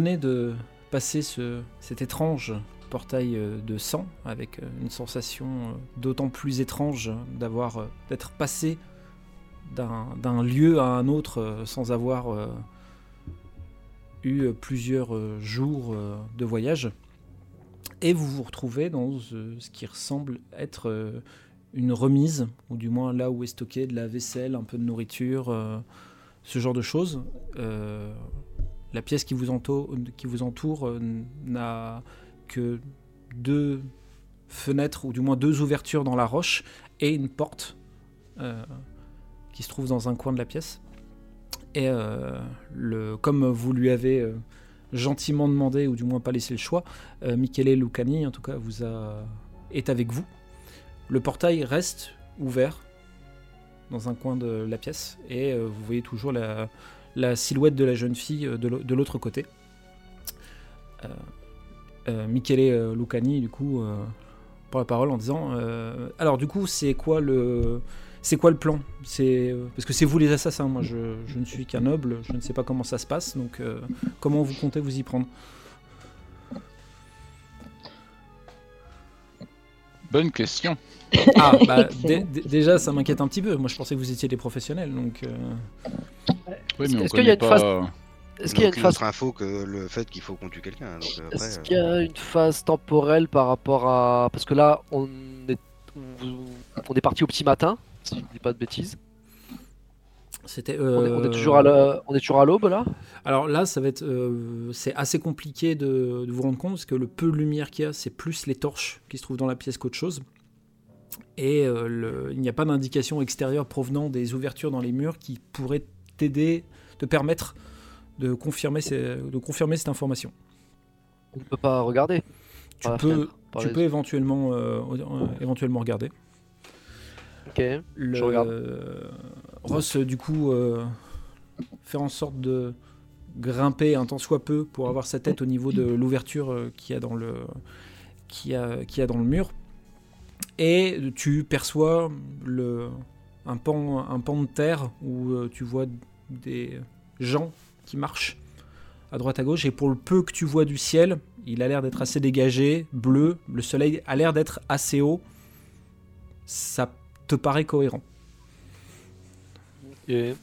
de passer ce, cet étrange portail de sang avec une sensation d'autant plus étrange d'avoir d'être passé d'un lieu à un autre sans avoir eu plusieurs jours de voyage. Et vous vous retrouvez dans euh, ce qui ressemble être euh, une remise, ou du moins là où est stocké de la vaisselle, un peu de nourriture, euh, ce genre de choses. La pièce qui vous entoure, entoure n'a que deux fenêtres, ou du moins deux ouvertures dans la roche, et une porte qui se trouve dans un coin de la pièce. Et le, comme vous lui avez gentiment demandé, ou du moins pas laissé le choix, euh, Michele Lucani, en tout cas, est avec vous. Le portail reste ouvert dans un coin de la pièce, et euh, vous voyez toujours la, la, silhouette de la jeune fille euh, de l'autre côté. Michele Lucani, du coup, prend la parole en disant Alors, du coup, c'est quoi le c'est quoi le plan? Euh, parce que c'est vous les assassins. Moi, je, ne suis qu'un noble. Je ne sais pas comment ça se passe. Donc, euh, comment vous comptez vous y prendre? Bonne question. Ah, bah, déjà, ça m'inquiète un petit peu. Moi, je pensais que vous étiez des professionnels, donc. Euh. Oui, mais est-ce qu'il y a une phase Est-ce qu'il y a une phase info que le fait qu'il faut qu'on tue quelqu'un Est-ce qu'il y a une phase temporelle par rapport à parce que là, on est on est parti au petit matin si je ne dis pas de bêtises. C'était. On, est, toujours à on est toujours à l'aube là? Alors là, ça va être, euh, c'est assez compliqué de, vous rendre compte parce que le peu de lumière qu'il y a, c'est plus les torches qui se trouvent dans la pièce qu'autre chose. Et euh, il n'y a pas d'indication extérieure provenant des ouvertures dans les murs qui pourrait t'aider, te permettre de confirmer, de confirmer cette information. On ne peut pas regarder. Tu peux, tu peux éventuellement, euh, éventuellement regarder. Ok, je regarde. Ross, du coup, euh, faire en sorte de grimper un tant soit peu pour avoir sa tête au niveau de l'ouverture euh, qu'il y a dans le qui a, qui a dans le mur. Et tu perçois le, un, pan, un pan de terre où euh, tu vois des gens qui marchent à droite à gauche. Et pour le peu que tu vois du ciel, il a l'air d'être assez dégagé, bleu. Le soleil a l'air d'être assez haut. Ça te paraît cohérent. Euh,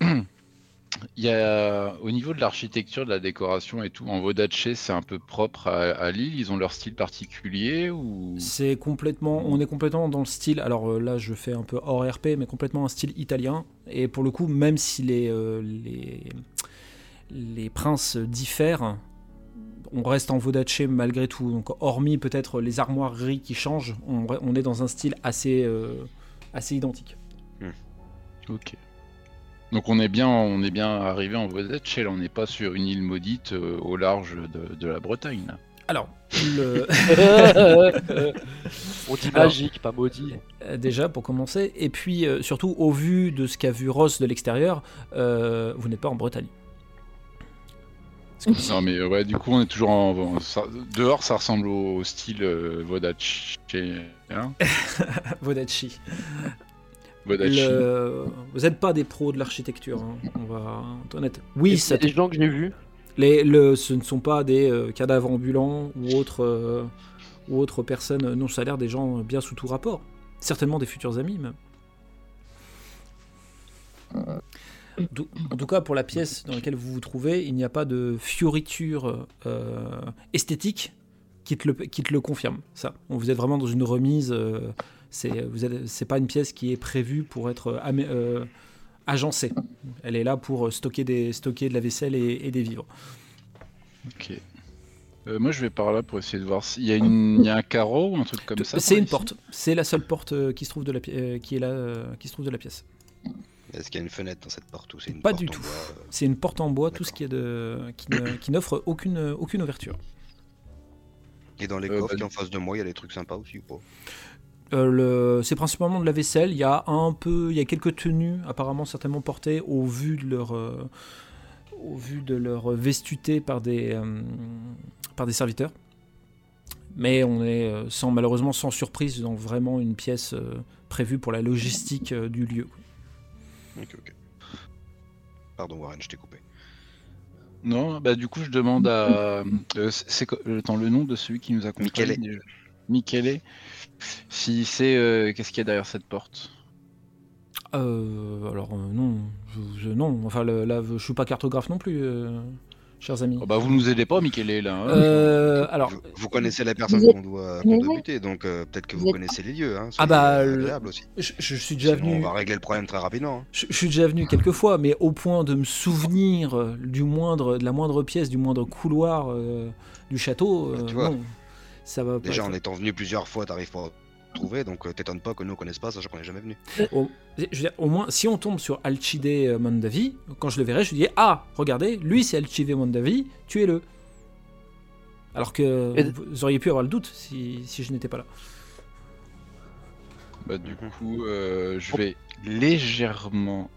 il y a, au niveau de l'architecture, de la décoration et tout, en Vodache, c'est un peu propre à, Lille? Ils ont leur style particulier ou? C'est complètement, on est complètement dans le style. Alors euh, là, je fais un peu hors RP, mais complètement un style italien. Et pour le coup, même si les euh, les, les princes diffèrent, on reste en Vodache malgré tout. Donc, hormis peut-être les armoiries qui changent, on, est dans un style assez, euh, assez identique. Hmm. Ok. Donc on est bien, on est bien arrivé en Vodache, on n'est pas sur une île maudite euh, au large de, la Bretagne. Alors, le... on dit magique, pas maudit. Euh, déjà pour commencer, et puis surtout au vu de ce qu'a vu Ross de l'extérieur, vous n'êtes pas en Bretagne. Non mais ouais, du coup on est toujours en... dehors, ça ressemble au style euh, Vodachi. Hein Vodachi. Vous n'êtes pas des pros de l'architecture, hein. on va être honnête. Oui, c'est des gens que j'ai vus. Les, le, ce ne sont pas des euh, cadavres ambulants ou autres, euh, ou autres personnes. Non, ça a l'air des gens bien sous tout rapport. Certainement des futurs amis même. En tout cas, pour la pièce dans laquelle vous vous trouvez, il n'y a pas de fioriture euh, esthétique qui te, le, qui te le confirme. Ça, vous êtes vraiment dans une remise. Euh, c'est pas une pièce qui est prévue pour être euh, agencée. Elle est là pour stocker, des, stocker de la vaisselle et, des vivres. Ok. moi, je vais par là pour essayer de voir s'il y, a y a un carreau ou un truc comme ça. C'est une porte. C'est la seule porte qui se trouve de la, qui est là, qui se trouve de la pièce. Est-ce qu'il y a une fenêtre dans cette porte ou c'est une Pas porte du tout. Euh c'est une porte en bois, tout ce qui est de qui n'offre aucune aucune ouverture. Et dans les euh, coffres qui en face de moi, il y a des trucs sympas aussi ou pas? Euh, c'est principalement de la vaisselle. Il y a un peu, il y a quelques tenues apparemment certainement portées au vu de leur, au vu de leur vestuté par des, par des serviteurs. Mais on est sans malheureusement sans surprise dans vraiment une pièce prévue pour la logistique du lieu. Ok, ok. Pardon, Warren, je t'ai coupé. Non, bah du coup je demande à. euh, c'est attends, le nom de celui qui nous accompagne. Michele. déjà. Michele. Si c'est. euh, Qu'est-ce qu'il y a derrière cette porte? Euh, alors euh, non, je, je- non. Enfin le- là, je suis pas cartographe non plus, euh, chers amis. Oh, Bah vous nous aidez pas, Michele, là. hein. Euh, alors, Vous, vous connaissez la personne qu'on doit, buter, donc euh, peut-être que Vous vous êtes- connaissez les lieux. Hein, Ah bah, le- agréable aussi. je, je suis déjà Sinon, venu. on va régler le problème très rapidement. hein. Je, je suis déjà venu quelques fois, mais au point de me souvenir du moindre, de la moindre pièce, du moindre couloir euh, du château, Bah, euh, tu vois. non. Ça va pas Déjà, en étant venu plusieurs fois, t'arrives pas à trouver, donc euh, t'étonnes pas que nous on connaisse pas, sachant qu'on est jamais venu. Au, je veux dire, au moins, si on tombe sur Alcide euh, Mondavi, quand je le verrai, je dis Ah, regardez, lui c'est Alcide Mondavi, tuez-le. Alors que Et- vous auriez pu avoir le doute si, si je n'étais pas là. Bah du Mhm. coup, euh, je vais légèrement.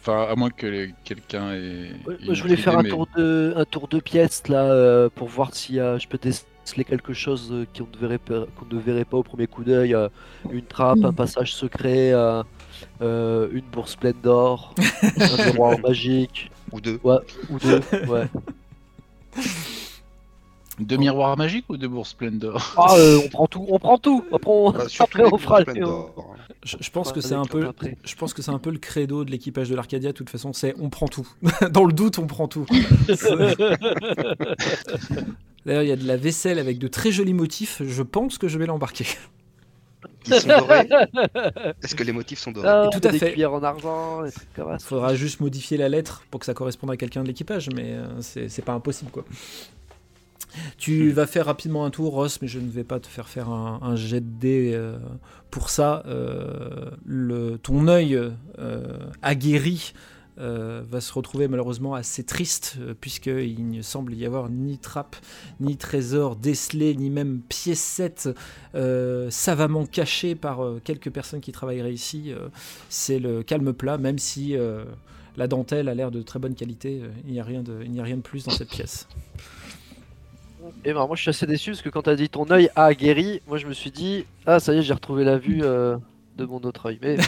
Enfin, à moins que les- quelqu'un ait. Ouais, je voulais idée, faire un mais- tour de un tour de pièce là euh, pour voir si euh, je peux déceler quelque chose euh, qu'on ne verrait qu'on ne verrait pas au premier coup d'œil. euh, une trappe, un Mm. passage secret, euh, euh, une bourse pleine d'or, un miroir magique Ou deux. ou deux. Ouais. Deux miroirs magiques ou deux bourses pleines d'or Ah, euh, on prend tout, on prend tout. Après, on, Bah, après, on fera les- hein. Je, je pense Ouais, que c'est un peu, après. je pense que c'est un peu le credo de l'équipage de l'Arcadia. De toute façon, c'est on prend tout. Dans le doute, on prend tout. D'ailleurs, il y a de la vaisselle avec de très jolis motifs. Je pense que je vais l'embarquer. Ils sont dorés. Est-ce que les motifs sont dorés Ah, Tout à des fait. cuillères en argent, des trucs comme Il ça. faudra juste modifier la lettre pour que ça corresponde à quelqu'un de l'équipage, mais euh, c'est c'est pas impossible quoi. Tu vas faire rapidement un tour, Ross, mais je ne vais pas te faire faire un, un jet de dés euh, pour ça. Euh, le, ton œil euh, aguerri euh, va se retrouver malheureusement assez triste, euh, puisqu'il ne semble y avoir ni trappe, ni trésor décelé, ni même piécette euh, savamment cachée par euh, quelques personnes qui travailleraient ici. C'est le calme plat, même si la dentelle a l'air de très bonne qualité. il n'y a, rien de- il n'y a rien de plus dans cette pièce. Et ben, moi je suis assez déçu parce que quand t'as dit ton œil a guéri, moi je me suis dit ah ça y est j'ai retrouvé la vue de mon autre œil. Mais.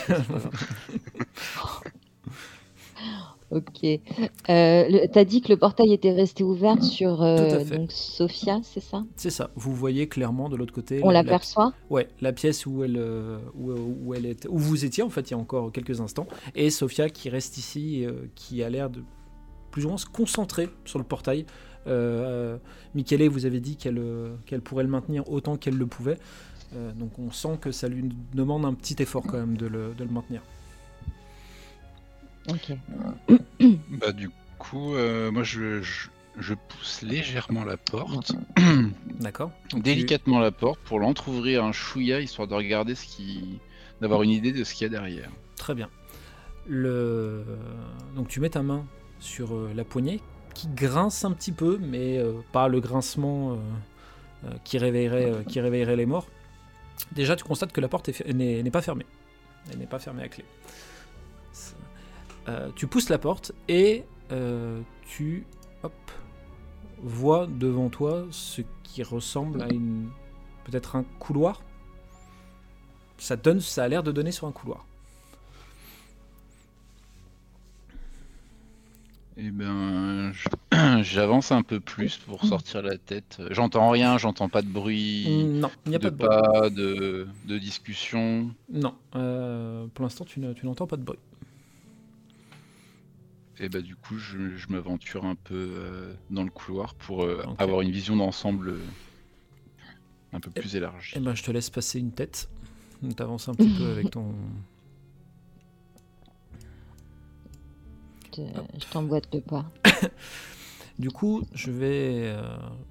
Ok. Euh, le- T'as dit que le portail était resté ouvert sur euh, donc Sophia, c'est ça? C'est ça. Vous voyez clairement de l'autre côté. On la- la- l'aperçoit? Ouais, la pièce où elle, euh, où, où elle est, où vous étiez en fait il y a encore quelques instants, et Sophia qui reste ici, euh, qui a l'air de plus ou moins se concentrer sur le portail. Euh, euh, Michele vous avez dit qu'elle euh, qu'elle pourrait le maintenir autant qu'elle le pouvait, Euh, donc on sent que ça lui demande un petit effort quand même de le, de le maintenir. Ok. Bah du coup, euh, moi je, je, je pousse légèrement la porte, D'accord tu- délicatement la porte, pour l'entrouvrir un chouïa, histoire de regarder ce qui... d'avoir une idée de ce qu'il y a derrière. Très bien. Le... Donc tu mets ta main sur euh, la poignée qui grince un petit peu, mais euh, pas le grincement euh, euh, qui, réveillerait, euh, qui réveillerait les morts. Déjà, tu constates que la porte n'est pas fermée. Elle n'est pas fermée à clé. Euh, tu pousses la porte et euh, tu hop, vois devant toi ce qui ressemble à une peut-être un couloir. Ça donne, ça a l'air de donner sur un couloir. Et ben, j'avance un peu plus pour sortir la tête. J'entends rien, j'entends pas de bruit, Non, il n'y a de pas de bruit. pas, de, de discussion. Non, euh, pour l'instant, tu n'entends pas de bruit. Et bah du coup, je, je m'aventure un peu euh, dans le couloir pour euh, avoir une vision d'ensemble euh, un peu plus élargie. Eh ben, je te laisse passer une tête. Tu avances un petit peu avec ton. Je, je t'emboîte le pas. Du coup, je vais, euh,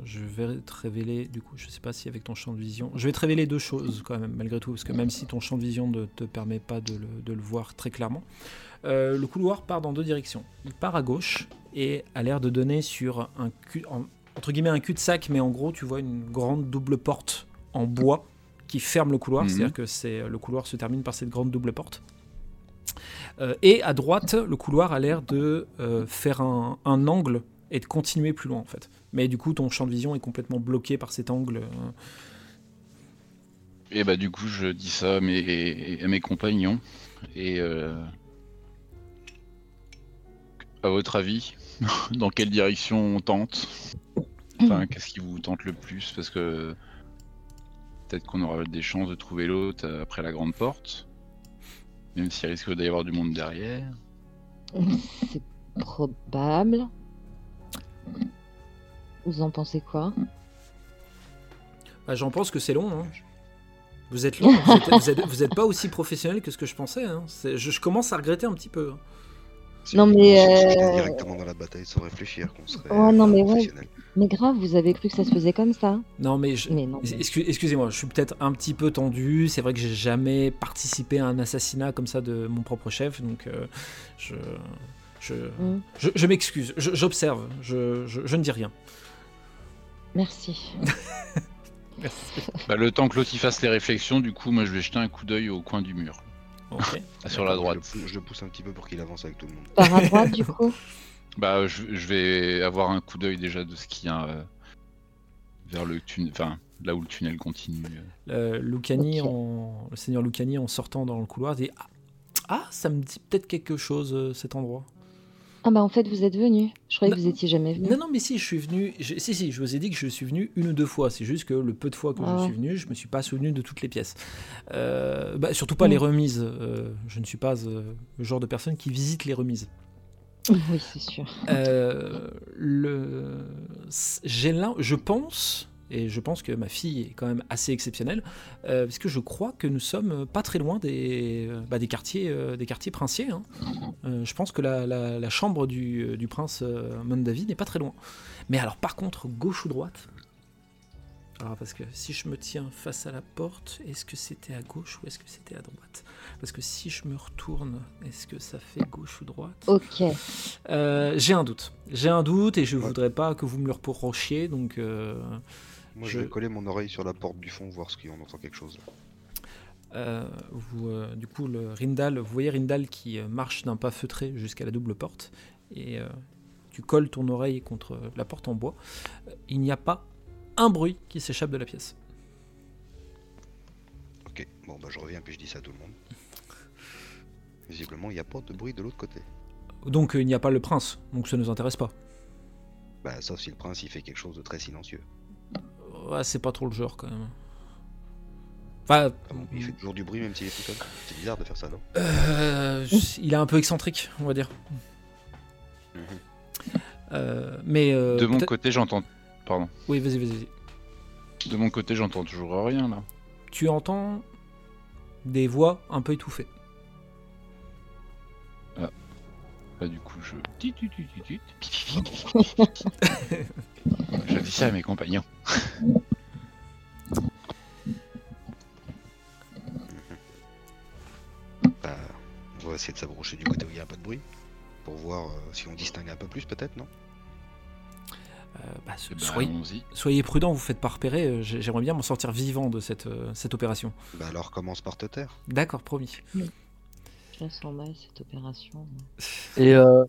je vais te révéler. Du coup, je sais pas si avec ton champ de vision, je vais te révéler deux choses quand même, malgré tout, parce que même si ton champ de vision ne te permet pas de le, de le voir très clairement, euh, le couloir part dans deux directions. Il part à gauche et a l'air de donner sur un cul, en- entre guillemets un cul-de-sac, mais en gros, tu vois une grande double porte en bois qui ferme le couloir. Mhm. C'est-à-dire que c'est le couloir se termine par cette grande double porte. Euh, et à droite, le couloir a l'air de euh, faire un, un angle et de continuer plus loin en fait. Mais du coup, ton champ de vision est complètement bloqué par cet angle. Et bah du coup, je dis ça à mes, à mes compagnons. Et euh, à votre avis, dans quelle direction on tente Enfin, qu'est-ce qui vous tente le plus Parce que peut-être qu'on aura des chances de trouver l'autre après la grande porte, même s'il risque d'y avoir du monde derrière. C'est probable. Vous en pensez quoi Bah, J'en pense que c'est long. hein. Vous êtes long, vous êtes, vous êtes- vous êtes pas aussi professionnel que ce que je pensais. hein. C'est- Je, je commence à regretter un petit peu. hein. Si Non, on mais, euh, directement dans la bataille sans réfléchir, qu'on serait Ouais, non, mais ouais. Mais grave, vous avez cru que ça se faisait comme ça Non, mais je- Mais Excusez-moi, je suis peut-être un petit peu tendu. C'est vrai que j'ai jamais participé à un assassinat comme ça de mon propre chef, donc euh, je, je, Mm. je, je m'excuse. Je- J'observe. Je, je, je ne dis rien. Merci. Bah, le temps que l'autre y fasse les réflexions, du coup, moi je vais jeter un coup d'œil au coin du mur, Ok. sur la Je droite. le pousse- Je, le pousse un petit peu pour qu'il avance avec tout le monde. Par à droite, du coup Bah, je, je vais avoir un coup d'œil déjà de ce qu'il y a euh, vers le tunnel, enfin là où le tunnel continue. Euh, Lucani, en, le seigneur Lucani, en sortant dans le couloir, dit Ah, ah, ça me dit peut-être quelque chose euh, cet endroit. Ah bah en fait, vous êtes venu. Je croyais que vous étiez jamais venu. Non, non, mais si, je suis venu. je- si, si, je vous ai dit que je suis venu une ou deux fois. C'est juste que le peu de fois que Ah je ouais. suis venu, je me suis pas souvenu de toutes les pièces. Euh, bah, surtout pas Mm. les remises. euh, je ne suis pas euh, le genre de personne qui visite les remises. Oui, c'est sûr. Le... j'ai l'im- je pense, et je pense que ma fille est quand même assez exceptionnelle, euh, parce que je crois que nous sommes pas très loin des, euh, bah, des, quartiers, euh, des quartiers princiers. hein. Euh, je pense que la, la- la chambre du, du prince euh, Mondavi n'est pas très loin. Mais alors par contre, gauche ou droite? Alors, parce que si je me tiens face à la porte, est-ce que c'était à gauche ou est-ce que c'était à droite? Parce que si je me retourne, est-ce que ça fait gauche ou droite? Ok. euh, j'ai un doute. J'ai un doute et je Ouais. voudrais pas que vous me le reprochiez, donc euh, Moi, Je- je vais coller mon oreille sur la porte du fond, voir si on entend quelque chose. euh, vous, euh, du coup, le Rindal, vous voyez Rindal qui euh, marche d'un pas feutré jusqu'à la double porte et euh, tu colles ton oreille contre la porte en bois. Il n'y a pas un bruit qui s'échappe de la pièce. Ok, bon, bah je reviens puis je dis ça à tout le monde. Visiblement, il n'y a pas de bruit de l'autre côté. Donc il n'y a pas le prince, donc ça ne nous intéresse pas. Bah, sauf si le prince il fait quelque chose de très silencieux. Ouais, c'est pas trop le genre quand même. Enfin, il fait toujours du bruit même s'il est tout seul. C'est bizarre de faire ça, non euh, il est un peu excentrique, on va dire. Mhm. Euh, mais euh, de mon côté, j'entends. Pardon. oui, vas-y, vas-y. vas-y. De mon côté, j'entends toujours rien là. tu entends des voix un peu étouffées. Bah, du coup, je. Je dis ça à mes compagnons. Bah, on va essayer de s'approcher du côté où il n'y a pas de bruit. Pour voir euh, si on distingue un peu plus, peut-être, non? Euh, bah, so- Eh ben, soyez, allons-y. soyez prudents, vous faites pas repérer. euh, j'ai- J'aimerais bien m'en sortir vivant de cette, euh, cette opération. Bah, alors commence par te taire. D'accord, promis. Je la sens mal cette opération. Et euh,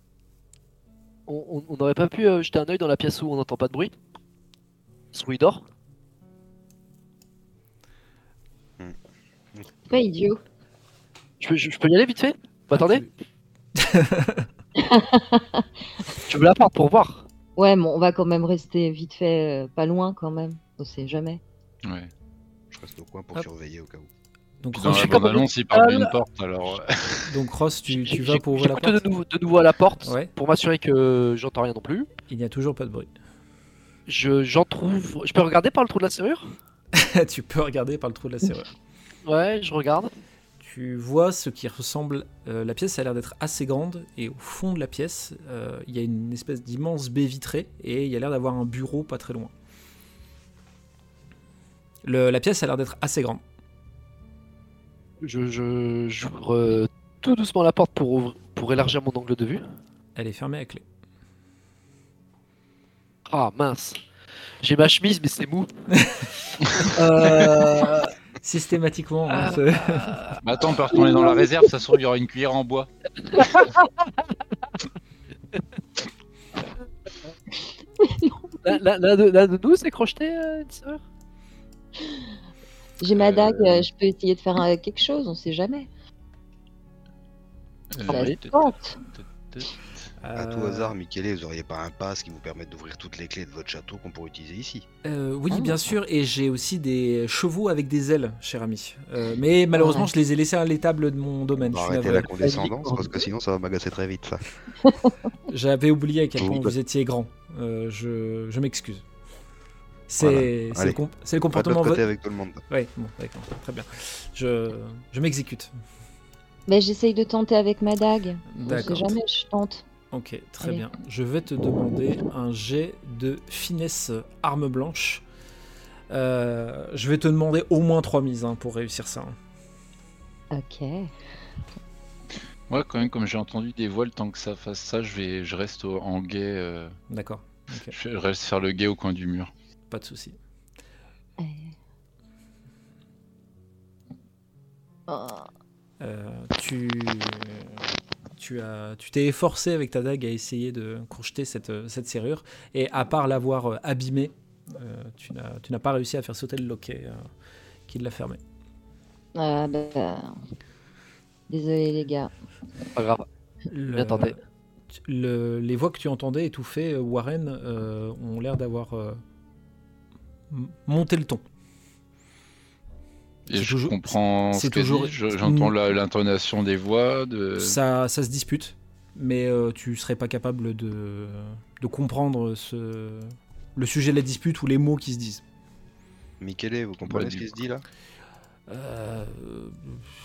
on n'aurait pas pu euh, jeter un œil dans la pièce où on n'entend pas de bruit? Sous il dort Pas idiot. je peux, je, je peux y aller vite fait? Vous m'attendez? Tu- Je me la porte pour voir. Ouais, mais on va quand même rester vite fait, euh, pas loin quand même. On sait jamais. Ouais. Je reste au coin pour Hop. surveiller au cas où. Donc, Puis dans Ross, comme il parle d'une porte, alors. euh, donc Ross, tu, vas pour ouvrir la porte de nouveau, de nouveau à la porte Ouais. pour m'assurer que j'entends rien non plus. Il n'y a toujours pas de bruit. Je, j'en trouve. Je peux regarder par le trou de la serrure? Tu peux regarder par le trou de la serrure. Ouais, je regarde. tu vois ce qui ressemble. euh, la pièce a l'air d'être assez grande et au fond de la pièce, euh, il y a une espèce d'immense baie vitrée et il y a l'air d'avoir un bureau pas très loin. Le- la pièce a l'air d'être assez grande. Je, je- j'ouvre euh, tout doucement la porte pour, ouvrir- pour élargir mon angle de vue. Elle est fermée à clé. Ah mince. J'ai ma chemise, mais c'est mou. Euh, Systématiquement. hein, Ah. c'est- Mais attends, on peut retourner dans la réserve, ça se trouve, il y aura une cuillère en bois. là de, de nous, c'est crocheté, euh, une serrure J'ai ma Euh, dague, euh, je peux essayer de faire euh, quelque chose, on sait jamais. Euh, Ça tente. À tout Euh, hasard, Michele, vous auriez pas un pass qui vous permette d'ouvrir toutes les clés de votre château qu'on pourrait utiliser ici? Euh, oui, Ah. bien sûr, et j'ai aussi des chevaux avec des ailes, cher ami. Euh, mais malheureusement, Ouais. je les ai laissés à l'étable de mon domaine. Arrêtez la condescendance parce que sinon ça va m'agacer très vite ça. J'avais oublié à quel point vous étiez grand. Euh, je je m'excuse. C'est Voilà. le, com- c'est le Pas de comportement. l'autre vo- côté avec tout le monde. Ouais, bon, très bien. Je, je m'exécute. Mais j'essaye de tenter avec ma dague. D'accord. jamais, je tente. Ok, très Allez. bien. Je vais te demander un jet de finesse arme blanche. Euh, je vais te demander au moins 3 mises hein, pour réussir ça. hein. Ok. Moi, quand même, comme j'ai entendu des voiles, tant que ça fasse ça, je, vais, je reste au- en guet. euh, D'accord, ok, je reste faire le guet au coin du mur. Pas de souci. Euh. Oh. Euh, tu tu as tu t'es efforcé avec ta dague à essayer de crocheter cette, cette serrure et à part l'avoir euh, abîmée, euh, tu n'as tu n'as pas réussi à faire sauter le loquet euh, qui l'a fermé. Ah, bah... Désolé les gars. Pas grave. Le- Bien tenté. le- les voix que tu entendais étouffer euh, Warren euh, ont l'air d'avoir euh, m- monté le ton. Et je toujours- comprends c'est ce qu'elle toujours- j'entends l'intonation des voix. De... Ça, ça se dispute, mais euh, tu serais pas capable de, de comprendre ce, le sujet de la dispute ou les mots qui se disent. Michele, vous comprenez Bah, ce qui se dit là? Euh,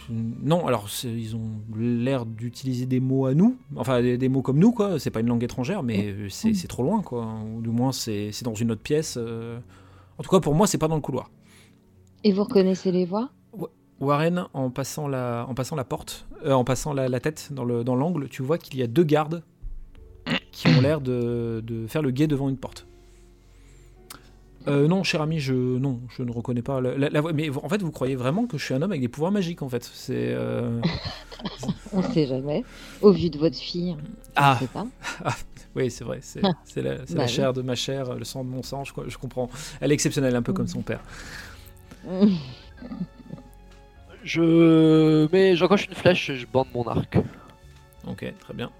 non, alors ils ont l'air d'utiliser des mots à nous, enfin des, des mots comme nous, quoi. C'est pas une langue étrangère, mais euh, c'est trop loin, quoi. Ou du moins, c'est c'est dans une autre pièce. euh. En tout cas, pour moi, c'est pas dans le couloir. Et vous reconnaissez les voix? Warren, en passant la, en passant la porte, euh, en passant la, la tête dans le dans l'angle, tu vois qu'il y a deux gardes qui ont l'air de, de faire le guet devant une porte. Euh, non, cher ami, je non, je ne reconnais pas la, la- la voix. Mais en fait, vous croyez vraiment que je suis un homme avec des pouvoirs magiques, en fait C'est euh, On sait jamais. Au vu de votre fille. ah Je sais pas. oui, c'est vrai. C'est c'est la, c'est Bah la oui. chair de ma chair, le sang de mon sang. Je, je comprends. Elle est exceptionnelle, un peu comme son père. Je mets, j'encoche une flèche, je bande mon arc. Ok, très bien.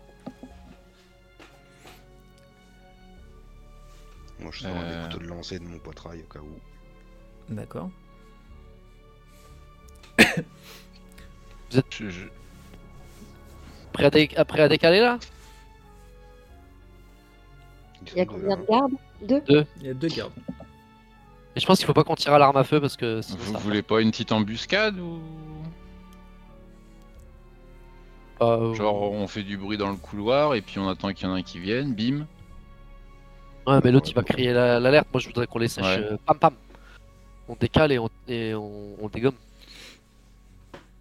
Moi je sors Euh. des couteaux de lancer de mon poitrail au cas où. D'accord. Je- je- Prêt à, dé- après à décaler là? Il y a combien hein. de gardes? Deux? Il y a deux gardes. Et je pense qu'il faut pas qu'on tire à l'arme à feu parce que Vous ça- voulez pas une petite embuscade ou? Euh, genre on fait du bruit dans le couloir et puis on attend qu'il y en a un qui vienne, bim. Ouais, mais l'autre il va crier la- l'alerte. Moi je voudrais qu'on les sèche. Ouais. euh, pam pam. On décale et on, et on, on dégomme.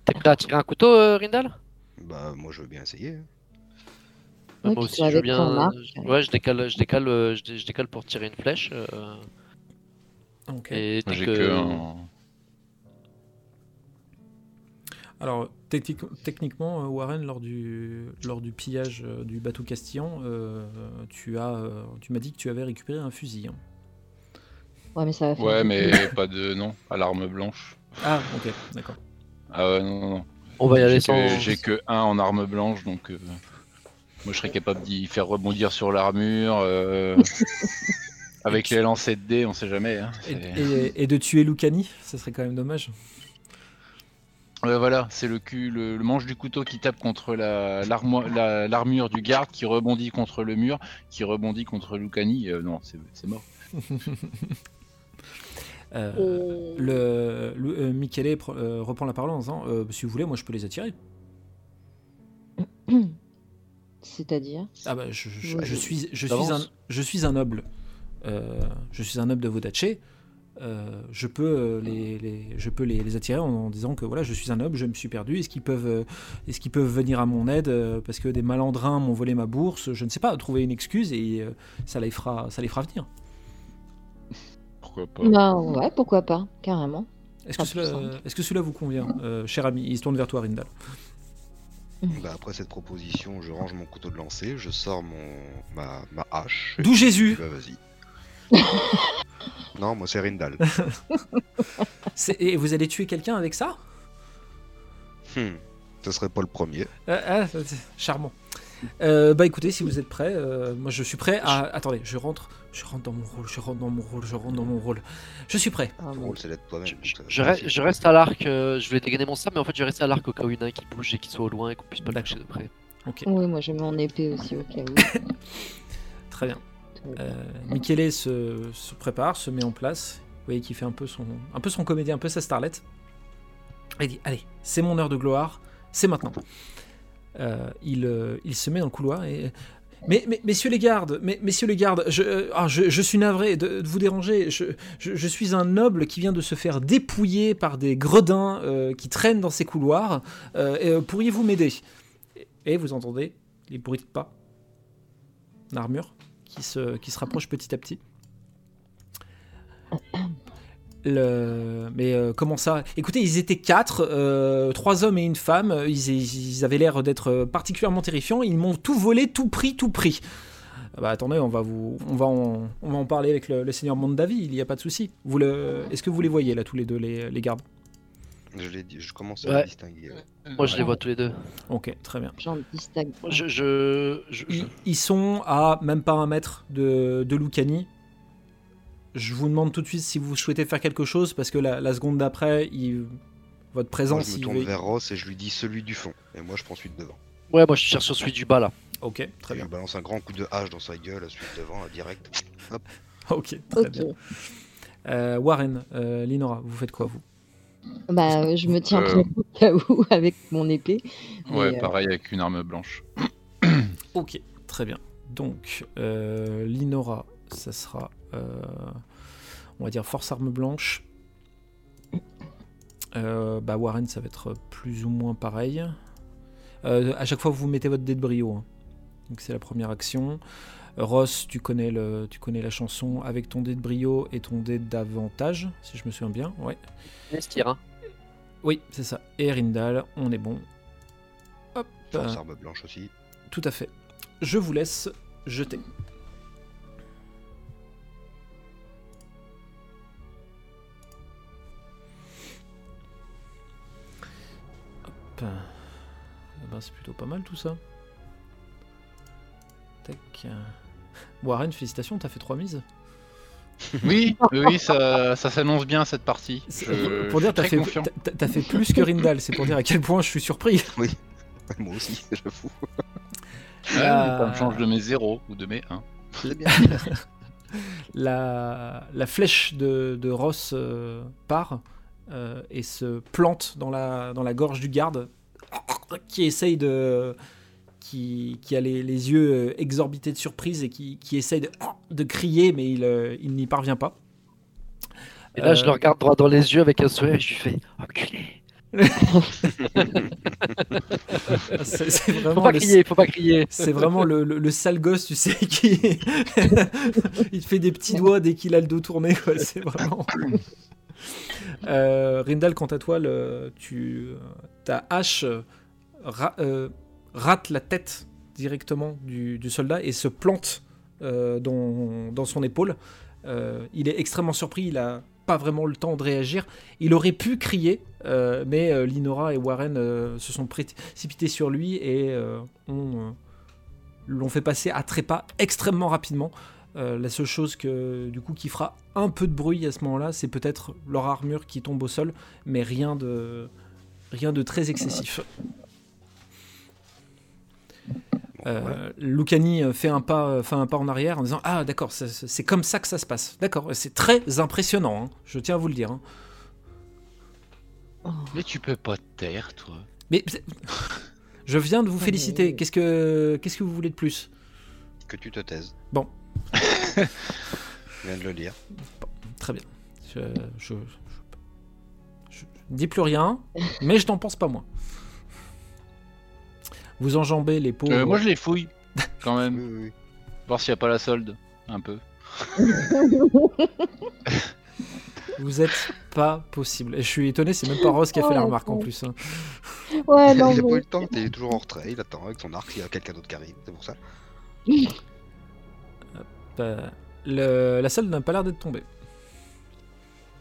T'es prêt à tirer un couteau, euh, Rindal? Bah moi je veux bien essayer. hein. Moi aussi je veux bien. je- Ouais, je décale, je décale, euh, je, dé- je décale pour tirer une flèche. euh, Ok. et Moi dès j'ai que- que un- Alors, techniquement, euh, Warren, lors du, lors du pillage euh, du bateau Castillan, euh, tu as, tu m'as dit que tu avais récupéré un fusil. hein. Ouais, mais ça va faire. Ouais mais pas de non, à l'arme blanche. Ah, ok, d'accord. Ah ouais non non non. On va y aller J'ai sans. que, j'ai que un en arme blanche donc euh, moi je serais capable d'y faire rebondir sur l'armure. euh, Avec les lancers de dés, on sait jamais. hein, Et, c'est- et- et de tuer Lucani, ça serait quand même dommage. Ouais, voilà, c'est le cul, le, le manche du couteau qui tape contre la, l'armo- la- l'armure du garde, qui rebondit contre le mur, qui rebondit contre Lucani. Euh, non, c'est, mort. Euh, le, le- euh, Michele pr- euh, reprend la parole en disant euh, Si vous voulez, moi je peux les attirer. C'est-à-dire? Ah bah, je, je- Ouais, je suis, je, suis d'avance. un, je suis un noble. Euh, je suis un noble de Vodaché. Euh, je peux, euh, les, les- je peux les, les attirer en, en disant que voilà, je suis un noble, je me suis perdu. Est-ce qu'ils peuvent, euh, est-ce qu'ils peuvent venir à mon aide parce que des malandrins m'ont volé ma bourse Je ne sais pas, trouver une excuse et ça les fera, ça les fera venir. Pourquoi pas? Bah ouais, pourquoi pas, carrément. Est-ce que, cela, est-ce que cela vous convient, euh, cher ami? Il se tourne vers toi, Rindal. Bah après cette proposition, je range mon couteau de lancer, je sors mon ma, ma hache. D'où Jésus Bah vas-y. non, moi c'est Rindal. Et vous allez tuer quelqu'un avec ça? Hmm. Ce serait pas le premier. Ah, ah, charmant. Euh, bah écoutez, si vous êtes prêts, euh, moi je suis prêt à. Attendez, je rentre, je rentre dans mon rôle, je rentre dans mon rôle, je rentre dans mon rôle. Je suis prêt. Ah, bon. rôle, c'est d'être toi-même. Je, je euh, re- je reste à l'arc, euh, je voulais dégainer mon sable, mais en fait je vais rester à l'arc au cas où il y en a un qui bouge et qui soit au loin et qu'on puisse pas le toucher de près. Ok, Oui, moi je mets mon épée aussi au cas où. très bien. Euh, Michele se, prépare, se met en place. Vous voyez qu'il fait un peu son, un peu son comédien, un peu sa starlette. Il dit Allez, c'est mon heure de gloire, c'est maintenant. Euh, il, euh, il se met dans le couloir et. Mais, messieurs les gardes, messieurs les gardes, je, euh, ah, suis navré de, vous déranger. Je, suis un noble qui vient de se faire dépouiller par des gredins qui traînent dans ces couloirs. Et, Pourriez-vous m'aider? Et vous entendez les bruits de pas d'armure qui se, qui se rapproche petit à petit. Le... Mais euh, comment ça? Écoutez, ils étaient quatre, euh, trois hommes et une femme. Ils, avaient l'air d'être particulièrement terrifiants. Ils m'ont tout volé, tout pris, tout pris. Ah Bah attendez, on va vous, on va en, on va en parler avec le, le seigneur Mondavi. Il n'y a pas de souci. Vous le, est-ce que vous les voyez là tous les deux les, les gardes? Je, l'ai dit- je commence à Ouais. les distinguer. ouais. Moi je les vois tous les deux. Ok, très bien. J'en distingue. Moi, Je, je, je- je- Ils, ils sont à même pas un mètre de, de Lucani. Je vous demande tout de suite si vous souhaitez faire quelque chose parce que la, la seconde d'après, il- votre Moi, présence. je me il tourne vers Ross et je lui dis celui du fond. Et moi, je prends celui de devant. Ouais, moi je cherche sur celui du bas là. Ok, très Et je bien. lui balance un grand coup de hache dans sa gueule, celui de devant, là, direct. Ok, très Ok. bien. Euh, Warren, euh, Linora, vous faites quoi vous? Bah, je me tiens Euh. prêt au cas où avec mon épée. Ouais, euh, pareil avec une arme blanche. Ok, très bien. Donc, euh, Linora, ça sera, euh, on va dire, force arme blanche. Euh, bah, Warren, ça va être plus ou moins pareil. Euh, à chaque fois, vous mettez votre dé de brio. hein. Donc, c'est la première action. Ross, tu connais, le, tu connais la chanson avec ton dé de brio et ton dé d'avantage, si je me souviens bien. Ouais. Hein. Oui, c'est ça. Et Rindal, on est bon. Hop. Force arme blanche aussi. tout à fait. Je vous laisse jeter. Hop. Eh ben, c'est plutôt pas mal tout ça. Tac. Warren, félicitations, t'as fait 3 mises. Oui, oui, oui, ça, ça s'annonce bien cette partie. Je- pour je dire, t'as fait, t'as- t'as fait plus que Rindal, c'est pour dire à quel point je suis surpris. Moi aussi, j'avoue. Ouais, Ça me change de mes 0 ou de mes 1. C'est bien. la, la flèche de, de Ross euh, part euh, et se plante dans la, dans la gorge du garde qui essaye de. Qui, qui a les, les yeux euh, exorbités de surprise et qui, qui essaye de, de crier, mais il, euh, il n'y parvient pas. Et là je Euh, le regarde droit dans les yeux avec un sourire et je lui fais Enculé. C'est c'est Faut vraiment, pas le, crier, faut pas crier. c'est vraiment le, le- le sale gosse, tu sais, qui. il te fait des petits doigts dès qu'il a le dos tourné, quoi. C'est vraiment. Euh, Rindal, quant à toi, le, tu, ta hache euh, ra- euh, rate la tête directement du, soldat et se plante euh, dans, son épaule. Euh, il est extrêmement surpris, il a pas vraiment le temps de réagir. Il aurait pu crier, euh, mais Linora et Warren se sont précipités sur lui et ont, l'ont fait passer à trépas extrêmement rapidement. La seule chose que, du coup, qui fera un peu de bruit à ce moment-là, c'est peut-être leur armure qui tombe au sol, mais rien de, rien de très excessif. Euh, Lucani euh, fait un, pas, euh, fait un pas en arrière en disant Ah, d'accord, c'est comme ça que ça se passe. D'accord, c'est très impressionnant, hein, je tiens à vous le dire. hein. Mais tu peux pas te taire, toi. Mais je viens de vous Oh, féliciter. Qu'est-ce que, qu'est-ce que vous voulez de plus? Que tu te taises. Bon. Je viens de le dire. Très bien. Je, je, je- je ne dis plus rien, mais je n'en pense pas moins. Vous enjambez les pauvres. Euh, moi, je les fouille, quand même. oui, oui. Voir s'il n'y a pas la solde, un peu. Vous êtes pas possible. Et je suis étonné, c'est même pas Rose qui a fait Oh, la remarque en plus. hein. Ouais, il non, a pas eu mais... le temps, il est toujours en retrait, il attend avec son arc, il y a quelqu'un d'autre qui arrive, c'est pour ça. Euh, le- la salle n'a pas l'air d'être tombée.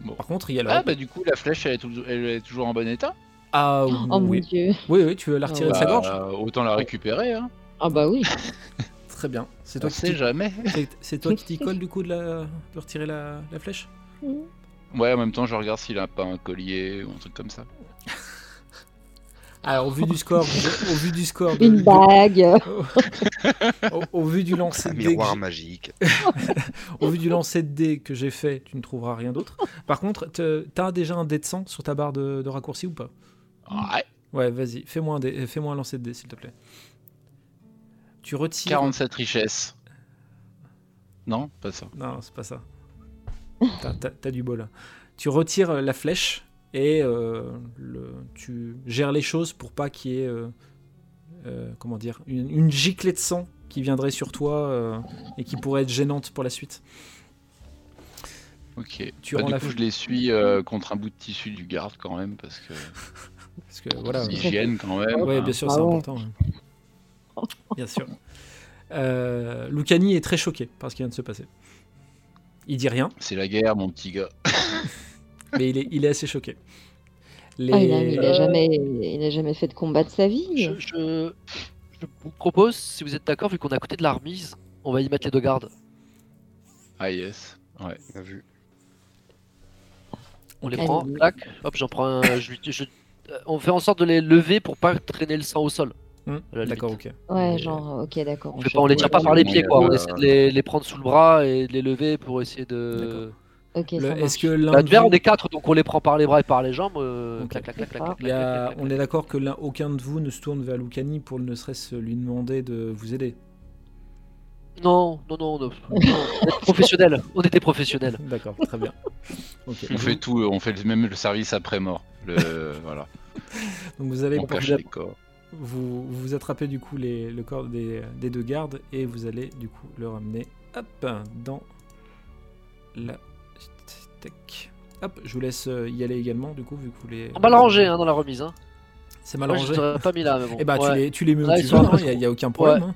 Bon. Par contre, il y a le. Ah, bah du coup, la flèche, elle est, tou- elle est toujours en bon état. Ah, Oh mon oui. dieu. oui, oui, tu veux la retirer de sa Bah, gorge Autant la récupérer, hein. Ah bah oui. Très bien. C'est On toi, qui jamais. c'est- toi qui t'y colle du coup de, la... de retirer la, la flèche Ouais, en même temps, je regarde s'il a pas un collier ou un truc comme ça. Alors, au vu du score, au vu du score, de- Une de- bague. au, au vu du lancer Un de miroir magique. au vu du lancer de dés que j'ai fait, tu ne trouveras rien d'autre. Par contre, te- t'as déjà un dé de sang sur ta barre de, de raccourci ou pas? Ouais. Ouais, vas-y, fais-moi un, dé- fais-moi un lancer de dés, s'il te plaît. Tu retires. 47 richesses. Non, pas ça. Non, c'est pas ça. T'as, du bol. Tu retires la flèche et euh, le, tu gères les choses pour pas qu'il y ait, euh, euh, comment dire, une, une giclée de sang qui viendrait sur toi euh, et qui pourrait être gênante pour la suite. Ok. Tu Bah, du coup, je les suis euh, contre un bout de tissu du garde quand même, parce que Parce que voilà. hygiène quand même. Ouais, hein. bien sûr, Ah c'est important. Bien sûr. Euh, Lucani est très choqué par ce qui vient de se passer. Il dit rien, C'est la guerre, mon petit gars. mais il est, il est assez choqué. Les... Ah, il, a, il a jamais, il a jamais fait de combat de sa vie. Je, je- je vous propose, si vous êtes d'accord, vu qu'on est à côté de la remise, on va y mettre les deux gardes. Ah yes. Ouais. Bien vu. On les Allez. prend, hop, j'en prends un. je lui- je- euh, on fait en sorte de les lever pour pas traîner le sang au sol. La D'accord, ok. Ouais, genre, ok, d'accord. On, les tire pas par les pieds, quoi. On essaie de les, les prendre sous le bras et de les lever pour essayer de. Ok, Le- ça Est-ce que l'un de tu verras, vous- on est quatre, donc on les prend par les bras et par les jambes. euh, clac, clac, clac, a- on est d'accord que l'un- aucun de vous ne se tourne vers Lucani pour ne serait-ce lui demander de vous aider. Non, non, non, non, on était professionnels. On était professionnels. D'accord, très bien. On fait tout, on fait même le service après mort. Le, voilà. Donc vous allez On cache porter- les corps. vous, vous attrapez du coup les, le corps des, des deux gardes et vous allez du coup le ramener hop, dans la tech. Hop, je vous laisse euh, y aller également du coup vu que vous les. On va le ranger hein, dans la remise. Hein. C'est mal Moi, rangé. pas mis là, mais bon. Et bah tu Ouais. les, tu les mets où tu veux, il n'y a, y a aucun problème. hein.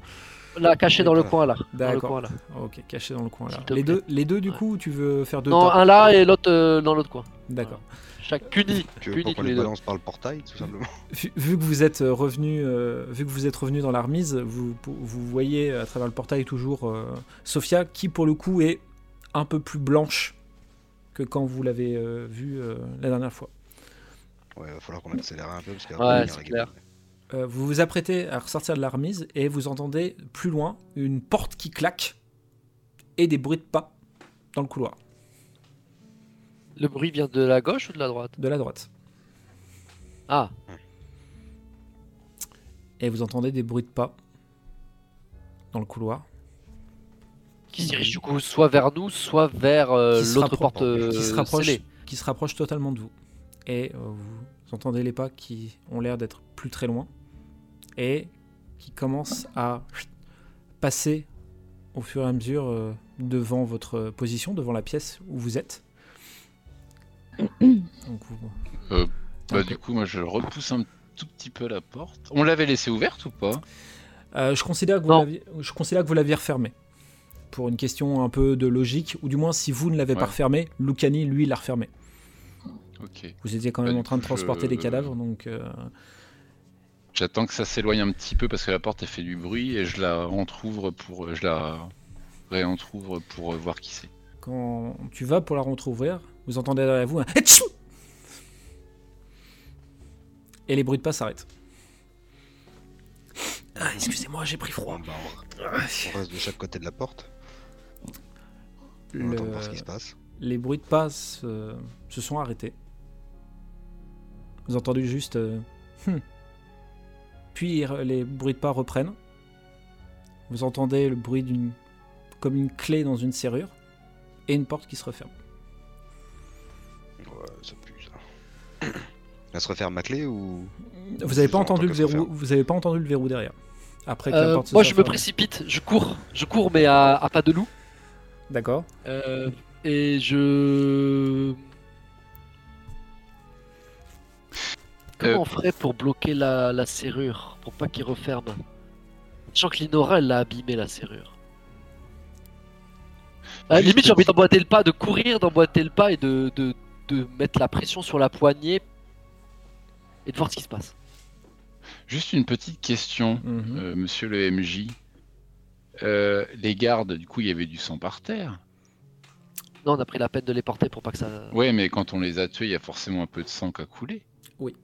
Là, caché dans le coin là. Dans le D'accord. coin là. Ok, caché dans le coin là. Les deux, les deux du Ouais. coup, tu veux faire deux Non, un là et l'autre euh, dans l'autre coin. D'accord. Chaque puni. Tu veux qu'on les les deux. balance par le portail, tout simplement Vu, vu que vous êtes euh, revenu, euh, vu que vous êtes revenu dans la remise, vous, vous voyez à travers le portail toujours euh, Sophia, qui pour le coup est un peu plus blanche que quand vous l'avez euh, vue euh, la dernière fois. Ouais, va falloir qu'on accélère un peu parce qu'il Ouais, c'est clair. Euh, vous vous apprêtez à ressortir de la remise et vous entendez plus loin une porte qui claque et des bruits de pas dans le couloir Le bruit vient de la gauche ou de la droite? De la droite. Ah, Et vous entendez des bruits de pas dans le couloir. qui se dirige du coup soit vers nous, soit vers euh, l'autre rappro- porte euh, qui se rapproche, scellée. qui se rapproche totalement de vous. Et euh, vous entendez les pas qui ont l'air d'être plus très loin et qui commencent à passer au fur et à mesure euh, devant votre position, devant la pièce où vous êtes. Donc vous- Euh, Bah, du coup, moi je repousse un tout petit peu la porte. On l'avait laissée ouverte ou pas? Euh, je, considère que vous je considère que vous l'aviez refermée. Pour une question un peu de logique, ou du moins si vous ne l'avez pas refermée, Lucani, lui, l'a refermée. Ok. Vous étiez quand Bah, même en train de transporter je- les cadavres, donc euh, J'attends que ça s'éloigne un petit peu parce que la porte elle fait du bruit et je la entrouvre pour. Je la réentrouvre pour euh, voir qui c'est. quand tu vas pour la rentrouvrir, vous entendez derrière vous un et les bruits de pas s'arrêtent. Ah, excusez-moi, j'ai pris froid. Bon, bah, on, on reste de chaque côté de la porte. On Le- attend de voir ce qui se passe. Les bruits de pas se, se sont arrêtés. Vous entendez juste. euh, Hmm. Puis les bruits de pas reprennent. Vous entendez le bruit d'une. comme une clé dans une serrure. Et une porte qui se referme. Ouais, ça pue ça. Elle se referme ma clé ou? Vous avez pas entendu le verrou. Vous avez pas entendu le verrou derrière. Après que la Euh, porte se moi je me précipite, je cours, je cours mais à, à pas de loup. D'accord. Euh, et je. Comment Euh, on ferait pour bloquer la, la serrure Pour pas qu'il referme Sachant que Linora elle l'a abîmé la serrure. À la Juste limite j'ai envie d'emboîter le pas, de courir, d'emboîter le pas et de, de, de mettre la pression sur la poignée et de voir ce qui se passe. Juste une petite question, Mhm. euh, monsieur le MJ. Euh, les gardes, du coup, il y avait du sang par terre. Non, on a pris la peine de les porter pour pas que ça. Ouais, mais quand on les a tués, il y a forcément un peu de sang qui a coulé. Oui.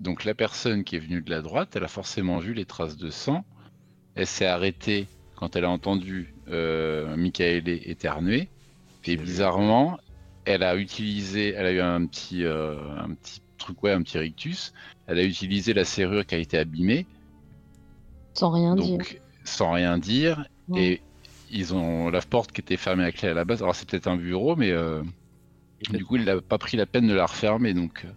Donc la personne qui est venue de la droite, elle a forcément vu les traces de sang. Elle s'est arrêtée quand elle a entendu euh, Michael éternuer. Et bizarrement, elle a utilisé, elle a eu un petit, euh, un petit truc, ouais, un petit rictus. Elle a utilisé la serrure qui a été abîmée, Sans rien dire. sans rien dire. Ouais. Et ils ont la porte qui était fermée à clé à la base. Alors c'est peut-être un bureau, mais euh, du coup il n'a pas pris la peine de la refermer. Donc euh,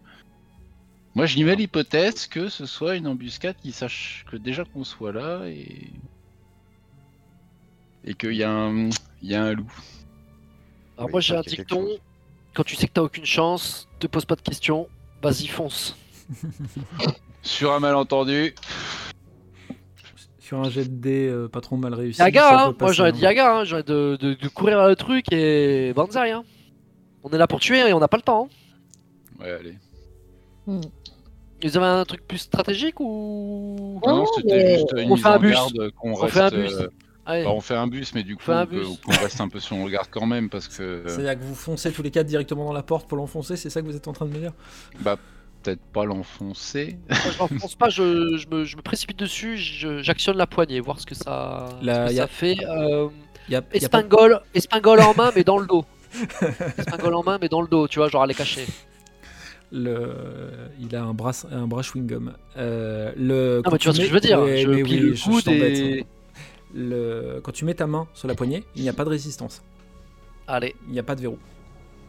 moi j'y mets l'hypothèse que ce soit une embuscade qui sache que déjà qu'on soit là et et qu'il y a un il y a un loup. Alors Oui, moi j'ai un dicton. Quand tu sais que t'as aucune chance, te pose pas de questions. Vas-y fonce. Sur un malentendu, Sur un jet de dés euh, pas trop mal réussi. Yaga, hein Moi j'aurais hein. dit Yaga, hein j'aurais de, de, de courir vers le truc et banzai hein. On est là pour tuer et on n'a pas le temps. hein. ouais allez. Hmm. Vous avez un truc plus stratégique ou Non, Non, c'était mais- juste une On mise fait un en bus. garde qu'on On reste. fait un bus. euh, bah, on fait un bus, mais du coup fait un que- bus. qu'on reste un peu sur le regard quand même parce que euh, C'est-à-dire que vous foncez tous les quatre directement dans la porte pour l'enfoncer, c'est ça que vous êtes en train de me dire? Bah peut-être pas l'enfoncer. Moi, je l'enfonce pas, je, je me, je me précipite dessus, je- j'actionne la poignée, voir ce que ça, ce Là, que y a- ça fait. Euh, y a, y a pas- espingole, espingole en main, mais dans le dos. espingole en main, mais dans le dos, tu vois, genre à les cacher. Le... Il a un bras, un bras chewing-gum. Euh, le... Quand mais tu vois ce que mets- je veux dire. Je plie oui, le coude je et. Le... Quand tu mets ta main sur la poignée, il n'y a pas de résistance. Allez, Il n'y a pas de verrou.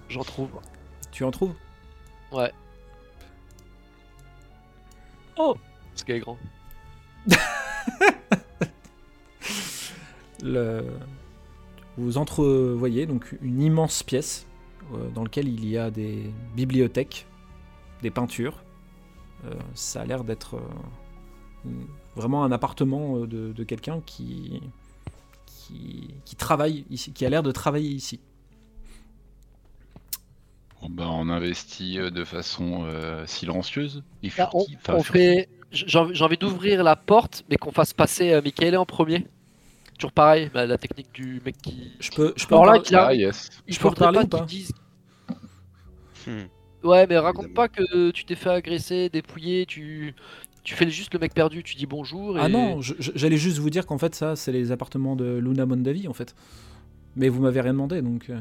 j'en trouve. Tu en trouves? Ouais. Oh Ce gars est grand. le... Vous entrevoyez donc une immense pièce euh, dans laquelle il y a des bibliothèques, des peintures. Euh, ça a l'air d'être euh, vraiment un appartement euh, de, de quelqu'un qui, qui, qui travaille ici, qui a l'air de travailler ici. Bon, bah, on investit de façon euh, silencieuse et Là, on, enfin, on fait. J'ai envie d'ouvrir la porte, mais qu'on fasse passer euh, Michael en premier. Toujours pareil, bah, la technique du mec qui. Je peux, je peux Alors en là, parler- qu'il a- Ah yes. Je peux pas ou pas? qu'ils disent- Hmm. Ouais, mais raconte Évidemment. pas que tu t'es fait agresser, dépouiller, tu. Tu fais juste le mec perdu, tu dis bonjour et. Ah non, j'allais juste vous dire qu'en fait ça c'est les appartements de Luna Mondavi en fait. Mais vous m'avez rien demandé donc. euh,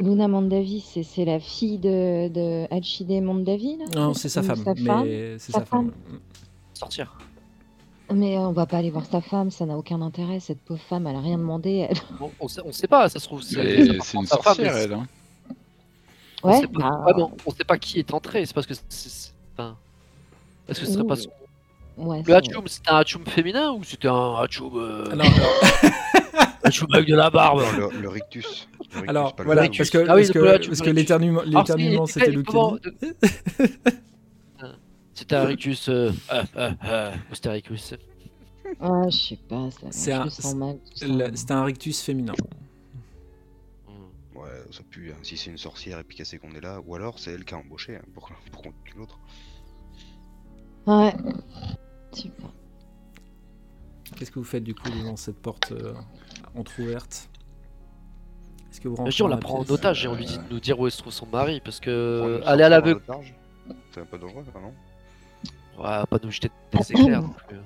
Luna Mondavi, c'est c'est la fille de, de Alchide Mondavi, là? Non, c'est sa femme. Sa femme? mais c'est Sa sa femme. Sortir. Mais on va pas aller voir sa femme, ça n'a aucun intérêt. Cette pauvre femme, elle a rien demandé. elle- Bon, on, sait, on sait pas, ça se trouve. C'est une sa femme, sorcière, mais elle. Hein. On Ouais, sait pas, bah, mais on- on sait pas qui est entré, c'est parce que. c'est- enfin, Est-ce que ce serait pas Ouh. son... ouais, Le Hachoum, c'était un Hachoum féminin ou c'était un Hachoum. euh, Alors, alors, Hachoum avec de la barbe? Non, le, le rictus. Le rictus, alors, pas le voilà, rictus. parce que, Ah oui, parce que, parce que l'éternuement, c'est- c'était le comment- C'était un rictus. Euh... euh, euh, euh, ou c'était un rictus. Ah, je sais pas, ça, C'est un- le. Le- un rictus féminin. Ouais, ça pue. hein. Si c'est une sorcière et puis qu'elle sait qu'on est là, ou alors c'est elle qui a embauché hein, pour, pour qu'on tue l'autre. Ouais. Super. Qu'est-ce que vous faites du coup devant cette porte euh, entrouverte? Est-ce que vous rentrez Vas-y, on dans la prend en otage et on lui dit de nous dire où se trouve son mari parce que aller à l'aveugle. C'est un peu dangereux, non? Ouais, pas nous jeter des éclairs. donc, euh.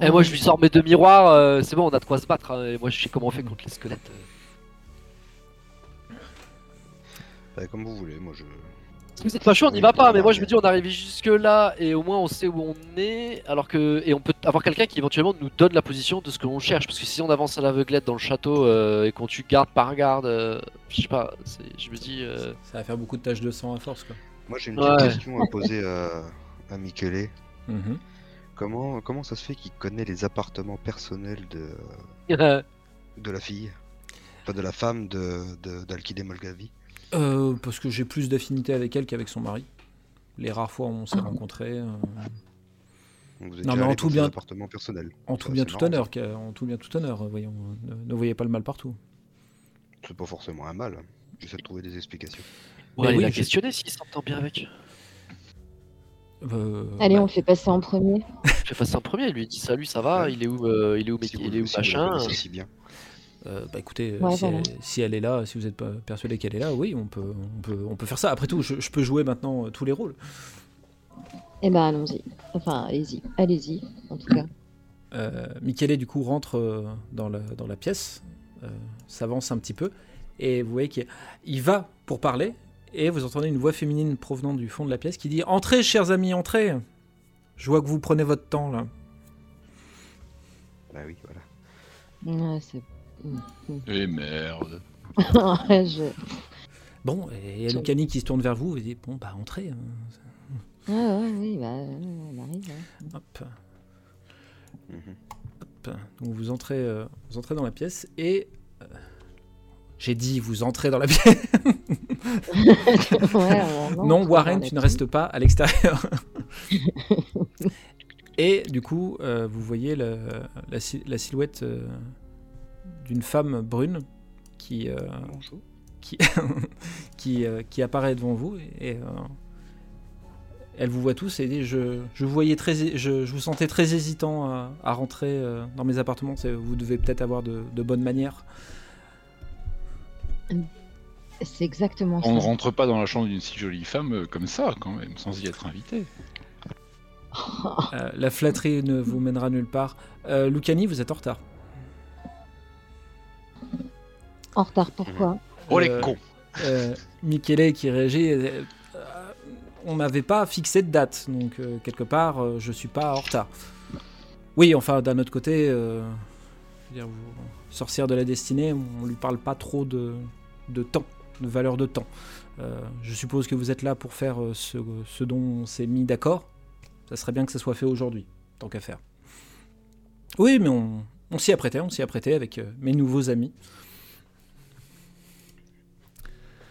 Et moi je lui sors mes deux miroirs, euh, c'est bon, on a de quoi se battre. hein, et moi je sais comment on fait contre les squelettes. euh. Bah, Comme vous voulez, moi je. Si vous êtes pas chaud, on n'y va pas, mais moi je me dis on arrive jusque là et au moins on sait où on est, alors que et on peut avoir quelqu'un qui éventuellement nous donne la position de ce que l'on cherche, parce que si on avance à l'aveuglette dans le château euh, et qu'on tue garde par garde, euh, je sais pas, c'est- je me dis euh, Ça va faire beaucoup de taches de sang à force quoi. Moi j'ai une Ouais. petite question à poser à, à Michele. Comment, comment ça se fait qu'il connaît les appartements personnels de, de la fille? Enfin, de la femme de, de, d'Alkide Molgavi? Euh, parce que j'ai plus d'affinité avec elle qu'avec son mari. Les rares fois où on Ah. s'est rencontrés. euh, Donc, vous êtes Non, mais en tout bien- en tout Ça, bien c'est tout marrant, honneur, en tout bien tout honneur, voyons. Ne, ne voyez pas le mal partout. C'est pas forcément un mal. J'essaie de trouver des explications. Ouais, Mais il oui, a questionné s'il s'entend bien avec. Euh, Allez, bah, on le fait passer en premier. Je vais passer un premier, il lui dit salut, ça va, Ouais. il est où, euh, il est où, Si vous- il est où si machin. connaissez si bien. euh, bah écoutez, euh, Ouais, si, voilà. elle, si elle est là, si vous êtes pas persuadé qu'elle est là, oui, on peut, on peut, on peut faire ça. Après tout, je, je peux jouer maintenant euh, tous les rôles. Eh ben, allons-y. Enfin, allez-y. Allez-y, en tout cas. Euh, Michele, du coup, rentre euh, dans, la, dans la pièce, euh, s'avance un petit peu, et vous voyez qu'il il va pour parler, et vous entendez une voix féminine provenant du fond de la pièce qui dit Entrez, chers amis, entrez Je vois que vous prenez votre temps, là. Bah oui, voilà. Ouais, c'est... Eh merde. Je... Bon, et il y a Lucani qui se tourne vers vous et dit Bon, bah, entrez. hein. Ouais, ouais, oui, bah, on arrive. hein. Hop. Mhm. Hop. Donc vous entrez, euh, vous entrez dans la pièce et euh, j'ai dit vous entrez dans la pièce. Ouais, non, Warren, tu ne restes pas à l'extérieur. et du coup, euh, vous voyez le- la, si- la silhouette euh, d'une femme brune qui euh, qui qui, euh, qui apparaît devant vous et, et, euh, elle vous voit tous et dit je, je vous voyais très je, je vous sentais très hésitant à, à rentrer euh, dans mes appartements vous devez peut-être avoir de, de bonnes manières C'est exactement On ne rentre pas dans la chambre d'une si jolie femme euh, comme ça, quand même, sans y être invité. Euh, la flatterie ne vous mènera nulle part. Euh, Lucani vous êtes en retard. En retard, pourquoi? Oh les Euh, cons. euh, Michele qui réagit on m'avait pas fixé de date donc euh, quelque part euh, je suis pas en retard. Oui enfin d'un autre côté euh, je veux dire, vous- sorcière de la destinée on lui parle pas trop de, temps de valeur de temps. Euh, je suppose que vous êtes là pour faire euh, ce, dont on s'est mis d'accord. Ça serait bien que ça soit fait aujourd'hui tant qu'à faire. Oui mais on, on s'y apprêtait on s'y apprêtait avec euh, mes nouveaux amis.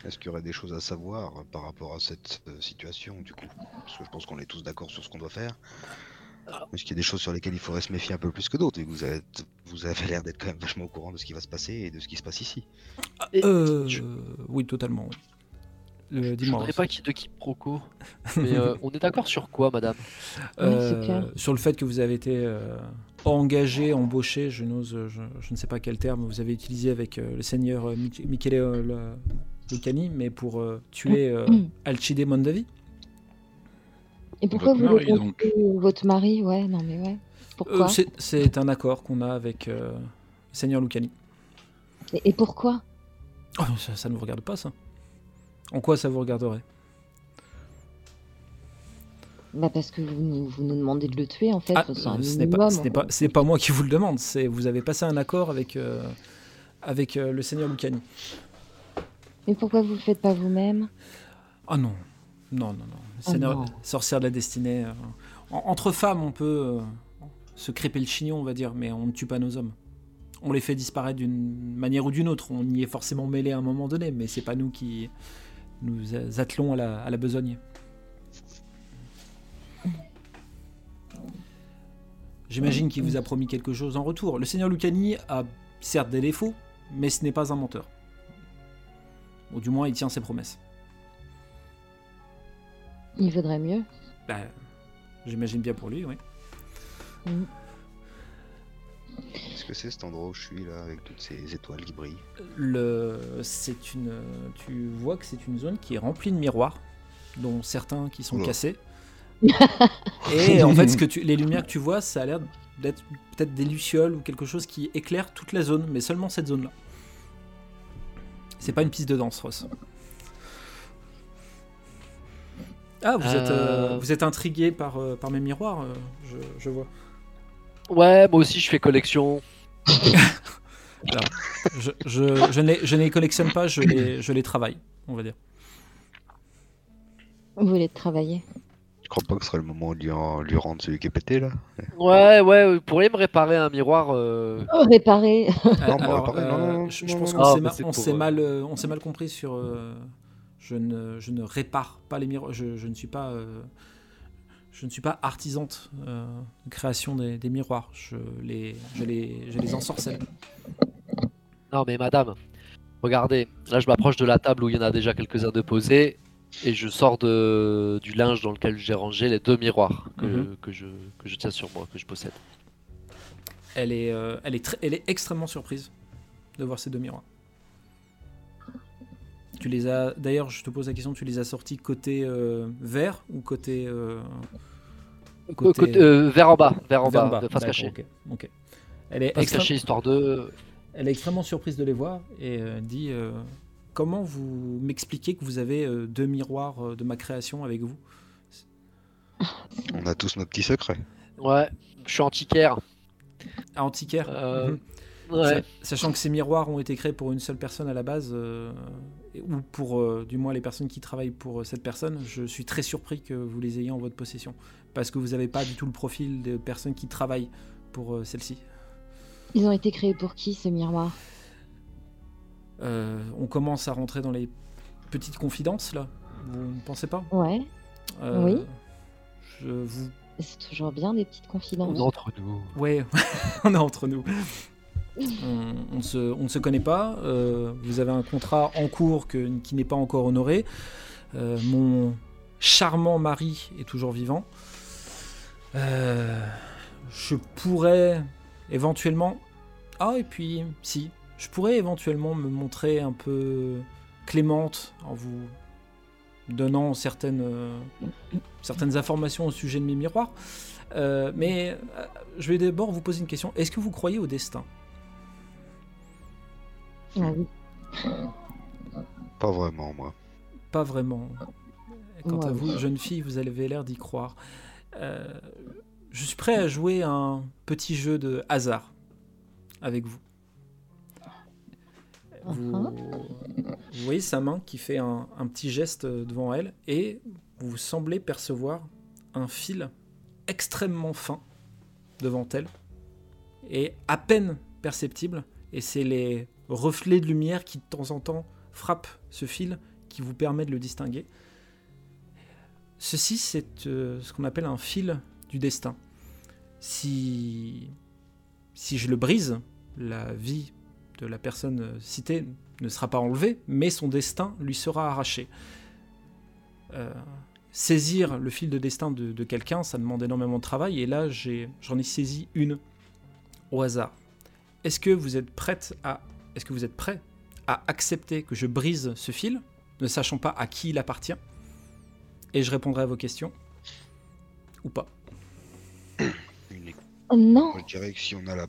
Est-ce qu'il y aurait des choses à savoir par rapport à cette situation, du coup? Parce que je pense qu'on est tous d'accord sur ce qu'on doit faire. Est-ce qu'il y a des choses sur lesquelles il faudrait se méfier un peu plus que d'autres Et vous avez, vous avez l'air d'être quand même vachement au courant de ce qui va se passer et de ce qui se passe ici. Et Euh, je- oui, totalement. Euh, Je Dis-moi. voudrais pas qu'il de quiproquo. Mais euh, on est d'accord sur quoi, madame? Euh, Oui, c'est clair. sur le fait que vous avez été euh, engagé, embauché, je n'ose, je, je ne sais pas quel terme vous avez utilisé avec euh, le seigneur euh, Mich- Michele euh, le- Lucani, mais pour euh, tuer euh, Alcide Mondavi. Et pourquoi Votre vous mari, donc. votre mari? Ouais, non mais ouais. Pourquoi? Euh, c'est- un accord qu'on a avec euh, le seigneur Lucani. et, et pourquoi? Oh, ça, ça ne vous regarde pas, ça. En quoi ça vous regarderait? Bah parce que vous nous, vous nous demandez de le tuer en fait. Ah, un ce n'est pas, moi qui vous le demande. C'est vous avez passé un accord avec euh, avec euh, le seigneur Lucani. Mais pourquoi vous le faites pas vous-même? Ah non, non, non, non. Seigneur- non. sorcière de la destinée. euh, en- entre femmes, on peut euh, se crêper le chignon, on va dire, mais on ne tue pas nos hommes. On les fait disparaître d'une manière ou d'une autre. On y est forcément mêlé à un moment donné, mais c'est pas nous qui nous attelons à la, à la besogne. J'imagine qu'il vous a promis quelque chose en retour. Le seigneur Lucani a certes des défauts, mais ce n'est pas un menteur. Ou du moins, il tient ses promesses. Il vaudrait mieux. Bah, J'imagine bien pour lui, oui. Qu'est-ce que c'est cet endroit où je suis là, avec toutes ces étoiles qui brillent Le, c'est une, tu vois que c'est une zone qui est remplie de miroirs, dont certains qui sont Oula. cassés. Et en fait, ce que tu, les lumières que tu vois, ça a l'air d'être peut-être des lucioles ou quelque chose qui éclaire toute la zone, mais seulement cette zone-là. C'est pas une piste de danse, Ross. Ah, vous êtes, euh, Euh. vous êtes intrigué par, euh, par mes miroirs, euh, je, je vois. Ouais, moi aussi je fais collection. Je, je, je, ne les, je ne les collectionne pas, je les, je les travaille, on va dire. Vous voulez travailler Je crois pas que ce serait le moment de lui, en- lui rendre celui qui est pété là? Ouais, ouais, vous pourriez me réparer un miroir euh, Oh, réparer Non, Alors, pas pareil, non, euh, non, non, je, pense qu'on ma- mal, euh, s'est mal compris sur. Euh, je, ne, je ne répare pas les miroirs. Je, je ne suis pas. euh, je ne suis pas artisante euh, de création des, des miroirs. Je les, je les, je les ensorcelle. Non, mais madame, Regardez, là je m'approche de la table où il y en a déjà quelques-uns de posés et je sors de, du linge dans lequel j'ai rangé les deux miroirs que, Mhm. que je, que je tiens sur moi, que je possède. Elle est, euh, elle, est elle est extrêmement surprise de voir ces deux miroirs. Tu les as. D'ailleurs, je te pose la question tu les as sortis côté euh, vert ou côté. euh, Côté, euh, vers en bas, vers en bas, de face cachée. Elle est, Face extrême- cachée histoire de. elle est extrêmement surprise de les voir et euh, dit euh, Comment vous m'expliquez que vous avez euh, deux miroirs euh, de ma création avec vous? On a tous nos petits secrets. Ouais, je suis antiquaire. À Antiquaire? Euh, Mhm. Ouais. Sachant que ces miroirs ont été créés pour une seule personne à la base, euh, ou pour euh, du moins les personnes qui travaillent pour euh, cette personne, je suis très surpris que vous les ayez en votre possession. Parce que vous n'avez pas du tout le profil des personnes qui travaillent pour euh, celle-ci. Ils ont été créés pour qui, ce miroir? Euh, on commence à rentrer dans les petites confidences là, vous ne pensez pas? Ouais, Euh, Oui. Je vous... c'est toujours bien des petites confidences. Entre nous. Ouais, on est entre nous. On, se, ne se connaît pas. euh, vous avez un contrat en cours qui n'est pas encore honoré. Euh, mon charmant mari est toujours vivant. Euh, je pourrais éventuellement... Ah, et puis, si. Je pourrais éventuellement me montrer un peu clémente en vous donnant certaines, certaines informations au sujet de mes miroirs. Mais je vais d'abord vous poser une question. Est-ce que vous croyez au destin? Ah oui. Pas vraiment, moi. Pas vraiment. Quant à Ouais. vous, jeune fille, vous avez l'air d'y croire. Euh, je suis prêt à jouer un petit jeu de hasard avec vous. Vous, vous voyez sa main qui fait un, un petit geste devant elle et vous semblez percevoir un fil extrêmement fin devant elle et à peine perceptible et c'est les reflets de lumière qui de temps en temps frappent ce fil qui vous permet de le distinguer. Ceci, c'est euh, ce qu'on appelle un fil du destin. Si, je le brise, la vie de la personne euh, citée ne sera pas enlevée, mais son destin lui sera arraché. Euh, saisir le fil de destin de, quelqu'un, ça demande énormément de travail, et là, j'en ai, saisi une au hasard. Est-ce que vous êtes prête à, est-ce que vous êtes prêt à accepter que je brise ce fil, ne sachant pas à qui il appartient, et je répondrai à vos questions ou pas? Oh non je dirais que si on a la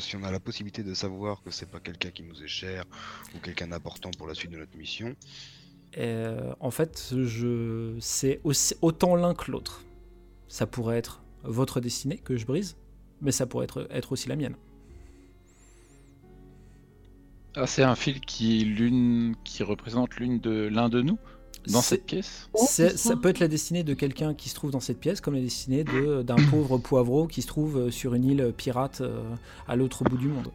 si on a la possibilité de savoir que c'est pas quelqu'un qui nous est cher ou quelqu'un d'important pour la suite de notre mission, Euh, en fait, je c'est aussi autant l'un que l'autre. Ça pourrait être votre destinée que je brise, mais ça pourrait être, être aussi la mienne. Ah, c'est un fil qui, est l'une, qui représente l'une de l'un de nous dans cette pièce? C'est ça peut être la destinée de quelqu'un qui se trouve dans cette pièce, comme la destinée de- d'un pauvre poivreau qui se trouve euh, sur une île pirate euh, à l'autre bout du monde.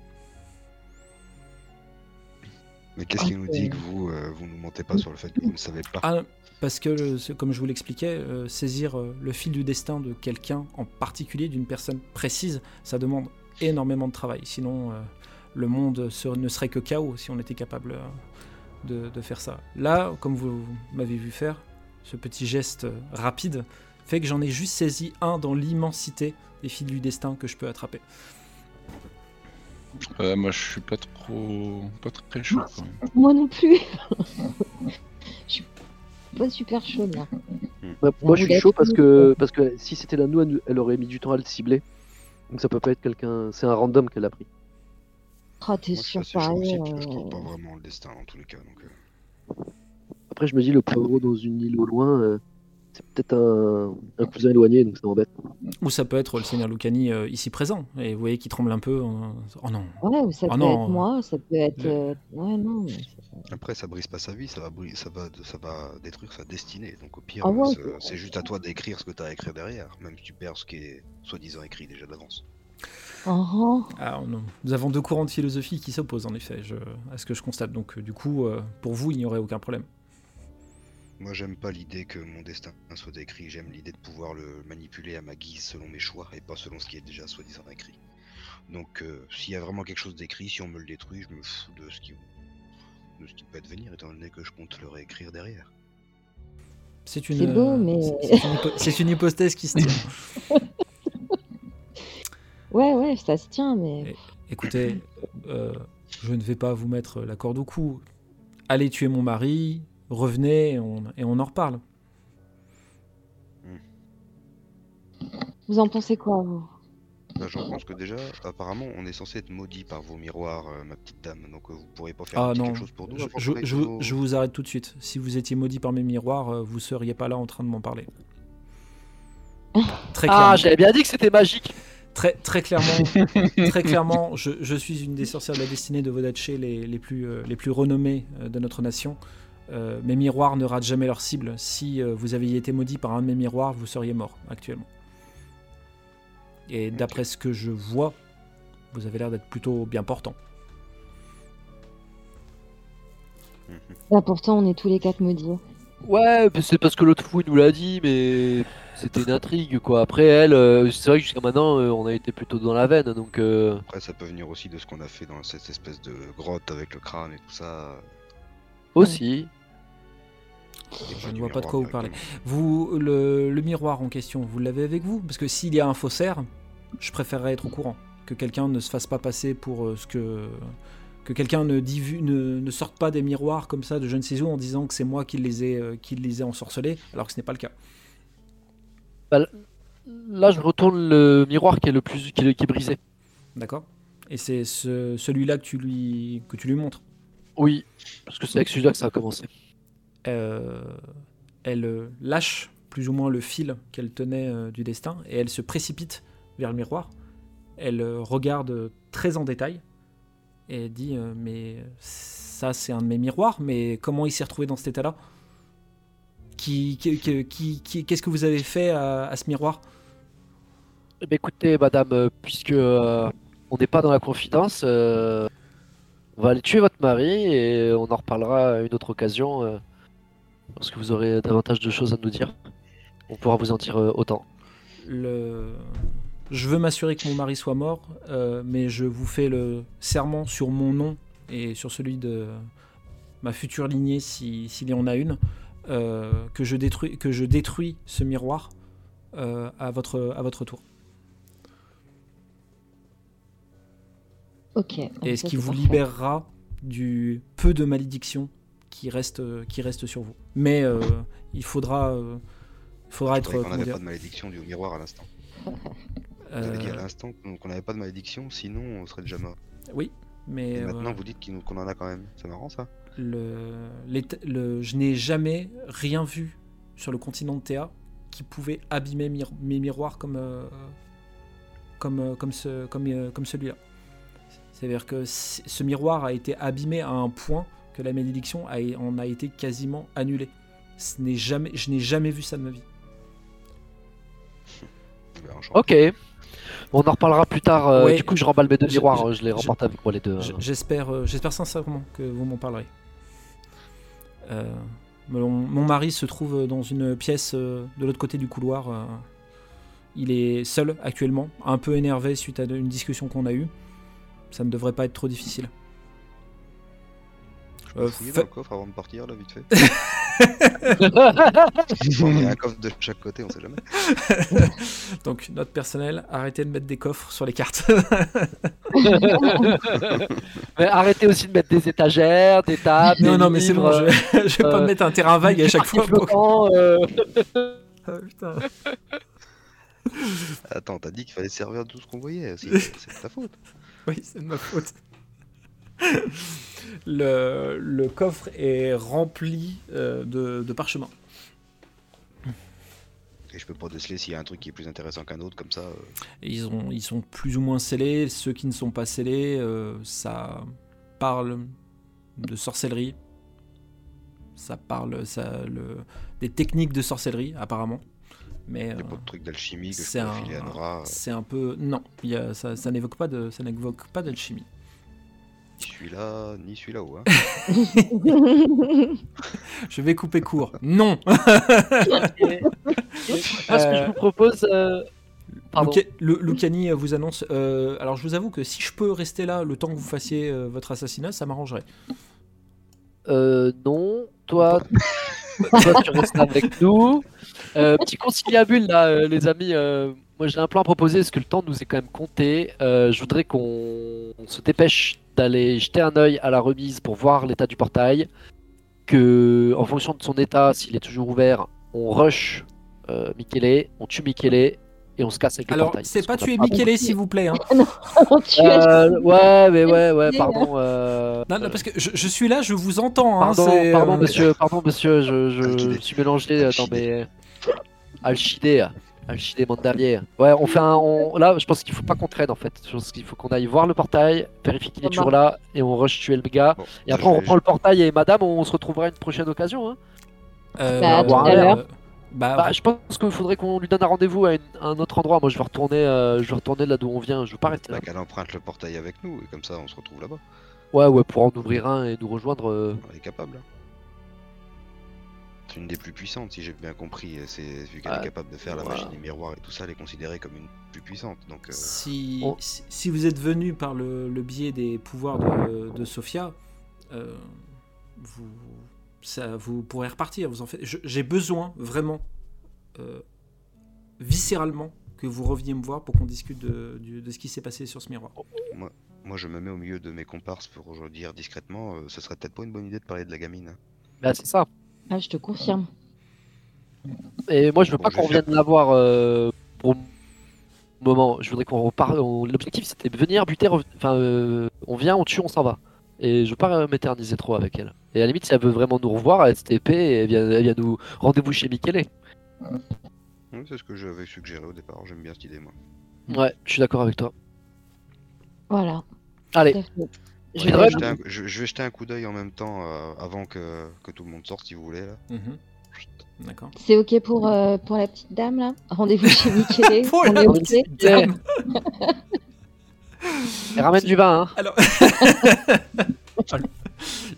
mais qu'est-ce qui nous dit que vous, euh, vous nous mentez pas sur le fait que vous ne savez pas? Ah, parce que, c'est- comme je vous l'expliquais, euh, saisir euh, le fil du destin de quelqu'un, en particulier d'une personne précise, ça demande énormément de travail. Sinon, euh, le monde ne serait que chaos si on était capable euh, de, de faire ça. Là, comme vous m'avez vu faire, ce petit geste euh, rapide fait que j'en ai juste saisi un dans l'immensité des fils du destin que je peux attraper. Euh, Moi, je suis pas trop, pas très chaud. Quand même. Moi non plus Je suis pas super chaude là. Bah, moi je suis chaud parce que, parce que si c'était la nous, elle, elle aurait mis du temps à le cibler. Donc ça peut pas être quelqu'un. C'est un random qu'elle a pris. Ah, t'es sûr, pareil. je crois euh, pas vraiment le destin dans tous les cas. Donc, euh, Après je me dis le poivreau dans une île au loin, euh, c'est peut-être un, un cousin éloigné donc ça m'embête. Ou ça peut être le seigneur Lucani euh, ici présent, et vous voyez qu'il tremble un peu. Oh non, Ouais, ou ça Ah peut non. être moi, ça peut être. Euh, Ouais, non. mais Après, ça brise pas sa vie, ça va, bri- ça va, ça va détruire sa destinée. Donc au pire, Ah ouais, c'est- juste à toi d'écrire ce que tu as à écrire derrière, même si tu perds ce qui est soi-disant écrit déjà d'avance. Ah, ah. Ah, non. Nous avons deux courants de philosophie qui s'opposent en effet, je... à ce que je constate. Donc euh, du coup, euh, pour vous, il n'y aurait aucun problème. Moi, j'aime pas l'idée que mon destin soit écrit, j'aime l'idée de pouvoir le manipuler à ma guise selon mes choix et pas selon ce qui est déjà soi-disant écrit. Donc, euh, s'il y a vraiment quelque chose d'écrit, si on me le détruit, je me fous de ce qui de ce qui peut advenir, étant donné que je compte le réécrire derrière. C'est une, C'est beau, mais- c'est- c'est une, hypo- c'est une hypothèse qui se tient. Ouais, ouais, ça se tient, mais. Écoutez, euh, je ne vais pas vous mettre la corde au cou. Allez tuer mon mari, revenez et on, et on en reparle. Vous en pensez quoi, vous? Bah, J'en pense que déjà, apparemment, on est censé être maudit par vos miroirs, euh, ma petite dame. Donc euh, vous pourrez pas faire Ah non, quelque chose pour nous je, je- je- vous arrête tout de suite. Si vous étiez maudit par mes miroirs, euh, vous seriez pas là en train de m'en parler. Très clairement. Ah, j'avais bien dit que c'était magique. Très, très clairement, très clairement je, je suis une des sorcières de la destinée de Vodache les, les, plus, euh, les plus renommées euh, de notre nation. Euh, mes miroirs ne ratent jamais leur cible. Si euh, vous aviez été maudit par un de mes miroirs, vous seriez mort actuellement. Et d'après ce que je vois, vous avez l'air d'être plutôt bien portant. Là, pourtant, on est tous les quatre maudits. Ouais, mais c'est parce que l'autre fou il nous l'a dit, mais c'était une intrigue quoi. Après elle, euh, c'est vrai que jusqu'à maintenant euh, on a été plutôt dans la veine, donc euh, Après, ça peut venir aussi de ce qu'on a fait dans cette espèce de grotte avec le crâne et tout ça. aussi. Et Je ne du vois pas de miroir quoi vous parlez. directement. Vous, le, le miroir en question, vous l'avez avec vous? Parce que s'il y a un faussaire, je préférerais être au courant. Que quelqu'un ne se fasse pas passer pour euh, ce que. Que quelqu'un ne, divu- ne, ne sorte pas des miroirs comme ça de je ne sais où en disant que c'est moi qui les ai, euh, qui les ai ensorcelés, alors que ce n'est pas le cas. Là je retourne le miroir qui est le plus qui est, qui est brisé. D'accord Et c'est ce- celui-là que, tu lui- que tu lui montres. Oui, parce que c'est avec celui-là que ça a commencé. Euh, elle euh, lâche plus ou moins le fil qu'elle tenait euh, du destin et elle se précipite vers le miroir. Elle euh, regarde très en détail et elle dit Mais ça, c'est un de mes miroirs, mais comment il s'est retrouvé dans cet état-là? Qui, qui- qui- Qu'est-ce que vous avez fait à, à ce miroir Eh bien, écoutez, madame, euh, puisque euh, on n'est pas dans la confidence, euh, on va aller tuer votre mari et on en reparlera à une autre occasion euh, lorsque vous aurez davantage de choses à nous dire. On pourra vous en dire autant. le... Je veux m'assurer que mon mari soit mort, mais je vous fais le serment sur mon nom et sur celui de ma future lignée, si- s'il y en a une, que, je détruis, que je détruis ce miroir euh, à, votre, à votre tour. Ok. Et ce qui vous parfait. libérera du peu de malédiction qui reste, qui reste sur vous. Mais euh, il faudra, euh, il faudra Je être. comment n'avait dire, pas de malédiction du miroir à l'instant. Vous euh, avez dit à l'instant qu'on n'avait pas de malédiction, sinon on serait déjà mort. oui, mais Et euh, maintenant vous dites qu'il nous- qu'on en a quand même. C'est marrant ça. le, l'éta- le- je n'ai jamais rien vu sur le continent de Théa qui pouvait abîmer mes miroirs comme, euh, comme, euh, comme, ce, comme, euh, comme celui-là. C'est-à-dire que ce miroir a été abîmé à un point que la malédiction a, en a été quasiment annulée. Ce n'est jamais, je n'ai jamais vu ça de ma vie. Ben, enchanté. Ok. On en reparlera plus tard. euh, Ouais. Du coup, je remballe mes deux miroirs. je- Je, les remporte avec moi les deux. J- euh. J'espère, euh, j'espère sincèrement que vous m'en parlerez. Euh, mon, mon mari se trouve dans une pièce euh, de l'autre côté du couloir. euh, il est seul actuellement, un peu énervé suite à une discussion qu'on a eue. Ça ne devrait pas être trop difficile. Je peux Euh, fouiller fa- dans le coffre avant de partir là vite fait. Il y a un coffre de chaque côté, on sait jamais. Donc, note personnelle, arrêtez de mettre des coffres sur les cartes. Mais arrêtez aussi de mettre des étagères, des tables. non, des non, mais c'est bon, je, je vais pas euh, me mettre un terrain vague à chaque fois. pour- euh, Ah, putain. Attends, t'as dit qu'il fallait servir de tout ce qu'on voyait. C'est c'est de ta faute. Oui, c'est de ma faute. Le, le coffre est rempli euh, de, de parchemins. Et je peux pas déceler s'il y a un truc qui est plus intéressant qu'un autre comme ça. euh. Ils, ont, ils sont plus ou moins scellés. Ceux qui ne sont pas scellés, euh, ça parle de sorcellerie. Ça parle ça, le, des techniques de sorcellerie, apparemment. Mais Il y a pas de truc d'alchimie que je c'est peux un- filer à Nora. c'est un peu. Non, y a- ça, ça n'évoque pas d'alchimie. Ni celui-là, ni celui là-haut. Hein. Je vais couper court. Non et- moi, ce que je vous propose. euh, Lucani euh, vous annonce. euh, alors, je vous avoue que si je peux rester là le temps que vous fassiez euh, votre assassinat, ça m'arrangerait. euh, non. Toi, toi, tu restes avec nous. Euh, petit conciliabule là, euh, les amis. euh, moi, j'ai un plan à proposer parce que le temps nous est quand même compté. Euh, je voudrais qu'on on se dépêche d'aller jeter un œil à la remise pour voir l'état du portail. Que, en fonction de son état, s'il est toujours ouvert, on rush euh, Michele, on tue Michele et on se casse avec le portail. c'est pas tuer Michele, s'il vous plaît. hein. On tue Euh, ouais, mais ouais, ouais, pardon. euh, Non, non, parce que je, je suis là, je vous entends. hein, Pardon, c'est, pardon, euh, monsieur, pardon, monsieur, je, je, suis mélangé euh, dans Alchidé. mes. Alchidé, Alchidé Mandalier. Ouais, on fait un. on- Là, je pense qu'il faut pas qu'on traîne en fait. Je pense qu'il faut qu'on aille voir le portail, vérifier qu'il est toujours là, et on rush tuer le gars. Bon, Et après, on reprend le portail et madame, on se retrouvera à une prochaine occasion. Hein. euh, Bah, à ouais, tout à ouais, l'heure. euh, Bah, Bah, je pense qu'il faudrait qu'on lui donne un rendez-vous à, une- à un autre endroit. Moi, je vais retourner, euh, je vais retourner là d'où on vient. Je veux pas rester là. Bah, qu'elle emprunte le portail avec nous, et comme ça on se retrouve là-bas. Ouais, ouais, pour en ouvrir un et nous rejoindre. euh, Elle est capable. hein. Une des plus puissantes, si j'ai bien compris. C'est vu qu'elle Ah, est capable de faire la magie des miroirs et tout ça, elle est considérée comme une plus puissante. Donc, euh, si, on- si, si vous êtes venu par le, le biais des pouvoirs de, de Sophia, euh, vous, ça, vous pourrez repartir. Vous en faites. J'ai besoin vraiment, euh, viscéralement, que vous reveniez me voir pour qu'on discute de, de ce qui s'est passé sur ce miroir. moi, je me mets au milieu de mes comparses pour dire discrètement, euh, ce serait peut-être pas une bonne idée de parler de la gamine. Bah, c'est ça. Ah, je te confirme. Et moi, je veux Bon, pas qu'on revienne la voir euh, pour le moment. Je voudrais qu'on repart. on- L'objectif, c'était de venir buter. rev- Enfin, euh, on vient, on tue, on s'en va. Et je veux pas m'éterniser trop avec elle. Et à la limite, si elle veut vraiment nous revoir, elle STP et elle vient, elle vient nous rendez-vous chez Michele. Oui, c'est ce que j'avais suggéré au départ, j'aime bien cette idée, moi. Ouais, je suis d'accord avec toi. Voilà. Allez. Ouais, Je vais jeter un, je- je vais jeter un coup d'œil en même temps euh, avant que, que tout le monde sorte, si vous voulez. Là. Mhm. D'accord. C'est ok pour, euh, pour la petite dame là? Rendez-vous chez Michele Pour on la est ok petite dame. elle ramène du vin, hein. Alors.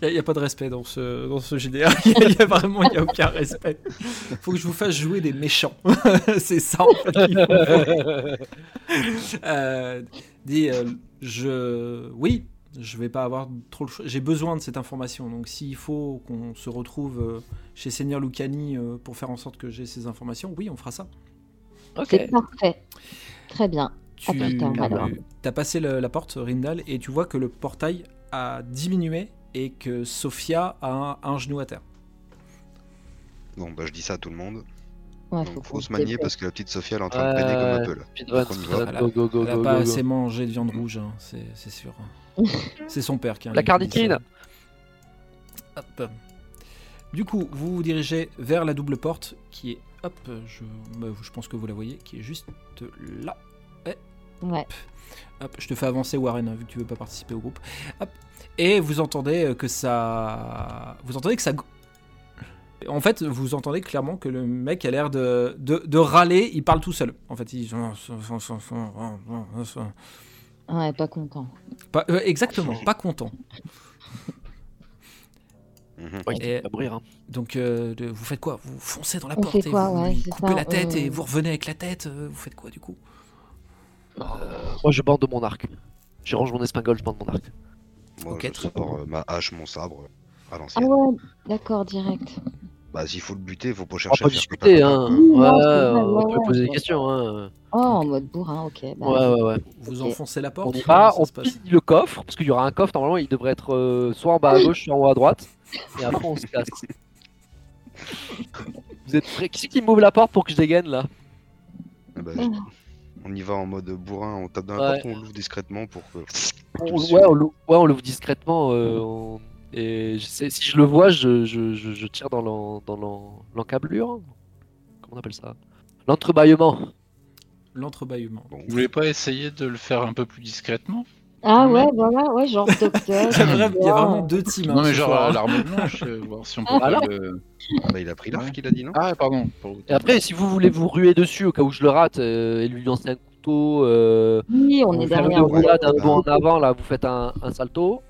Il n'y a, pas de respect dans ce, dans ce GDR. Il y, a- il a vraiment il y a aucun respect. faut que je vous fasse jouer des méchants. c'est ça en fait. faut. Euh, dis, euh, je. Oui, je vais pas avoir trop le choix. J'ai besoin de cette information. Donc s'il faut qu'on se retrouve euh, chez Seigneur Lucani euh, pour faire en sorte que j'ai ces informations, oui, on fera ça. C'est Ok. parfait. Très bien. Tu as passé la porte, Rindal, et tu vois que le portail a diminué et que Sophia a un, un genou à terre. Bon, bah je dis ça à tout le monde. Ouais, Donc, faut se manier parce que la petite Sophia elle est en train de peiner comme un peu là. Speedrun, speedrun, va. go, go, go, Elle pas go, assez go. mangé de viande rouge, hein, c'est c'est sûr. c'est son père qui a La carnitine Hop. Du coup, vous vous dirigez vers la double porte qui est, hop, je, bah, je pense que vous la voyez, qui est juste là. Ouais. Hop, je te fais avancer Warren, vu que tu veux pas participer au groupe. Hop. Et vous entendez euh, que ça. Vous entendez que ça. En fait, vous entendez clairement que le mec a l'air de, de, de râler, il parle tout seul. En fait, il. Ouais, pas content. Pas- euh, exactement, pas content. Mhm. Ouais, Et- hein. Donc, euh, de- vous faites quoi? Vous foncez dans la On porte et quoi, vous ouais, lui c'est coupez ça, la tête euh. et vous revenez avec la tête. euh, Vous faites quoi du coup? Moi, je bande mon arc. Je range mon espingole, je bande mon arc. Moi je sors euh, ma hache, mon sabre à Ah ouais, d'accord, direct. Bah s'il faut le buter, faut pas On va chercher pas à faire discuter, hein. Ouais, non, on peut ouais, poser des questions, hein. Oh, en mode bourrin, ok. bah, Ouais, ouais, ouais. Vous enfoncez la porte On y va, on se passe pille le coffre, parce qu'il y aura un coffre, normalement il devrait être euh, soit en bas à gauche, soit en haut à droite. Et après on se casse. Vous êtes prêts? Qui c'est qui m'ouvre la porte pour que je dégaine là? Ah bah, On y va en mode bourrin, on tape dans la Ouais. porte, on l'ouvre discrètement pour que. on, ouais, on l'ouvre ouais, on l'ouvre discrètement. euh, on- Et si je le vois, je, je, je, je tire dans l'en- dans l'en- l'encablure. Comment on appelle ça? L'entrebâillement. L'entrebâillement. Bon, Vous voulez pas essayer de le faire un peu plus discrètement? Ah ouais, voilà, ouais, genre docteur. Il y a vra- il y a docteur, vraiment deux teams. hein, Non mais genre à l'arme blanche, euh, voir si on peut Voilà. pas le... bah, il a pris l'arc, Ouais. il a dit non? Ah pardon. pour- Et après, si vous voulez vous ruer dessus au cas où je le rate euh, et lui lancer un couteau, euh, Oui, on vous est derrière. roulade, un bond en avant, là, vous faites un, un salto.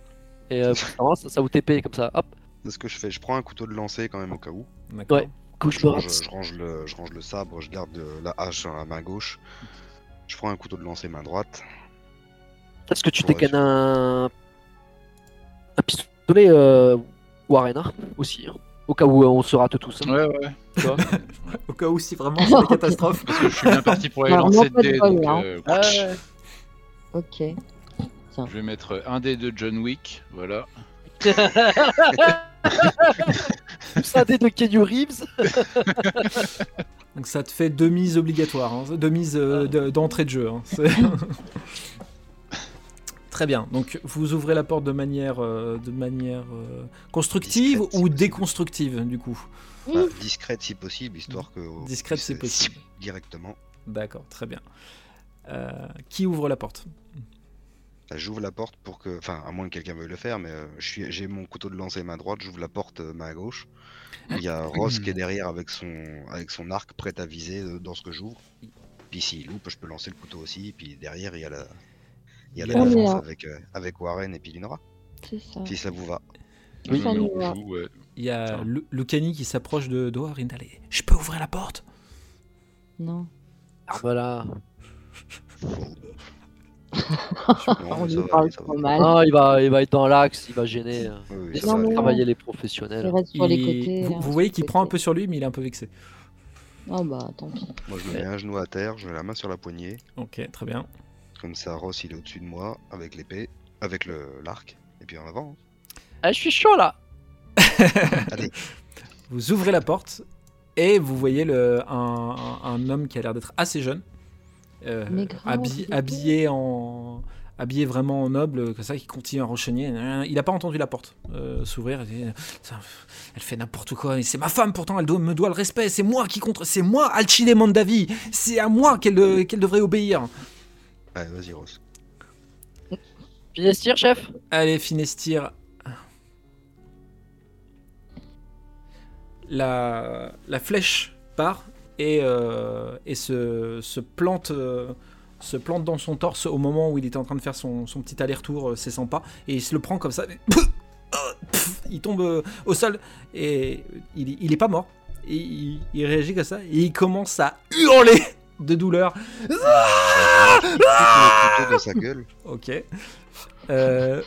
Et euh, ça, ça vous TP comme ça. Hop, C'est ce que je fais, je prends un couteau de lancer quand même au cas où. D'accord. Ouais. couche Je range, je range le, je range le sabre, je garde la hache dans la main gauche. Je prends un couteau de lancer main droite. Est-ce que tu Ouais, dégaines un... un pistolet euh, Warren hein, aussi. hein. Au cas où euh, on se rate tous. hein, Ouais, ouais. Au cas où si vraiment c'est la catastrophe. Parce que je suis bien parti pour aller Alors, lancer de dés. donc, euh, Ah ouais. Ok. Je vais mettre un dé de John Wick. Voilà. Ça dé de Kenny Reeves. Donc ça te fait deux mises obligatoires, hein, deux mises euh, de- d'entrée de jeu. hein. Très bien. Donc vous ouvrez la porte de manière, euh, de manière euh, constructive Discrète, si ou possible. déconstructive du coup? Enfin, discrète si possible, histoire que. Discrète si possible. Directement. D'accord, très bien. Euh, qui ouvre la porte? J'ouvre la porte pour que. Enfin, à moins que quelqu'un veuille le faire, mais euh, je suis... j'ai mon couteau de lancer main droite, j'ouvre la porte euh, main gauche. Il y a Ross qui est derrière avec son, avec son arc prêt à viser euh, dans ce que j'ouvre. Puis s'il loupe, je peux lancer le couteau aussi. Et puis derrière, il y a la, il y a la On est défense là. avec, euh, avec Warren et puis Linora. C'est ça. Si ça vous va. Oui. Ça Mais nous on va. joue, ouais. Il y a. Lu- Lucani qui s'approche de Doharin. Allez, je peux ouvrir la porte? Non. Ah voilà. Non, va va. Non, il va, il va être dans l'axe, il va gêner. Oui, va mais- travailler les Il professionnels. reste sur les Il- côtés. Vous, hein, voyez qu'il prend un peu sur lui, mais il est un peu vexé. Oh bah tant pis. Moi, je me mets un genou à terre, je mets la main sur la poignée. Ok, très bien. Comme ça, Ross, il est au-dessus de moi avec l'épée, avec le l'arc. Et puis en avant. Ah, je suis chaud là. Allez, Vous ouvrez la porte et vous voyez le, un, un- un homme qui a l'air d'être assez jeune, euh, Mais grave, habi- il est habillé en habillé vraiment en noble, comme ça, qui continue à renchaîner. Il n'a pas entendu la porte euh, s'ouvrir. Elle fait n'importe quoi. et C'est ma femme pourtant. Elle doit- me doit le respect. C'est moi qui contre. C'est moi, Alcide Mondavi. C'est à moi qu'elle qu'elle devrait obéir. allez vas-y, Ross. Finestir, chef? Allez, Finestir. La, la flèche part et, euh, et se, se plante, euh, se plante dans son torse au moment où il était en train de faire son, son petit aller-retour, euh, 100 pas, et il se le prend comme ça. Il tombe au sol et il, il est pas mort. Et il, il réagit comme ça et il commence à hurler de douleur. Sa gueule. Ok. Euh...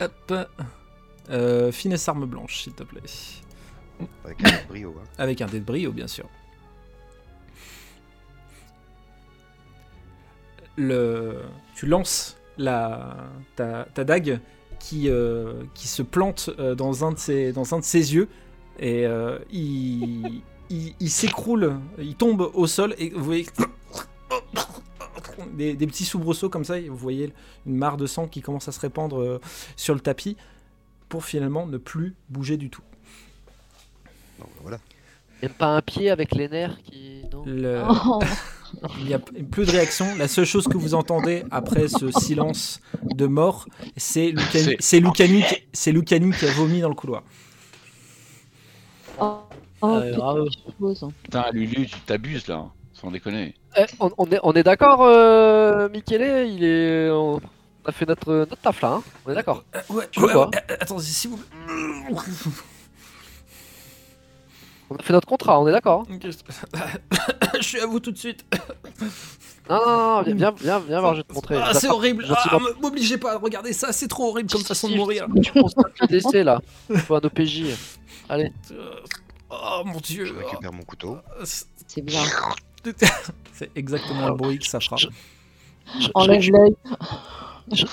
Hop. Euh, finesse arme blanche, s'il te plaît. Avec un brio. Hein. Avec un dé de brio, bien sûr. Le... Tu lances la... ta... ta dague qui, euh, qui se plante euh, dans, un de ses... dans un de ses yeux et euh, il, il, il s'écroule, il tombe au sol et vous voyez des, des petits soubresauts comme ça, et vous voyez une mare de sang qui commence à se répandre euh, sur le tapis pour finalement ne plus bouger du tout. Donc voilà. Même pas un pied avec les nerfs qui. Non? Le- Oh, Il n'y a plus de réaction. La seule chose que vous entendez après ce silence de mort, c'est Lucani, C'est- Lucani, qui- c'est Lucani qui a vomi dans le couloir. oh, oh, putain, je suppose. Putain, Lulu, tu t'abuses là. hein, Sans déconner. Eh, on, on est, on est d'accord, euh, Michele Il est. On a fait notre, notre taf là, hein On est d'accord. ouais, Tu veux ouais, ouais, euh, attendez, si vous. On a fait notre contrat, on est d'accord. hein Je suis à vous tout de suite. Non, non, non, viens, viens, viens, viens voir, je vais te montrer. Ah, c'est horrible. Ah, m'obligez pas à regarder ça. C'est trop horrible comme façon de Si, mourir. si, Tu constates le décès là. Faut un OPJ. Allez. Euh, Oh mon dieu. Je récupère mon couteau. Oh, c'est- bien. C'est exactement le bruit que ça fera. Enlève je- l'œil. je-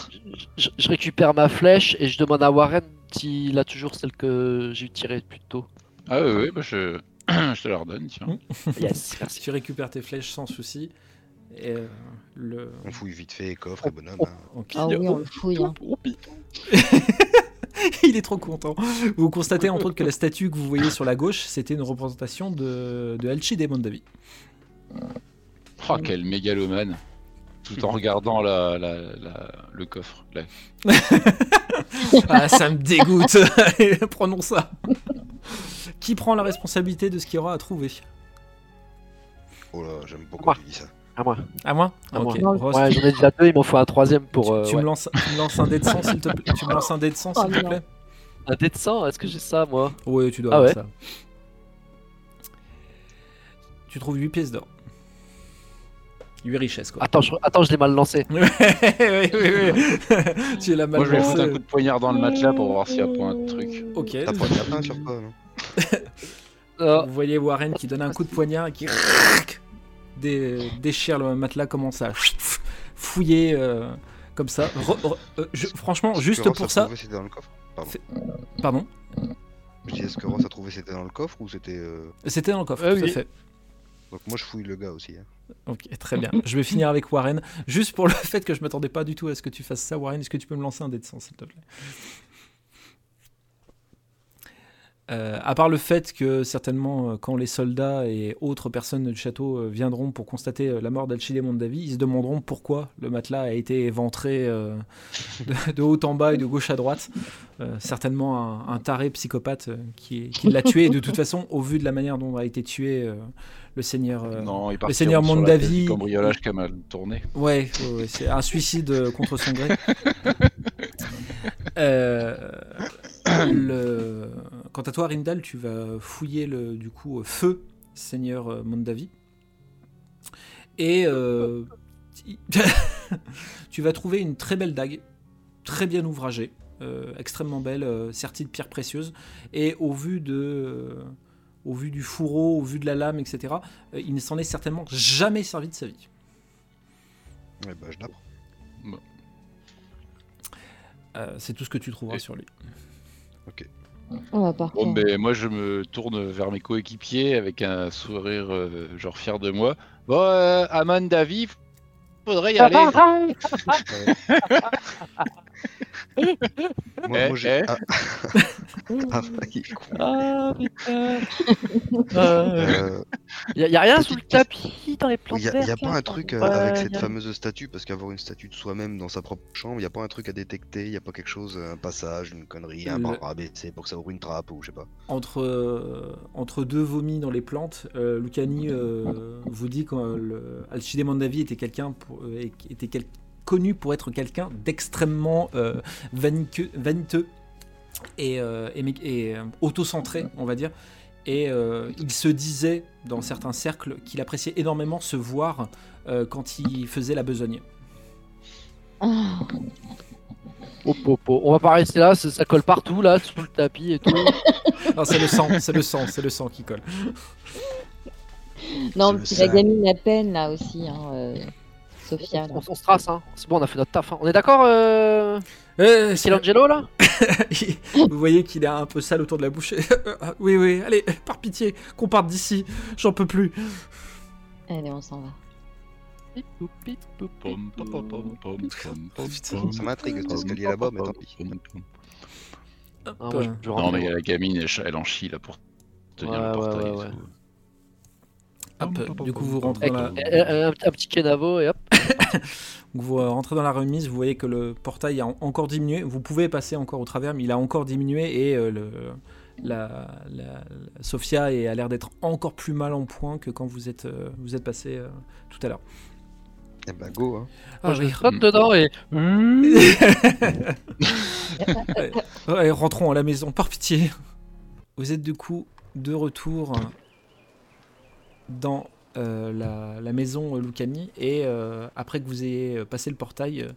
je- je récupère ma flèche et je demande à Warren s'il a toujours celle que j'ai tirée plus tôt. Ah ouais, ouais, bah je... je te la redonne, tiens. Yes, merci. Tu récupères tes flèches sans souci. Et euh, le. On fouille vite fait, coffre et bonhomme. Oh. hein. Ok. Ah oui, on le fouille. hein. Il est trop content. Vous constatez entre autres que la statue que vous voyez sur la gauche, c'était une représentation de, de Alcide Mondavi. Oh, quel mégalomane. Tout en regardant la, la, la- le coffre. là. Ah, ça me dégoûte. Prenons ça. Qui prend la responsabilité de ce qu'il y aura à trouver? Oh là, j'aime beaucoup Moi. quand tu dis ça. À moi. À moi? À Ok. moi. Ross, Ouais, j'en ai déjà deux, il m'en faut un troisième pour. tu, euh, tu ouais. me lances, tu me lances un dé de sang, s'il te plaît? Tu me lances un dé de sang, Oh s'il te plaît? Un dé de sang, est-ce que j'ai ça moi? Oui, tu dois Ah avoir ouais? ça. Tu trouves 8 pièces d'or. 8 richesses quoi. Attends, je, attends, je l'ai mal lancé. oui, oui, oui. tu l'as mal Moi, je vais foutre un coup de poignard dans le matelas pour voir s'il y a pas un truc. Ok. T'as sur non Euh, Vous voyez Warren qui donne un coup de poignard et qui dé- déchire le matelas, commence à fouiller euh, comme ça. Re- re- euh, je- franchement, juste pour ça. trouvé c'était dans le coffre Pardon. Je dis, est-ce que Ross a trouvé c'était dans le coffre ou c'était. euh, C'était dans le coffre, Ah tout à oui. fait. Donc moi je fouille le gars aussi. hein. Ok, très bien. Je vais finir avec Warren. Juste pour le fait que je m'attendais pas du tout à ce que tu fasses ça, Warren. Est-ce que tu peux me lancer un dé de 100, s'il te plaît? Euh, à part le fait que certainement euh, quand les soldats et autres personnes du château euh, viendront pour constater euh, la mort d'Alchide Mondavi, ils se demanderont pourquoi le matelas a été éventré de, haut en bas et de gauche à droite. Certainement un, taré psychopathe qui, qui l'a tué. De toute façon, au vu de la manière dont a été tué le seigneur euh, Non, il part Seigneur Mondavi- cambriolage qui a mal tourné. Ouais, ouais, ouais, c'est un suicide euh, contre son gré. Euh, le... Quant à toi, Rindal, tu vas fouiller le du coup feu, Seigneur euh, Mondavi, et euh, tu vas trouver une très belle dague, très bien ouvragée, extrêmement belle, sertie de pierres précieuses, et au vu de au vu du fourreau, au vu de la lame, etc., euh, il ne s'en est certainement jamais servi de sa vie. Ouais, bah je l'apprends. Euh, c'est tout ce que tu trouveras Et- sur lui. Oh, bah, parfait. Bon, ben moi je me tourne vers mes coéquipiers avec un sourire euh, genre fier de moi. Bon, euh, Aman Davi, faudrait y aller. Moi, Eh, moi, j'ai. eh. Ah. Ah, il est con. Ah putain. Euh, y, a, y a rien sous le question. Tapis dans les plantes Il y a, y a pas un truc euh, Ouais, avec cette fameuse statue, parce qu'avoir une statue de soi-même dans sa propre chambre, il y a pas un truc à détecter, il y a pas quelque chose, un passage, une connerie, un Le- bras abaissé pour que ça ouvre une trappe ou je sais pas. Entre, euh, entre deux vomis dans les plantes, euh, Lucani euh, vous dit qu'Alchide Mondavi était quelqu'un euh, était quel- connu pour être quelqu'un d'extrêmement euh, vaniteux et, euh, et, et, euh, autocentré, on va dire. Et euh, il se disait dans certains cercles qu'il appréciait énormément se voir euh, quand il faisait la besogne. Ah, Oh, oh, oh. On va pas rester là, ça, ça colle partout là, sous le tapis et tout. Non, c'est le sang, c'est le sang, c'est le sang qui colle. Non, la sang. gamine à peine là aussi, hein, euh, Sophia. on, on se trace, hein. C'est bon, on a fait notre taf. hein. On est d'accord, euh... Euh, c'est- Michelangelo là? Vous voyez qu'il est un peu sale autour de la bouche. Ah, oui, oui, allez, par pitié, qu'on parte d'ici. J'en peux plus. Allez, on s'en va. Ça m'intrigue cet escalier là-bas, mais tant pis. pom. Ah, moi, je. Non, mais la gamine, elle, en chie là pour tenir Ouais, le portail. ouais, et tout. Hop, du coup, vous rentrez dans la, un, un petit kenavo et hop. vous euh, rentrez dans la remise. Vous voyez que le portail a en- encore diminué. Vous pouvez passer encore au travers, mais il a encore diminué et euh, le, la, la- la- Sophia a l'air d'être encore plus mal en point que quand vous êtes, euh, vous êtes passé euh, tout à l'heure. Eh bah go, hein. Ah, je saute dedans et. Rentrons à la maison, par pitié. Vous êtes du coup de retour dans euh, la, maison Lucani et euh, après que vous ayez passé le portail,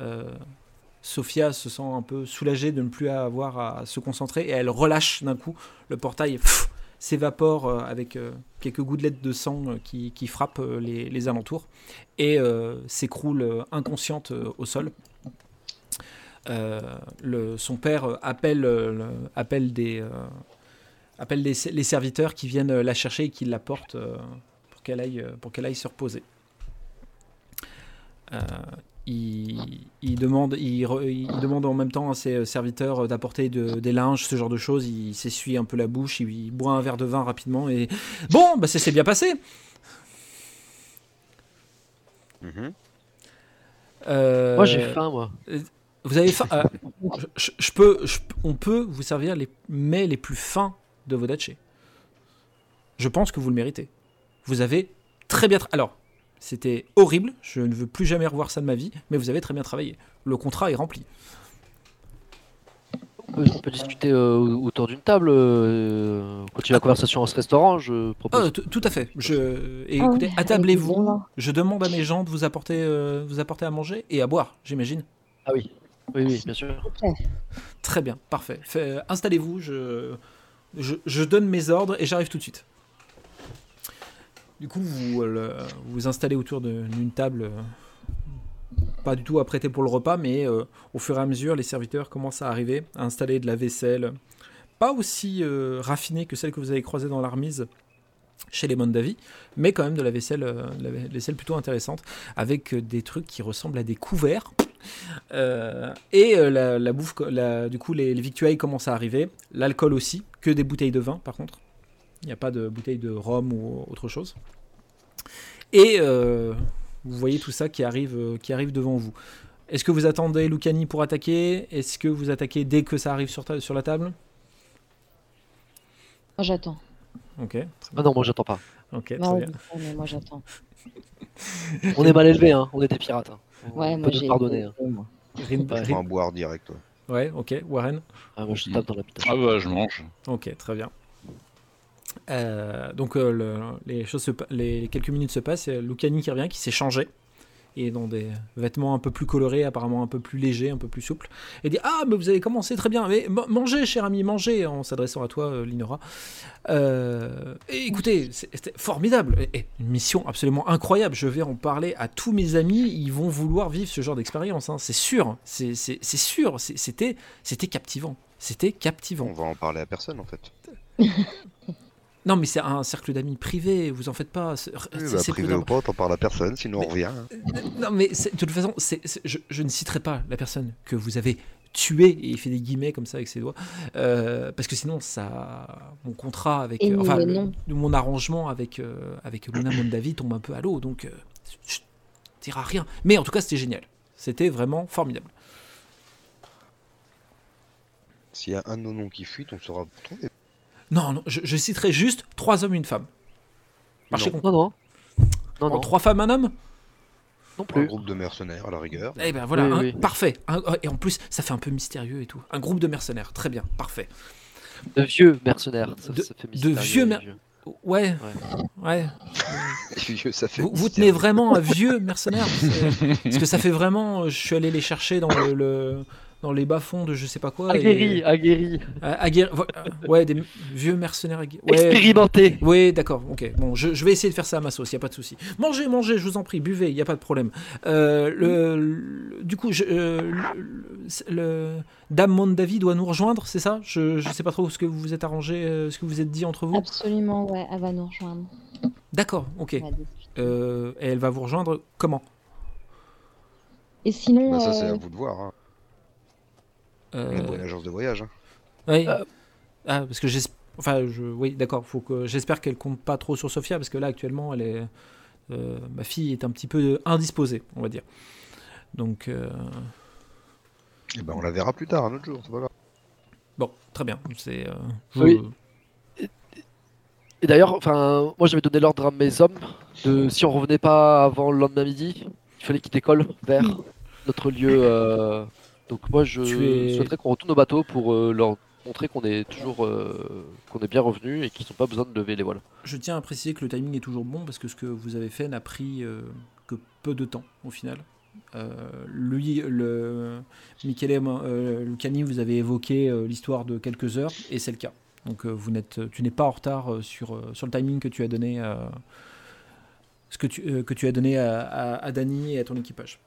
euh, Sophia se sent un peu soulagée de ne plus avoir à se concentrer et elle relâche d'un coup le portail. s'évapore euh, avec euh, quelques gouttelettes de sang euh, qui, qui frappent euh, les, les alentours et euh, s'écroule euh, inconsciente euh, au sol. Euh, son père euh, appelle, euh, le- appelle, des, euh, appelle les, les serviteurs qui viennent euh, la chercher et qui la portent euh, pour qu'elle aille, euh, pour qu'elle aille se reposer. Euh, il, il demande, il, re- il demande en même temps à ses serviteurs d'apporter de- des linges, ce genre de choses. Il s'essuie un peu la bouche, il, il boit un verre de vin rapidement et bon, bah ça s'est bien passé. Mhm. Euh, Moi j'ai faim, moi. Vous avez faim Euh, je, je- je peux, je- on peut vous servir les mets les plus fins de vos datchés. Je pense que vous le méritez. Vous avez très bien. tra- Alors, c'était horrible. Je ne veux plus jamais revoir ça de ma vie. Mais vous avez très bien travaillé. Le contrat est rempli. peut, on peut discuter euh, autour d'une table, euh, continuer la conversation en ce restaurant, je propose. Ah, t- tout à fait. Je... Et Ah écoutez, oui, attablez-vous. Je demande à mes gens de vous apporter, euh, vous apporter à manger et à boire, j'imagine. Ah oui, oui, oui, bien sûr. Très bien, parfait. Fait- Installez-vous, je... Je, donne mes ordres et j'arrive tout de suite. Du coup, vous euh, vous installez autour d'une table, euh, pas du tout apprêtée pour le repas, mais euh, au fur et à mesure, les serviteurs commencent à arriver, à installer de la vaisselle, pas aussi raffinée que celle que vous avez croisée dans l'armise chez les Mondavi, mais quand même de la vaisselle, de la vaisselle plutôt intéressante, avec des trucs qui ressemblent à des couverts. Euh, et euh, la, la bouffe, la- du coup, les, les victuailles commencent à arriver, l'alcool aussi, que des bouteilles de vin par contre. Il n'y a pas de bouteilles de rhum ou autre chose. Et euh, vous voyez tout ça qui arrive, euh, qui arrive devant vous. Est-ce que vous attendez Lucani pour attaquer? Est-ce que vous attaquez dès que ça arrive sur, ta- sur la table? Moi, j'attends. Ok, Ah non, moi j'attends pas. Ok, très Non, bien. oui, mais moi, j'attends. On est mal élevés, hein. on est des pirates. hein. On Ouais, peut moi, j'ai. pardonner. hein. Ouais. Je en boire direct. ouais. ouais, ok, Warren. Ah, moi je tape dans l'habitation. Ah bah je mange. Ok, très bien. Euh, donc euh, le- les choses, se les quelques minutes se passent. Et Lucani qui revient, qui s'est changé et dans des vêtements un peu plus colorés, apparemment un peu plus légers, un peu plus souples, et dit ah mais vous avez commencé très bien, mais ma- mangez cher ami, mangez en s'adressant à toi euh, Linora. Euh, et écoutez, c'était formidable, et, et une mission absolument incroyable. Je vais en parler à tous mes amis, ils vont vouloir vivre ce genre d'expérience, hein, c'est sûr, c'est sûr, c'était captivant, c'était captivant. On va en parler à personne en fait. Non, mais c'est un cercle d'amis privé, vous en faites pas. C'est Oui, bah, privé ou pas, t'en parles à personne, sinon Mais- on revient. hein. Non, mais c'est- de toute façon, je, je ne citerai pas la personne que vous avez tuée, et il fait des guillemets comme ça avec ses doigts, euh, parce que sinon, ça, mon contrat avec. Et euh, nous, enfin, le le- nom. mon arrangement avec, euh, avec Luna Mondavi tombe un peu à l'eau, donc. Euh, je dirai rien. Mais en tout cas, c'était génial. C'était vraiment formidable. S'il y a un de nos noms qui fuit, on saura trouver. Non, non, je, je citerai juste trois hommes et une femme. Marché Non. Non, non. Non, non, Trois femmes, un homme? Non Un plus. groupe de mercenaires à la rigueur. Eh ben voilà, Oui, un- oui. parfait. Un- et en plus, ça fait un peu mystérieux et tout. Un groupe de mercenaires, très bien, parfait. De vieux mercenaires. Ça, De- ça fait de mystérieux, vieux les mer- Ouais, ouais. Vieux, ça fait Vous, vous tenez vraiment un vieux mercenaire parce que, parce que ça fait vraiment. euh, Je suis allé les chercher dans le, le- dans les bas-fonds de je sais pas quoi. et- Aguerri, aguerri. à- aguerri- euh, ouais, des vieux mercenaires aguerris. Ouais, Expérimenté. Oui, d'accord, ok. Bon, je, je vais essayer de faire ça à ma sauce, il n'y a pas de souci. Mangez, mangez, je vous en prie, buvez, il n'y a pas de problème. Euh, le, le- du coup, je, euh, le, le- Dame Mondavi doit nous rejoindre, c'est ça? Je ne sais pas trop ce que vous vous êtes arrangé, ce que vous êtes dit entre vous. Absolument, ouais, elle va nous rejoindre. D'accord, ok. Euh, et elle va vous rejoindre comment? Et sinon, Bah, ça, c'est à vous de voir. Hein. Euh, une agence de voyage. Hein. oui. Euh. Ah, parce que j'espère. Enfin, je... oui, d'accord. Faut que j'espère qu'elle compte pas trop sur Sophia parce que là actuellement, elle est. euh, ma fille est un petit peu indisposée, on va dire. Donc, euh, Et ben, on la verra plus tard, un autre jour. C'est pas grave. bon, très bien. C'est. euh, je- Oui. Et d'ailleurs, enfin, moi j'avais donné l'ordre à mes hommes de si on revenait pas avant le lendemain midi, il fallait qu'ils décollent vers notre lieu. Donc moi je es- souhaiterais qu'on retourne au bateau pour euh, leur montrer qu'on est toujours euh, qu'on est bien revenu et qu'ils n'ont pas besoin de lever les voiles. Je tiens à préciser que le timing est toujours bon parce que ce que vous avez fait n'a pris euh, que peu de temps au final. Euh, lui, le Michele euh, Lucani, vous avez évoqué euh, l'histoire de quelques heures et c'est le cas. Donc euh, vous n'êtes, tu n'es pas en retard euh, sur, euh, sur le timing que tu as donné, euh, ce que tu, euh, que tu as donné à, à, à Dany et à ton équipage.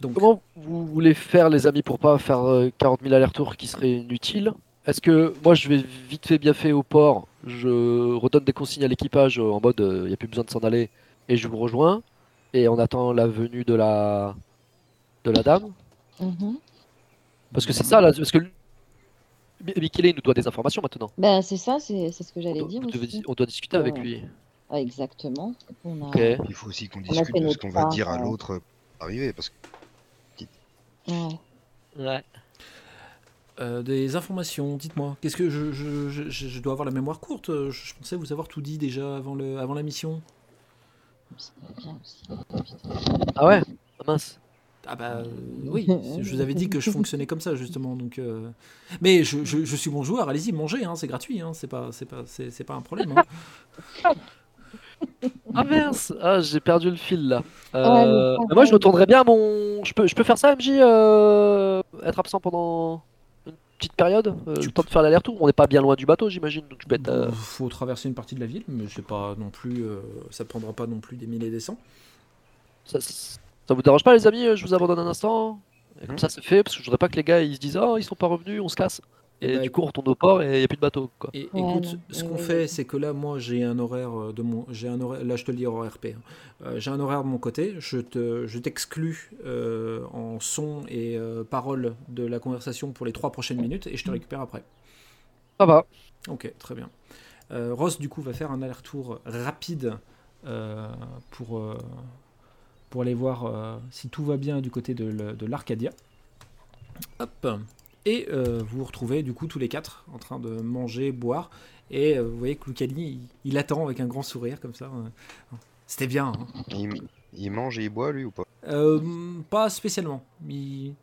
Donc, Comment vous voulez faire les amis pour pas faire euh, 40 000 allers-retours qui seraient inutiles? Est-ce que moi je vais vite fait bien fait au port, je redonne des consignes à l'équipage euh, en mode il n'y a plus besoin de s'en aller et je vous rejoins et on attend la venue de la de la dame? Mhm. Parce que c'est ça là, parce que Michele il nous doit des informations maintenant. Ben, c'est ça, c'est c'est ce que j'allais dire on doit- aussi. on doit discuter avec lui. Exactement. On a... Ok. Il faut aussi qu'on discute de ce qu'on va dire à euh. l'autre pour arriver. Parce que Ouais. Ouais. euh, des informations, dites-moi. Qu'est-ce que je, je, je, je dois avoir la mémoire courte? Je, je pensais vous avoir tout dit déjà avant, le, avant la mission. Ah ouais? Ah mince. Ah bah euh, oui, je vous avais dit que je fonctionnais comme ça justement. Donc, euh, mais je, je- je suis bon joueur. Allez-y, mangez, hein, c'est gratuit. Hein, c'est pas, c'est pas, c'est pas un problème. hein. Ah mince Ah, j'ai perdu le fil là. Ouais, Euh, moi, je retournerais bien à mon. Je peux, je peux faire ça, MJ euh, Être absent pendant une petite période euh, Tu Le temps de faire l'aller-retour On n'est pas bien loin du bateau, j'imagine. Donc je peux être. euh, Faut traverser une partie de la ville, mais c'est pas non plus, euh, ça prendra pas non plus des milliers et des cents. Ça, ça vous dérange pas, les amis Je vous abandonne un instant. Et comme Mhm. ça, c'est fait. Parce que je voudrais pas que les gars ils se disent Oh, ils sont pas revenus, on se casse. Et Bah, du coup, on retourne au port et il n'y a plus de bateau. Quoi. Et Ouais, écoute, ce qu'on ouais, fait, ouais. c'est que là, moi, j'ai un horaire de mon, j'ai un horaire, là, je te le dis hors RP. hein. Euh, j'ai un horaire de mon côté. Je te, je t'exclus euh, en son et euh, parole de la conversation pour les trois prochaines minutes et je te récupère après. Ça va. Ok, très bien. Euh, Ross, du coup, va faire un aller-retour rapide euh, pour, euh, pour aller voir euh, si tout va bien du côté de, de l'Arcadia. Hop. Et euh, vous vous retrouvez, du coup, tous les quatre en train de manger, boire. Et euh, vous voyez que Lucani, il, il attend avec un grand sourire comme ça. euh. C'était bien. hein. Il, il mange et il boit lui ou pas? Euh, pas spécialement. Il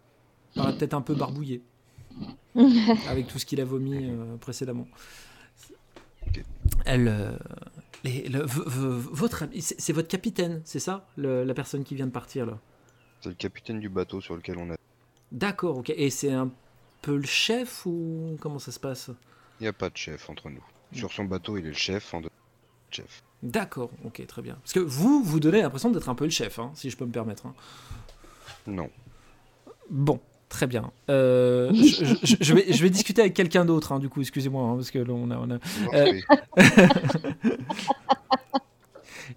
paraît peut-être un peu barbouillé avec tout ce qu'il a vomi euh, précédemment. Ok. Elle, euh, les- le- v- v- votre c'est c'est votre capitaine, c'est ça, le- la personne qui vient de partir là? C'est le capitaine du bateau sur lequel on a. D'accord, ok. Et c'est un peu le chef ou comment ça se passe? Il n'y a pas de chef entre nous. Sur son bateau, il est le chef. En deux... chef. D'accord, ok, très bien. Parce que vous, vous donnez l'impression d'être un peu le chef, hein, si je peux me permettre. hein. Non. Bon, très bien. Euh, je, je- je vais, je vais discuter avec quelqu'un d'autre, hein, du coup, excusez-moi, parce que là, on a, on a- Parfait.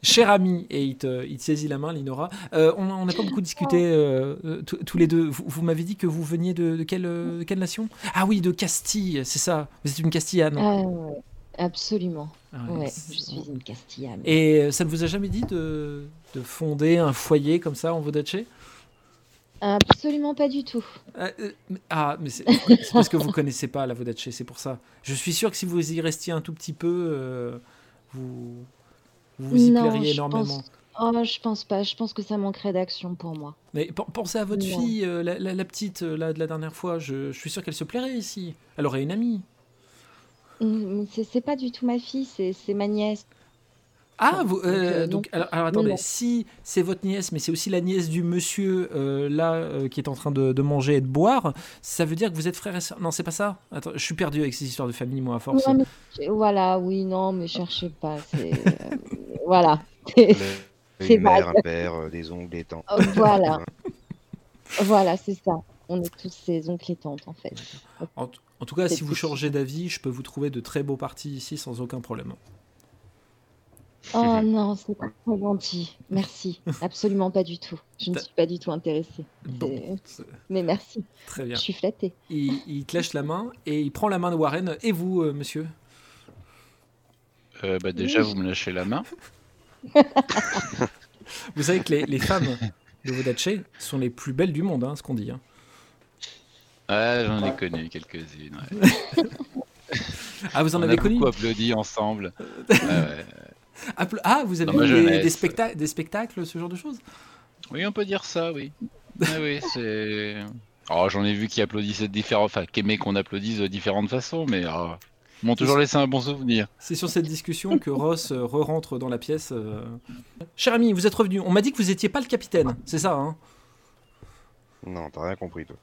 Cher ami, et il te, il te saisit la main, Linora. euh, on n'a pas beaucoup discuté euh, euh, tous les deux. Vous, vous m'avez dit que vous veniez de, de quelle, euh, de quelle nation? Ah oui, de Castille, c'est ça. Vous êtes une Castillane. Ouais, absolument. Ah Ouais, je suis une Castillane. Et euh, ça ne vous a jamais dit de, de fonder un foyer comme ça en Vodache Absolument pas du tout. Ah, euh, mais- Ah, mais c'est parce que vous connaissez pas la Vodache, c'est pour ça. Je suis sûr que si vous y restiez un tout petit peu, euh, vous vous, vous y Non, plairiez je énormément. pense- Oh, je pense pas. Je pense que ça manquerait d'action pour moi. Mais pen- pensez à votre Non. fille, euh, la, la- la petite euh, là, de la dernière fois. Je, je suis sûr qu'elle se plairait ici. Elle aurait une amie. Hum, C'est pas du tout ma fille, c'est ma nièce. Ah, vous, donc, euh, donc, alors, alors, attendez, non. si c'est votre nièce, mais c'est aussi la nièce du monsieur euh, là euh, qui est en train de, de manger et de boire, ça veut dire que vous êtes frère et sœur Non, c'est pas ça. Attends, je suis perdu avec ces histoires de famille, moi, à force. Non, mais- voilà, oui, non, mais cherchez pas. Voilà. C'est- mère, vague. un père, euh, des ongles, des tantes. Oh, voilà. Voilà, c'est ça. On est tous ses oncles et tantes, en fait. En, en tout cas, si vous changez d'avis, je peux vous trouver de très beaux partis ici sans aucun problème. Oh non, c'est pas trop gentil. Merci. Absolument pas du tout. Je ne suis pas du tout intéressée. Bon, Mais merci. très bien. Je suis flattée. Il, il te lèche la main et il prend la main de Warren. Et vous, euh, monsieur? Euh, bah, déjà, vous me lâchez la main. Vous savez que les, les femmes de Vodache sont les plus belles du monde, hein, ce qu'on dit. hein. Ouais, j'en ai connu quelques-unes. ouais. Ah, vous en On avez a connu beaucoup applaudi ensemble. Ouais, ouais. Ah, vous avez eu des, des spectacles, des spectacles, ce genre de choses? Oui, on peut dire ça, oui. Ah oui, c'est. Oh, j'en ai vu qui applaudissaient de différentes, enfin, qui aimaient qu'on applaudisse de différentes façons, mais ah, ils m'ont toujours laissé un bon souvenir. C'est sur cette discussion que Ross euh, re-rentre dans la pièce. euh. Cher ami, vous êtes revenu. On m'a dit que vous étiez pas le capitaine, c'est ça, hein? Non, t'as rien compris, toi.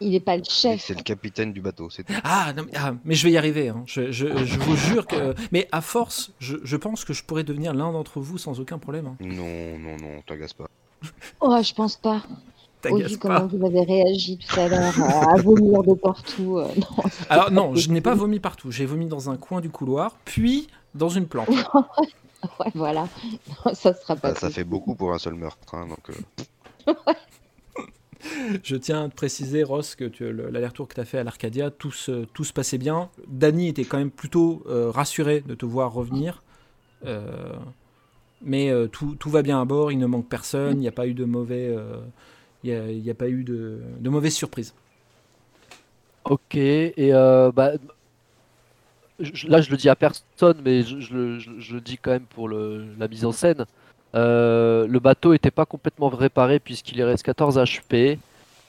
Il n'est pas le chef. C'est le capitaine du bateau, c'est tout. ah, non, mais, ah, mais je vais y arriver. hein. Je, je- je vous jure que. Mais à force, je, je pense que je pourrais devenir l'un d'entre vous sans aucun problème. hein. Non, non, non, t'agace pas. Oh, je pense pas. Au vu comment vous avez réagi tout à l'heure à, à vomir de partout. euh, non, Alors non, je n'ai pas vomi partout. J'ai vomi dans un coin du couloir, puis dans une plante. Ouais, voilà. Non, ça sera pas Bah, ça fait beaucoup pour un seul meurtre, hein, donc. euh, Je tiens à te préciser, Ross, que l'aller-retour que tu as fait à l'Arcadia, tout se, tout se passait bien. Danny était quand même plutôt euh, rassuré de te voir revenir. Euh, mais euh, tout, tout va bien à bord, il ne manque personne, il n'y a pas eu de mauvais, euh, il y a, pas eu de, de mauvaises surprises. Ok, et euh, bah, je- là je le dis à personne, mais je, je le- je- je le dis quand même pour le, la mise en scène. Euh, le bateau n'était pas complètement réparé puisqu'il reste 14 HP.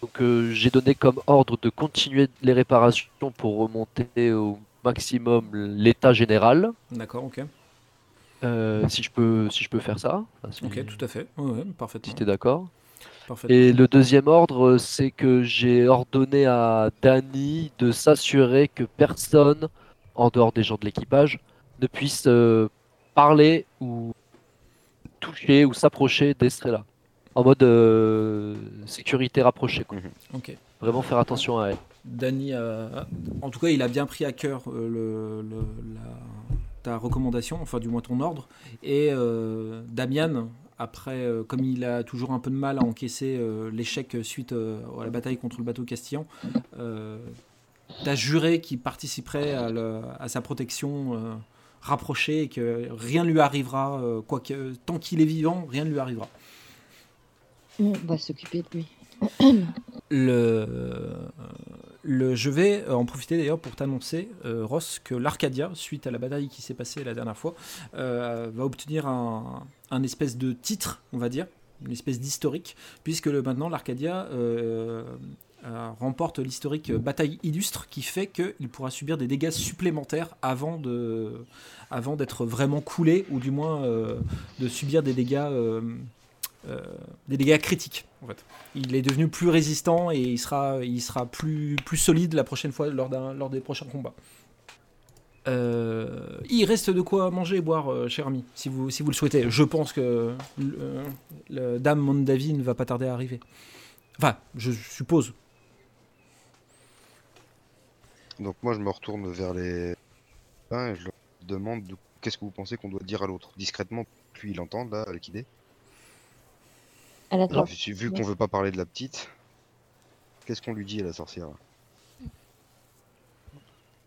Donc euh, j'ai donné comme ordre de continuer les réparations pour remonter au maximum l'état général. D'accord, ok. Si je peux, si je peux faire ça. Enfin, si- Ok, tout à fait. Ouais, ouais, Si parfaitement. t'es d'accord. Et le deuxième ordre, c'est que j'ai ordonné à Danny de s'assurer que personne, en dehors des gens de l'équipage, ne puisse euh, parler ou toucher ou s'approcher d'Estrella. En mode euh, sécurité rapprochée. quoi. Ok. Vraiment faire attention à elle. Danny, en tout cas, il a bien pris à cœur euh, le, le- la- ta recommandation, enfin du moins ton ordre. Et euh, Damian, après, euh, comme il a toujours un peu de mal à encaisser euh, l'échec suite euh, à la bataille contre le bateau castillan, t'as juré qu'il participerait à, sa protection rapprochée et que rien ne lui arrivera, quoi que, tant qu'il est vivant, rien ne lui arrivera. On va s'occuper de lui. Je vais en profiter d'ailleurs pour t'annoncer, euh, Ross, que l'Arcadia, suite à la bataille qui s'est passée la dernière fois, euh, va obtenir un, espèce de titre, on va dire, une espèce d'historique, puisque maintenant l'Arcadia euh, euh, remporte l'historique bataille illustre, qui fait qu'il pourra subir des dégâts supplémentaires avant de, avant d'être vraiment coulé, ou du moins euh, de subir des dégâts, euh, euh, des dégâts critiques, en fait il est devenu plus résistant et il sera, il sera plus, plus solide la prochaine fois lors, des prochains combats. Euh, il reste de quoi manger et boire, euh, cher ami, si vous, si vous le souhaitez. Je pense que Dame Mondavi ne va pas tarder à arriver. Enfin, je suppose. Donc moi je me retourne vers les je leur demande de- qu'est-ce que vous pensez qu'on doit dire à l'autre? Discrètement puis il entende là avec idée. À la Alors, sortie. vu qu'on veut pas parler de la petite, qu'est-ce qu'on lui dit à la sorcière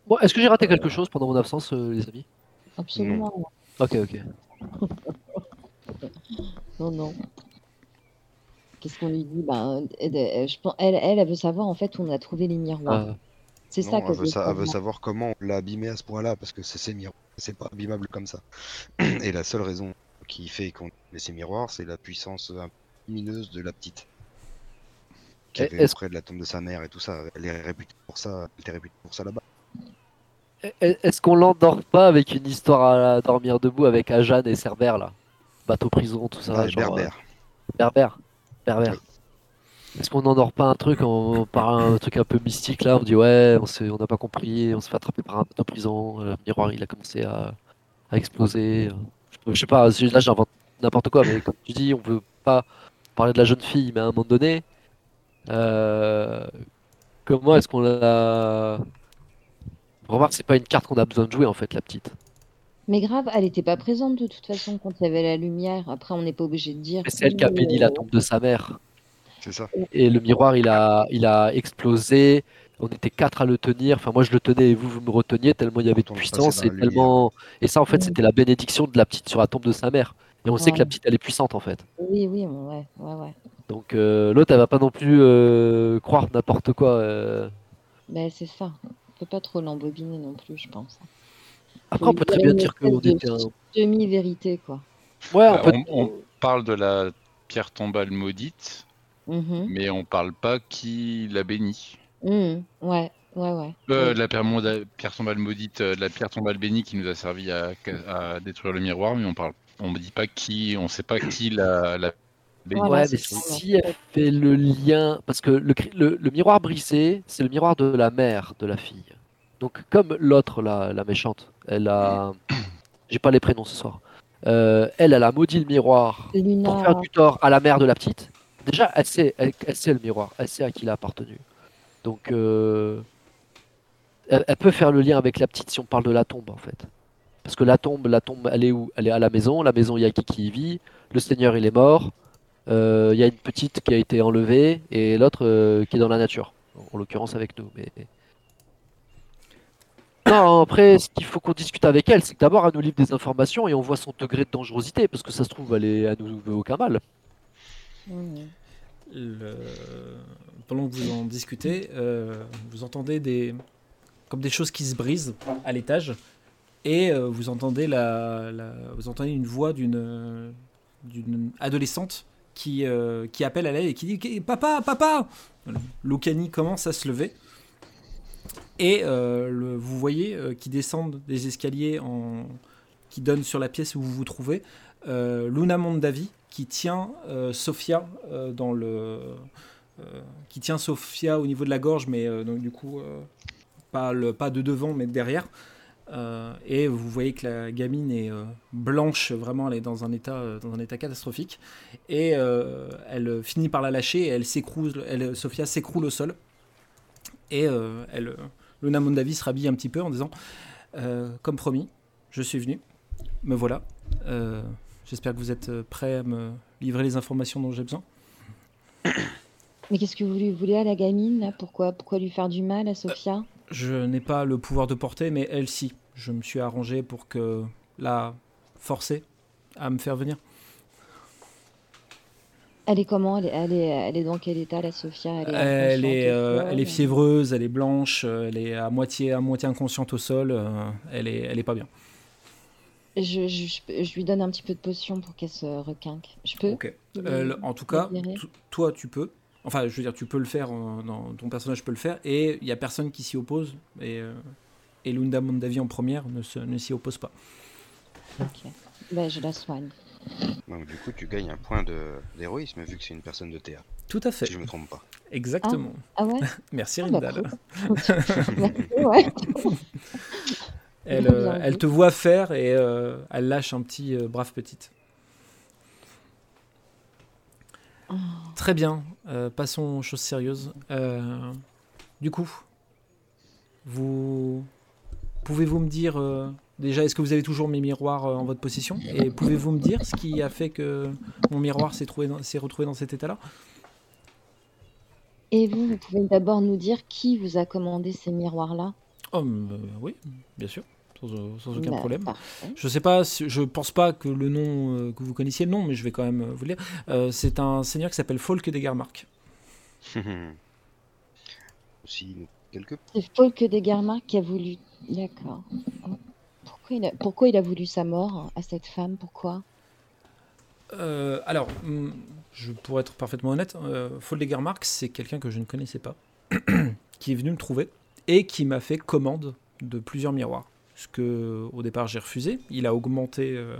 Bon, est-ce que j'ai raté quelque chose pendant mon absence, euh, les amis? Absolument. Ok, ok. Non, non. Qu'est-ce qu'on lui dit? Ben, elle, elle- je pense, elle, elle, elle veut savoir en fait où on a trouvé les miroirs. Euh, C'est Non, ça elle qu'elle veut, sa- elle veut savoir. comment on l'a abîmé à ce point-là parce que c'est ses miroirs, c'est pas abîmable comme ça. Et la seule raison qui fait qu'on met ces miroirs, c'est la puissance peu lumineuse de la petite. Qui avait est-ce- auprès de la tombe de sa mère et tout ça. Elle est réputée pour ça, elle était réputée pour ça là-bas. est- Est-ce qu'on l'endort pas avec une histoire à dormir debout avec Ajan et Cerbère là? Bateau prison, tout ça. Ah, genre, euh, berbère. Berbère. Berbère. Est-ce qu'on n'endort pas un truc en, par un truc un peu mystique là? On dit ouais, on on n'a pas compris, on s'est fait attraper par un bateau prison, euh, le miroir il a commencé à, à exploser. euh. Je, je sais pas, là j'invente n'importe quoi, mais comme tu dis, on veut pas parler de la jeune fille, mais à un moment donné, euh, comment est-ce qu'on l'a. Remarque, c'est pas une carte qu'on a besoin de jouer en fait, la petite. Mais grave, elle n'était pas présente de toute façon quand il y avait la lumière. Après, on n'est pas obligé de dire. C'est elle qui a béni euh, la tombe de sa mère. C'est ça. et le miroir il a, il a explosé. On était quatre à le tenir. Enfin, moi je le tenais et vous vous me reteniez tellement il y avait de puissance et tellement. Et ça en fait Mm. c'était la bénédiction de la petite sur la tombe de sa mère. Et on sait que la petite elle est puissante en fait. Oui, oui, ouais, ouais, ouais. Donc euh, l'autre elle va pas non plus euh, croire n'importe quoi. euh. Ben, c'est ça. On peut pas trop l'embobiner non plus, je pense. Après Faut on peut très bien dire qu'on était un. de Demi-vérité, quoi. Ouais, on Bah, peut. on- on parle de la pierre tombale maudite, Mhm. mais on parle pas qui l'a bénie. Mhm. Ouais, ouais, ouais. Euh, Oui. la pierre, tombale maudite, euh, la pierre tombale bénie qui nous a servi à, à détruire le miroir, mais on parle, on me dit pas qui, on sait pas qui l'a l'a bénie. Voilà, Ouais, mais si elle fait le lien, parce que le, cri- le, le miroir brisé, c'est le miroir de la mère de la fille. Donc comme l'autre, la, la méchante, elle a, j'ai pas les prénoms ce soir. Euh, elle, elle a maudit le miroir pour faire du tort à la mère de la petite. Déjà, elle sait, elle, elle sait le miroir, elle sait à qui il a appartenu. Donc, euh, elle, elle peut faire le lien avec la petite si on parle de la tombe en fait. Parce que la tombe, la tombe, elle est où? Elle est à la maison. La maison, il y a qui qui y vit. Le Seigneur, il est mort. Euh, Il y a une petite qui a été enlevée et l'autre euh, qui est dans la nature. En l'occurrence avec nous. Mais non, après, ce qu'il faut qu'on discute avec elle, c'est que d'abord, elle nous livre des informations et on voit son degré de dangerosité, parce que ça se trouve, elle, est, nous veut aucun mal. Pendant que vous en discutez, euh, vous entendez des comme des choses qui se brisent à l'étage et euh, vous entendez la, vous entendez une voix d'une adolescente qui, euh, qui appelle à l'aide et qui dit Papa, papa Lucani commence à se lever. Et euh, vous voyez euh, qui descendent des escaliers en... qui donnent sur la pièce où vous vous trouvez Luna Mondavi qui tient euh, dans le. qui tient Sophia au niveau de la gorge, mais donc du coup, pas, le, pas de devant, mais de derrière. Euh, et vous voyez que la gamine est euh, blanche, vraiment, elle est dans un état, euh, dans un état catastrophique. Et elle finit par la lâcher et elle s'écroule, s'écroule au sol. Et Luna Mondavi se rhabille un petit peu en disant Comme promis, je suis venu, me voilà. J'espère que vous êtes prêts à me livrer les informations dont j'ai besoin. Mais qu'est-ce que vous voulez à la gamine pourquoi, pourquoi lui faire du mal à Sophia? Je n'ai pas le pouvoir de porter, mais elle si. Je me suis arrangé pour que la forcer à me faire venir. Elle est comment? Elle est, elle, est, elle est dans quel état la Sophia? Elle est, Elle euh, elle est fiévreuse, elle est blanche, euh, elle est à moitié, à moitié inconsciente au sol. euh, elle est, elle est pas bien. Je, je, je lui donne un petit peu de potion pour qu'elle se requinque. Je peux Ok. Euh, le- en tout cas, toi, tu peux. Enfin, je veux dire, tu peux le faire. ton personnage peut le faire, et il y a personne qui s'y oppose. Et, euh, et Lunda Mondavi en première ne, se- ne s'y oppose pas. Ok. Bah, je la soigne. Donc du coup, tu gagnes un point de- d'héroïsme vu que c'est une personne de théâtre, Tout à fait. si je me trompe pas. Exactement. Ah ouais Merci Ah, bah, Rindal. Merci, ouais. Elle, euh, elle te voit faire et euh, elle lâche un petit euh, brave petite. Très bien, euh, passons aux choses sérieuses. Euh, du coup, vous pouvez-vous me dire euh, déjà, est-ce que vous avez toujours mes miroirs en votre possession? Et pouvez-vous me dire ce qui a fait que mon miroir s'est trouvé dans- s'est retrouvé dans cet état-là? Et vous, vous pouvez d'abord nous dire qui vous a commandé ces miroirs-là? Oh, oui, bien sûr, sans, euh, sans aucun Bah, problème. parfait. Je sais pas, si- je pense pas que le nom euh, que vous connaissiez le nom, mais je vais quand même euh, vous le dire. Euh, c'est un seigneur qui s'appelle Folk des Garmark. Aussi quelques C'est Folk des Garmark qui a voulu. D'accord. Pourquoi il, a... Pourquoi il a voulu sa mort à cette femme? Pourquoi? Euh, alors, hum, je pourrais être parfaitement honnête, euh, Folk des Garmark, c'est quelqu'un que je ne connaissais pas, qui est venu me trouver et qui m'a fait commande de plusieurs miroirs. Ce que au départ j'ai refusé. Il a augmenté euh,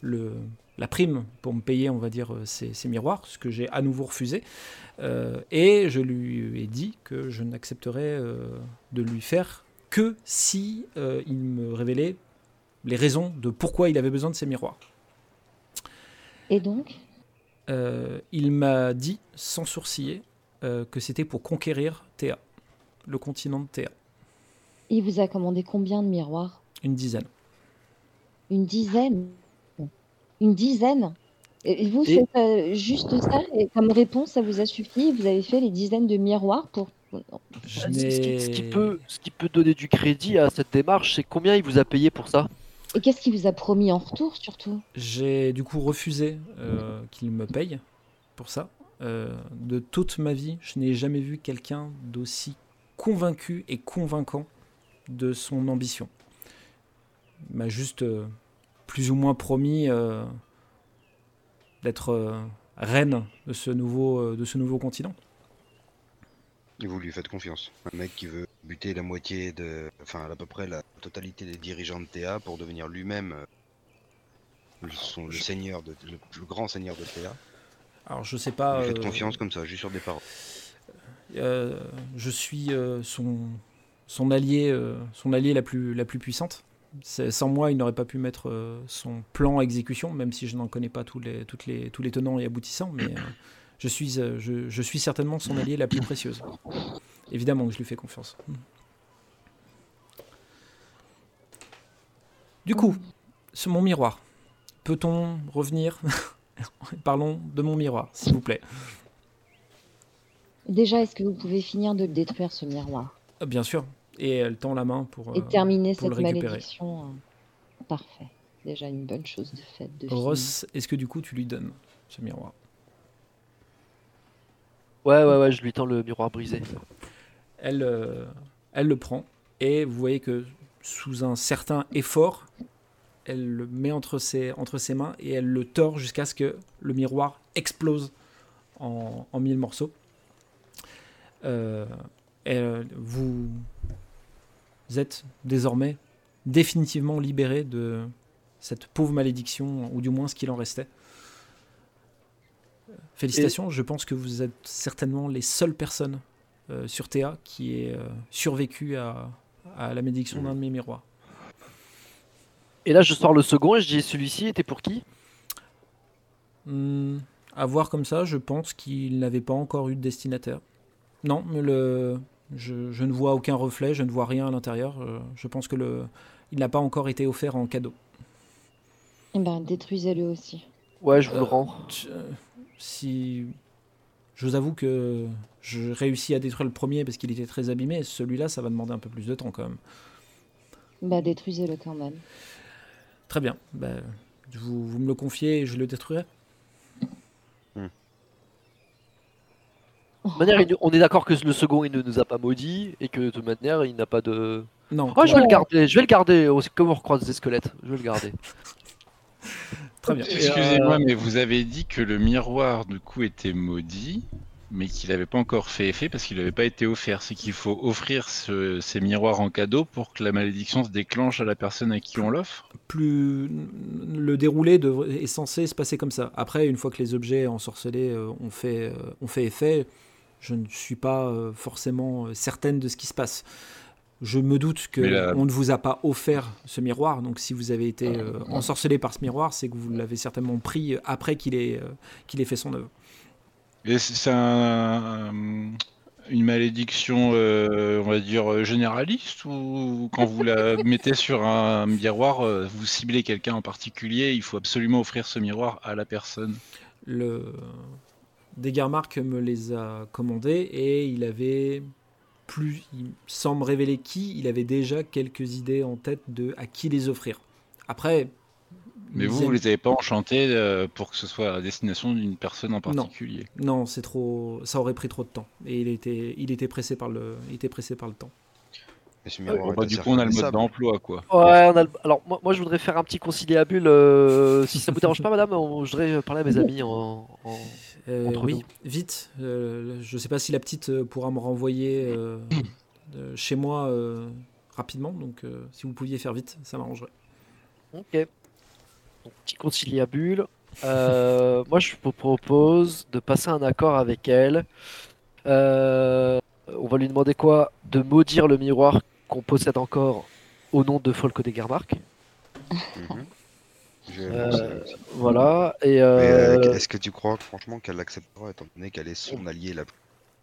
le, la prime pour me payer, on va dire, euh, ces, ces miroirs, ce que j'ai à nouveau refusé. Euh, et je lui ai dit que je n'accepterais de lui faire que si il me révélait les raisons de pourquoi il avait besoin de ces miroirs. Et donc? Il m'a dit, sans sourciller, que c'était pour conquérir Théa, le continent de Théa. Il vous a commandé combien de miroirs? Une dizaine. Une dizaine? Une dizaine? Et vous Et- faites euh, juste ça? Et comme réponse, ça vous a suffi? Vous avez fait les dizaines de miroirs pour. Je Ce qui, ce qui- ce qui n'ai- peut, ce qui peut donner du crédit à cette démarche, c'est combien il vous a payé pour ça? Et qu'est-ce qu'il vous a promis en retour surtout? J'ai du coup refusé euh, qu'il me paye pour ça. Euh, de toute ma vie, je n'ai jamais vu quelqu'un d'aussi convaincu et convaincant de son ambition. Il m'a juste euh, plus ou moins promis euh, d'être euh, reine de ce nouveau, de ce nouveau continent. Et vous lui faites confiance. Un mec qui veut buter la moitié de. Enfin, à peu près la totalité des dirigeants de Théa pour devenir lui-même le, son- le seigneur, de, le, le grand seigneur de Théa. Alors je sais Vous pas. lui faites confiance comme ça, juste sur des paroles. Euh, je suis euh, son, son allié, euh, son allié la plus, la plus puissante. Sans moi, il n'aurait pas pu mettre euh, son plan à exécution, même si je n'en connais pas tous les, toutes les, tous les tenants et aboutissants. Mais euh, je, suis, je, je suis certainement son allié la plus précieuse. Évidemment que je lui fais confiance. Du coup, sur mon miroir, peut-on revenir Parlons de mon miroir, s'il vous plaît. Déjà, est-ce que vous pouvez finir de le détruire ce miroir? Euh, Bien sûr. Et elle tend la main pour. et terminer pour cette le récupérer. malédiction euh, Parfait. Déjà une bonne chose de fait. De. Ross, est-ce que du coup tu lui donnes ce miroir? Ouais, ouais, ouais, je lui tends le miroir brisé. elle, euh, elle le prend et vous voyez que sous un certain effort, elle le met entre ses, entre ses mains et elle le tord jusqu'à ce que le miroir explose en, en mille morceaux. Euh, et, euh, vous êtes désormais définitivement libéré de cette pauvre malédiction, ou du moins ce qu'il en restait. Félicitations, je pense que vous êtes certainement les seules personnes euh, sur Théa qui ait euh, survécu à, à la malédiction d'un de mes miroirs. Et là, je sors le second et je dis celui-ci était pour qui? Hmm, à voir comme ça, je pense qu'il n'avait pas encore eu de destinataire. Non, mais le, je, je ne vois aucun reflet, je ne vois rien à l'intérieur. euh, je pense que le, il n'a pas encore été offert en cadeau. Eh ben, détruisez-le aussi. Ouais, je vous Euh, le rends. Tu- euh, si je vous avoue que je réussis à détruire le premier parce qu'il était très abîmé, celui-là, ça va demander un peu plus de temps quand même. Bah, détruisez-le quand même. Très bien. bah, vous, vous me le confiez et je le détruirai. De toute manière, il- on est d'accord que le second il ne nous a pas maudit et que de toute manière il n'a pas de. Non, Oh, je vais le Ouais. garder, je vais le garder. oh, comme on recroise des squelettes, je vais le garder. très bien. Excusez-moi, mais vous avez dit que le miroir du coup était maudit, mais qu'il n'avait pas encore fait effet parce qu'il n'avait pas été offert. C'est qu'il faut offrir ce- ces miroirs en cadeau pour que la malédiction se déclenche à la personne à qui on l'offre. plus le déroulé devrait- est censé se passer comme ça. Après, une fois que les objets ensorcelés euh, ont, fait, euh, ont fait effet, je ne suis pas euh, forcément euh, certaine de ce qui se passe. Je me doute que la- on ne vous a pas offert ce miroir, donc si vous avez été euh, ensorcelé par ce miroir, c'est que vous l'avez certainement pris après qu'il ait, euh, qu'il ait fait son œuvre. Et c'est c'est un- une malédiction, euh, on va dire, généraliste ou quand vous la mettez sur un miroir, vous ciblez quelqu'un en particulier, il faut absolument offrir ce miroir à la personne? Le Degarmark me les a commandés et il avait plus, il, sans me révéler qui, il avait déjà quelques idées en tête de à qui les offrir. Après, Mais vous, vous les avez pas enchantés euh, pour que ce soit à destination d'une personne en particulier. non, c'est trop, ça aurait pris trop de temps et il était, il était pressé par le, il était pressé par le temps. Euh, Bon, est bah, du coup, on a le mode d'emploi, quoi. Ouais, on a le- alors moi, moi, je voudrais faire un petit conciliabule. euh, si ça vous dérange pas, madame, on- je voudrais parler à mes amis en. en- Euh, Entre oui, nous. vite. Euh, je sais pas si la petite euh, pourra me renvoyer euh, chez moi euh, rapidement, donc euh, si vous pouviez faire vite, ça m'arrangerait. Ok. Donc, petit conciliabule. Euh, moi, je vous propose de passer un accord avec elle. Euh, on va lui demander quoi De maudire le miroir qu'on possède encore au nom de Folco de Germark. Mhm. Euh. Voilà. Et euh, euh, est-ce que tu crois franchement qu'elle l'acceptera étant donné qu'elle est son allié la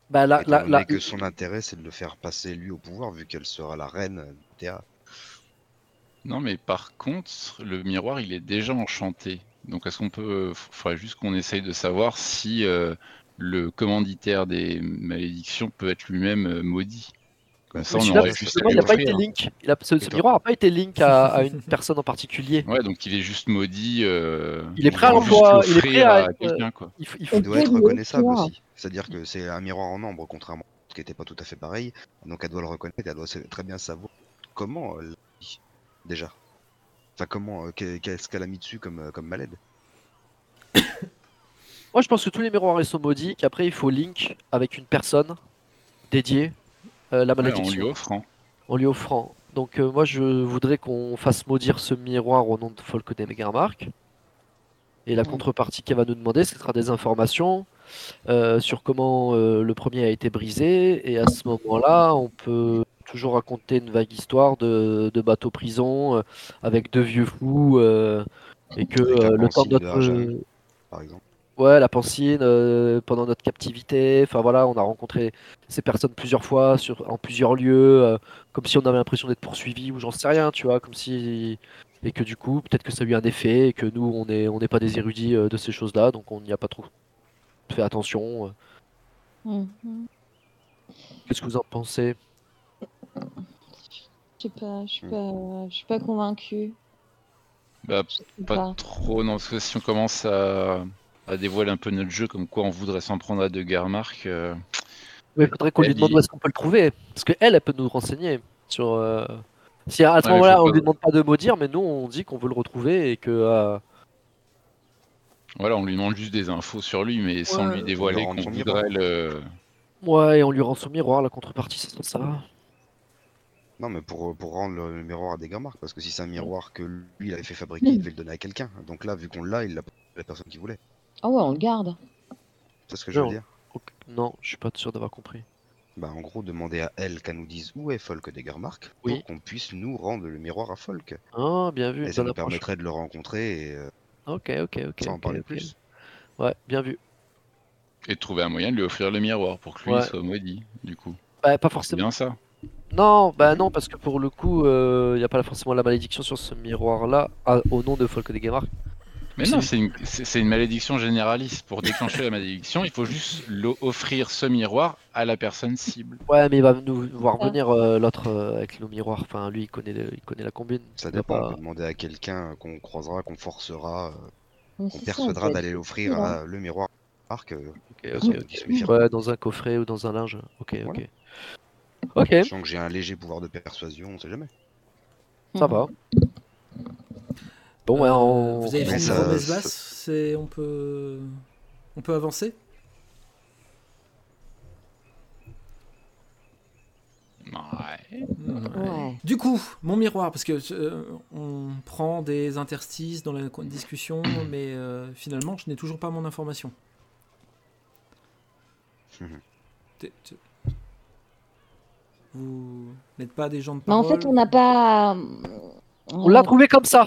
bah, la, étant la- donné la- que son intérêt c'est de le faire passer lui au pouvoir vu qu'elle sera la reine du théâtre. Non, mais par contre, le miroir, il est déjà enchanté. Donc, est-ce qu'on peut. Il faudrait juste qu'on essaye de savoir si euh, le commanditaire des malédictions peut être lui-même maudit. Comme ça, on celui-là, aurait juste juste à justement, il pas été link. Il a, ce, miroir n'a pas été link à, à une personne en particulier. Ouais, donc il est juste maudit. euh, Il est prêt à l'emploi, il est l'offrir prêt à à être- quelqu'un, quoi. Il, faut- il faut- Il Et doit être reconnaissable miroir. aussi. C'est-à-dire que c'est un miroir en ambre contrairement à ce qui n'était pas tout à fait pareil. Donc elle doit le reconnaître, elle doit très bien savoir comment elle l'a mis, déjà. Enfin comment, euh, qu'est- qu'est-ce qu'elle a mis dessus comme, euh, comme malade. Moi, je pense que tous les miroirs ils sont maudits, qu'après il faut link avec une personne dédiée euh, la Ouais, en malédiction lui offrant. en lui offrant. Donc euh, moi, je voudrais qu'on fasse maudire ce miroir au nom de Folco de Megarmark. Et la Mm. contrepartie qu'elle va nous demander, ce sera des informations euh, sur comment euh, le premier a été brisé. Et à ce moment-là, on peut toujours raconter une vague histoire de, de bateau prison euh, avec deux vieux fous euh, et que euh, le temps de notre Rajan. Par exemple. Ouais, la pancine, euh, pendant notre captivité. Enfin voilà, on a rencontré ces personnes plusieurs fois, sur, en plusieurs lieux, euh, comme si on avait l'impression d'être poursuivi ou j'en sais rien, tu vois, comme si. Et que du coup, peut-être que ça a eu un effet et que nous, on n'est on n'est pas des érudits euh, de ces choses-là, donc on n'y a pas trop fait attention. euh. Mhm. Qu'est-ce que vous en pensez? Je sais pas, je suis Mm. pas, je suis pas convaincue. Bah, pas pas. trop, non, parce que si on commence à, à dévoiler un peu notre jeu, comme quoi on voudrait s'en prendre à De Garmark, euh, Il faudrait qu'on lui demande dit- où est-ce qu'on peut le trouver, parce qu'elle, elle peut nous renseigner sur. euh, Si à ce Ouais, moment-là, on pas- lui demande pas de maudire, mais nous, on dit qu'on veut le retrouver et que. euh, Voilà, on lui demande juste des infos sur lui, mais sans Ouais. lui dévoiler qu'on voudrait le. Ouais, et on lui rend son miroir, la contrepartie, c'est ça. Non, mais pour, pour rendre le, le miroir à des marques, parce que si c'est un miroir que lui il avait fait fabriquer, il devait le donner à quelqu'un. Donc là, vu qu'on l'a, il l'a la personne qui voulait. Ah ouais, on le garde. C'est ce que je veux Non. dire. Non, je suis pas sûr d'avoir compris. Bah, en gros, demander à elle qu'elle nous dise où est Folk Degermark pour Oui. qu'on puisse nous rendre le miroir à Folk. Ah, bien vu. Et ça nous permettrait de le rencontrer et euh, Ok, ok, ok. sans en parler plus. Ouais, bien vu. Et de trouver un moyen de lui offrir le miroir pour que lui Ouais. soit maudit, du coup. Bah, pas C'est forcément. bien ça. Non, bah non, parce que pour le coup, il n'y a pas forcément la malédiction sur ce miroir-là, à- au nom de Folk des Gamark. Mais non, c'est une, malédiction généraliste. Pour déclencher la malédiction, il faut juste offrir ce miroir à la personne cible. Ouais, mais il va nous voir venir euh, l'autre euh, avec nos miroirs. Enfin, lui, il connaît, le- il connaît la combine. Ça Il dépend. On peut demander à quelqu'un qu'on croisera, qu'on forcera, euh, qu'on persuadera d'aller l'offrir à le miroir. Marc, euh, Ok, personne ok, qui se ok. méfiera. Ouais, dans un coffret ou dans un linge. Ok, ok. Voilà. Ok, Sachant que j'ai un léger pouvoir de persuasion, on sait jamais. ça va. Bon, ouais, Euh, on... Vous avez fini ça- vos messes ça- basses C'est on peut on peut avancer? Ouais. Ouais. Du coup, mon miroir, parce que euh, on prend des interstices dans la discussion, mais euh, finalement, je n'ai toujours pas mon information. Vous n'êtes pas des gens de Mais en fait, on n'a pas. on l'a trouvé comme ça.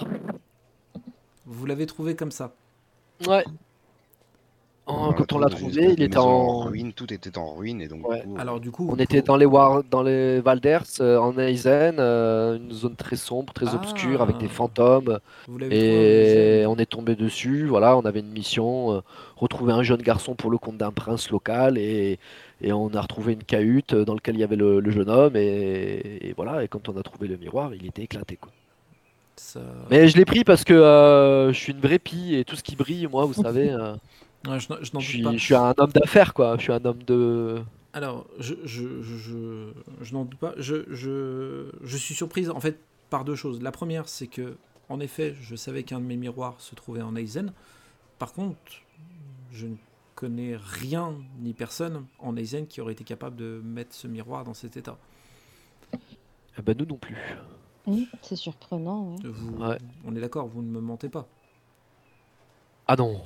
Vous l'avez trouvé comme ça. Ouais. Quand on l'a trouvé, il était en. ruine, tout était en ruine et donc Ouais. du coup, Alors du coup, On était dans les War... dans les Valders, euh, en Eisen, euh, une zone très sombre, très Ah. obscure, avec des fantômes. vous l'avez trouvé Et on est tombé dessus, voilà, on avait une mission, euh, retrouver un jeune garçon pour le compte d'un prince local, et, et on a retrouvé une cahute dans laquelle il y avait le, le jeune homme, et, et voilà, et quand on a trouvé le miroir, il était éclaté, quoi. Ça- Mais je l'ai pris parce que euh, je suis une vraie pie, et tout ce qui brille, moi, vous savez, euh, Ouais, je n'en- je suis, pas. je suis un homme d'affaires, quoi, je suis un homme de... Alors, je, je, je, je, je n'en doute pas. Je, je, je suis surprise en fait par deux choses. La première, c'est que, en effet, je savais qu'un de mes miroirs se trouvait en Eisen. Par contre, je ne connais rien ni personne en Eisen qui aurait été capable de mettre ce miroir dans cet état. Eh ben, nous non plus. Oui, c'est surprenant. ouais. Vous, Ouais. On est d'accord, vous ne me mentez pas. Ah non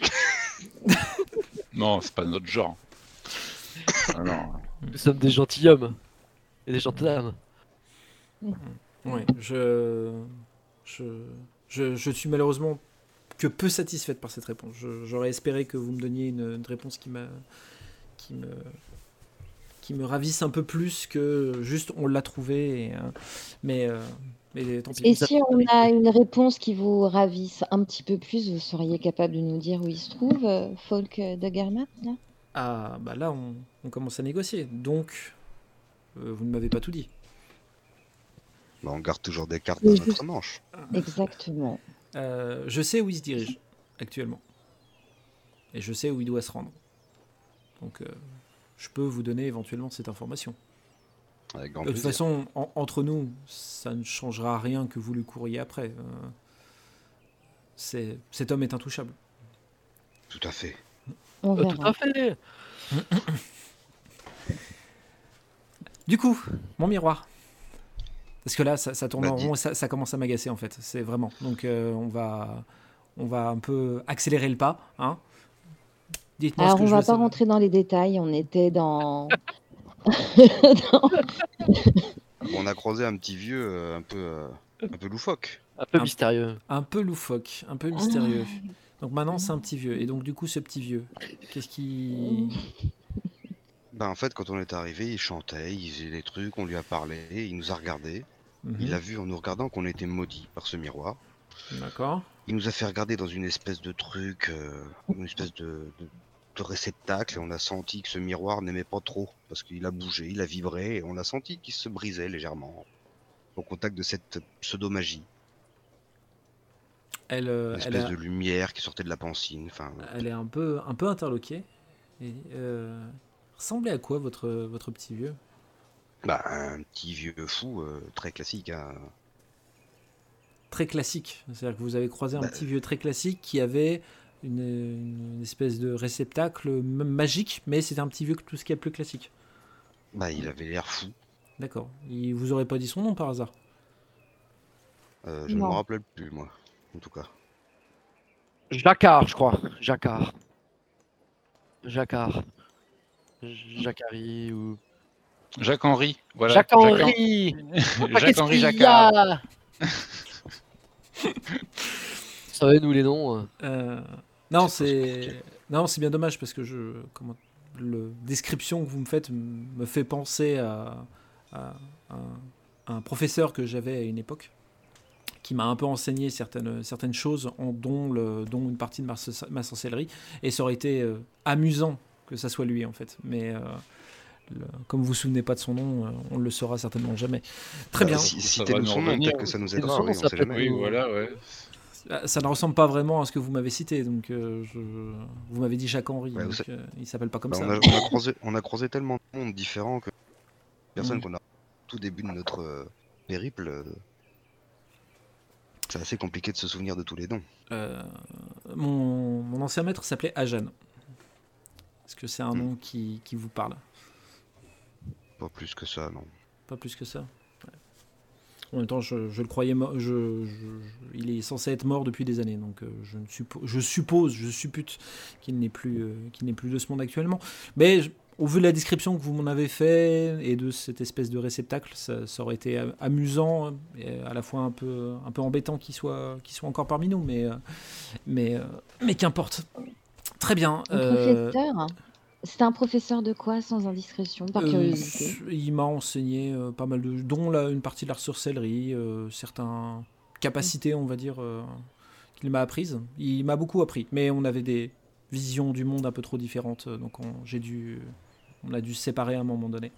Non, c'est pas notre genre. Ah non. Nous sommes des gentilshommes, et des gentilles Oui, je, je, je, je suis malheureusement que peu satisfaite par cette réponse. J'aurais espéré que vous me donniez une, une réponse qui, m'a, qui, me, qui me ravisse un peu plus que juste on l'a trouvé. et, euh, mais, euh, mais tant pis. Et si on a une réponse qui vous ravisse un petit peu plus, vous seriez capable de nous dire où il se trouve, euh, Folk de Garmat là? Ah, bah là, on, on commence à négocier. Donc, euh, vous ne m'avez pas tout dit. bah, on garde toujours des cartes dans notre manche. Exactement. Euh, je sais où il se dirige actuellement. Et je sais où il doit se rendre. Donc, euh, je peux vous donner éventuellement cette information. Avec grand De toute plaisir. façon, en- entre nous, ça ne changera rien que vous le couriez après. Euh, c'est- cet homme est intouchable. Tout à fait. On Euh, tout verra. à fait Du coup, mon miroir. Parce que là, ça, ça tourne Bah, en rond ça, ça commence à m'agacer en fait. C'est vraiment. Donc, euh, on va, on va un peu accélérer le pas. Hein Dites-moi ce Alors, que on va pas savoir. rentrer dans les détails. On était dans. dans- On a croisé un petit vieux euh, un peu, euh, un peu loufoque. Un peu mystérieux. Un peu loufoque, un peu mystérieux. Donc maintenant, c'est un petit vieux. Et donc, du coup, ce petit vieux, qu'est-ce qui. Bah, en fait, quand on est arrivé, il chantait, il faisait des trucs, on lui a parlé, il nous a regardé. Mhm. Il a vu en nous regardant qu'on était maudits par ce miroir. D'accord. Il nous a fait regarder dans une espèce de truc, euh, une espèce de, de- réceptacle, et on a senti que ce miroir n'aimait pas trop, parce qu'il a bougé, il a vibré, et on a senti qu'il se brisait légèrement au contact de cette pseudo-magie. Elle, euh, Une elle, espèce a- de lumière qui sortait de la pancine. Enfin, elle est un peu, un peu interloquée. Et, euh, ressemblait à quoi votre, votre petit vieux? Bah, un petit vieux fou euh, très classique. Hein. Très classique. C'est-à-dire que vous avez croisé un Bah, petit vieux très classique qui avait une, une espèce de réceptacle magique, mais c'était un petit vieux que tout ce qui est plus classique. Bah, il avait l'air fou. D'accord. Il vous aurait pas dit son nom par hasard? Euh, je ne me rappelle plus, moi, en tout cas. Jacquard, je crois. Jacquard. Jacquard. Jacquari ou. Jacques-Henri, voilà. Jacques-Henri Jacques-Henri Jacquard. Vous savez, nous les noms. euh. Non, C'est non, c'est bien dommage parce que je comment le description que vous me faites me fait penser à, à un, un professeur que j'avais à une époque qui m'a un peu enseigné certaines certaines choses en dont le dont une partie de ma, ma sorcellerie et ça aurait été euh, amusant que ça soit lui en fait mais euh, le- comme vous vous souvenez pas de son nom, euh, on le saura certainement jamais. Très Bah, bien. Si, va nous son nom, peut-être que ça nous aidera, oui, nom, on ça sait peut jamais. Oui, voilà, ouais. Ah, Ça ne ressemble pas vraiment à ce que vous m'avez cité, donc euh, je... vous m'avez dit Jacques Henri, Ouais, donc, euh, il s'appelle pas comme Bah, ça. on, a, on a croisé, on a croisé tellement de monde différents que personnes Mm. qu'on a au tout début de notre euh, périple. euh, C'est assez compliqué de se souvenir de tous les noms. Euh, mon, mon ancien maître s'appelait Ajan. Est-ce que c'est un Hmm. nom qui, qui vous parle? Pas plus que ça, non. Pas plus que ça? En même temps, je, je le croyais mort. Je, il est censé être mort depuis des années, donc euh, je, ne suppo- je suppose, je suppute qu'il n'est plus, euh, qu'il n'est plus de ce monde actuellement. Mais au vu de la description que vous m'en avez fait et de cette espèce de réceptacle, ça, ça aurait été a- amusant et à la fois un peu, un peu embêtant qu'il soit, qu'il soit encore parmi nous, mais, euh, mais, euh, mais qu'importe. Très bien. Un euh, C'était un professeur de quoi, sans indiscrétion, par euh, curiosité il m'a enseigné euh, pas mal de, dont là, une partie de la sorcellerie, euh, certaines capacités, on va dire, qu'il m'a apprises. Il m'a beaucoup appris, mais on avait des visions du monde un peu trop différentes, donc on, j'ai dû, on a dû se séparer à un moment donné.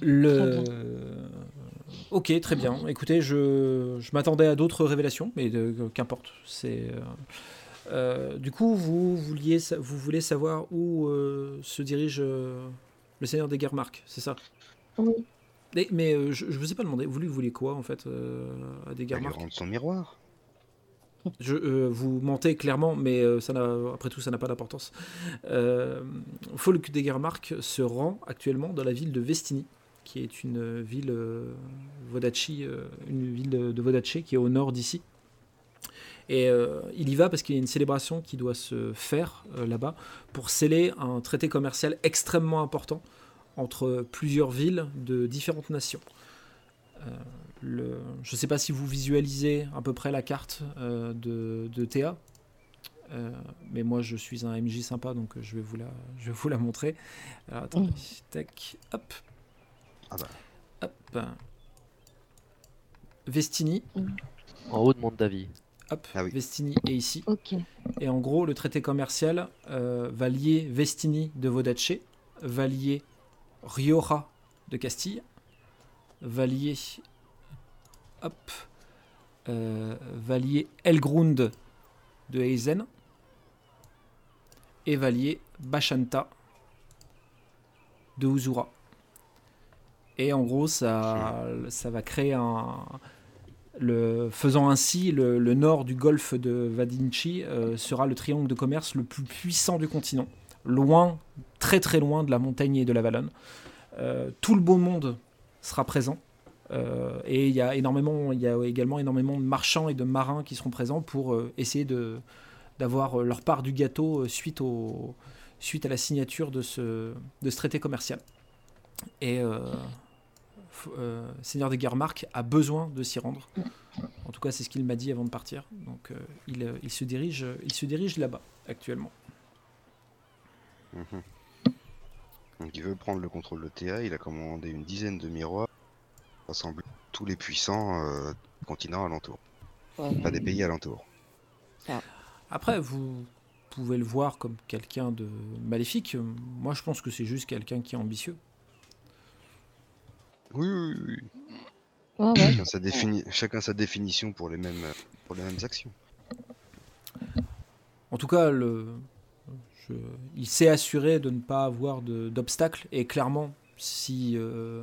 Le... Ok, très bien. Écoutez, je, je m'attendais à d'autres révélations, mais de- qu'importe. C'est du coup, vous vouliez, vous voulez savoir où euh, se dirige euh, le Seigneur des Guermarques, c'est ça? Oui. Mais, mais, euh, je, je vous ai pas demandé. Vous lui voulez quoi en fait euh, à des Guermarques rendre son miroir. je, euh, vous mentez clairement, mais euh, ça n'a, après tout, ça n'a pas d'importance. Euh, Folk des Guermarques se rend actuellement dans la ville de Vestini, qui est une euh, ville euh, euh, une ville de, de Vodacce qui est au nord d'ici. Et euh, il y va parce qu'il y a une célébration qui doit se faire euh, là-bas pour sceller un traité commercial extrêmement important entre plusieurs villes de différentes nations. Euh, le- je ne sais pas si vous visualisez à peu près la carte euh, de, de Théa, euh, mais moi je suis un MJ sympa donc je vais vous la, je vais vous la montrer. Alors attendez, tac, hop, Ah bah, hop. Vestini, En haut de mon David. Hop, Ah oui. Vestini est ici. Ok. Et en gros, le traité commercial euh, va lier Vestini de Vodacce, va lier Rioja de Castille, va lier, hop, euh, va lier Elgrund de Eisen, et va lier Bachanta de Uzura. Et en gros, ça, ça va créer un, le, faisant ainsi, le, nord du golfe de Vadinci euh, sera le triangle de commerce le plus puissant du continent, loin, très très loin de la montagne et de la Valonne. Euh, tout le beau monde sera présent. euh, et il y, a énormément, également énormément de marchands et de marins qui seront présents pour essayer d'avoir leur part du gâteau suite, au, suite à la signature de ce, de ce traité commercial. Et euh, Seigneur des Guermarques a besoin de s'y rendre. En tout cas, c'est ce qu'il m'a dit avant de partir. Donc, euh, il, euh, il se dirige, il se dirige là-bas actuellement. mhm. Donc il veut prendre le contrôle de Théa, il a commandé une dizaine de miroirs, rassembler tous les puissants euh, continents alentours, Ouais. pas des pays alentours. Après, vous pouvez le voir comme quelqu'un de maléfique. Moi, je pense que c'est juste quelqu'un qui est ambitieux. Oui, oui, oui. Ouais. Chacun, sa défini- chacun sa définition pour les mêmes, pour les mêmes actions. En tout cas, le... je- il s'est assuré de ne pas avoir de- d'obstacle. Et clairement, si euh,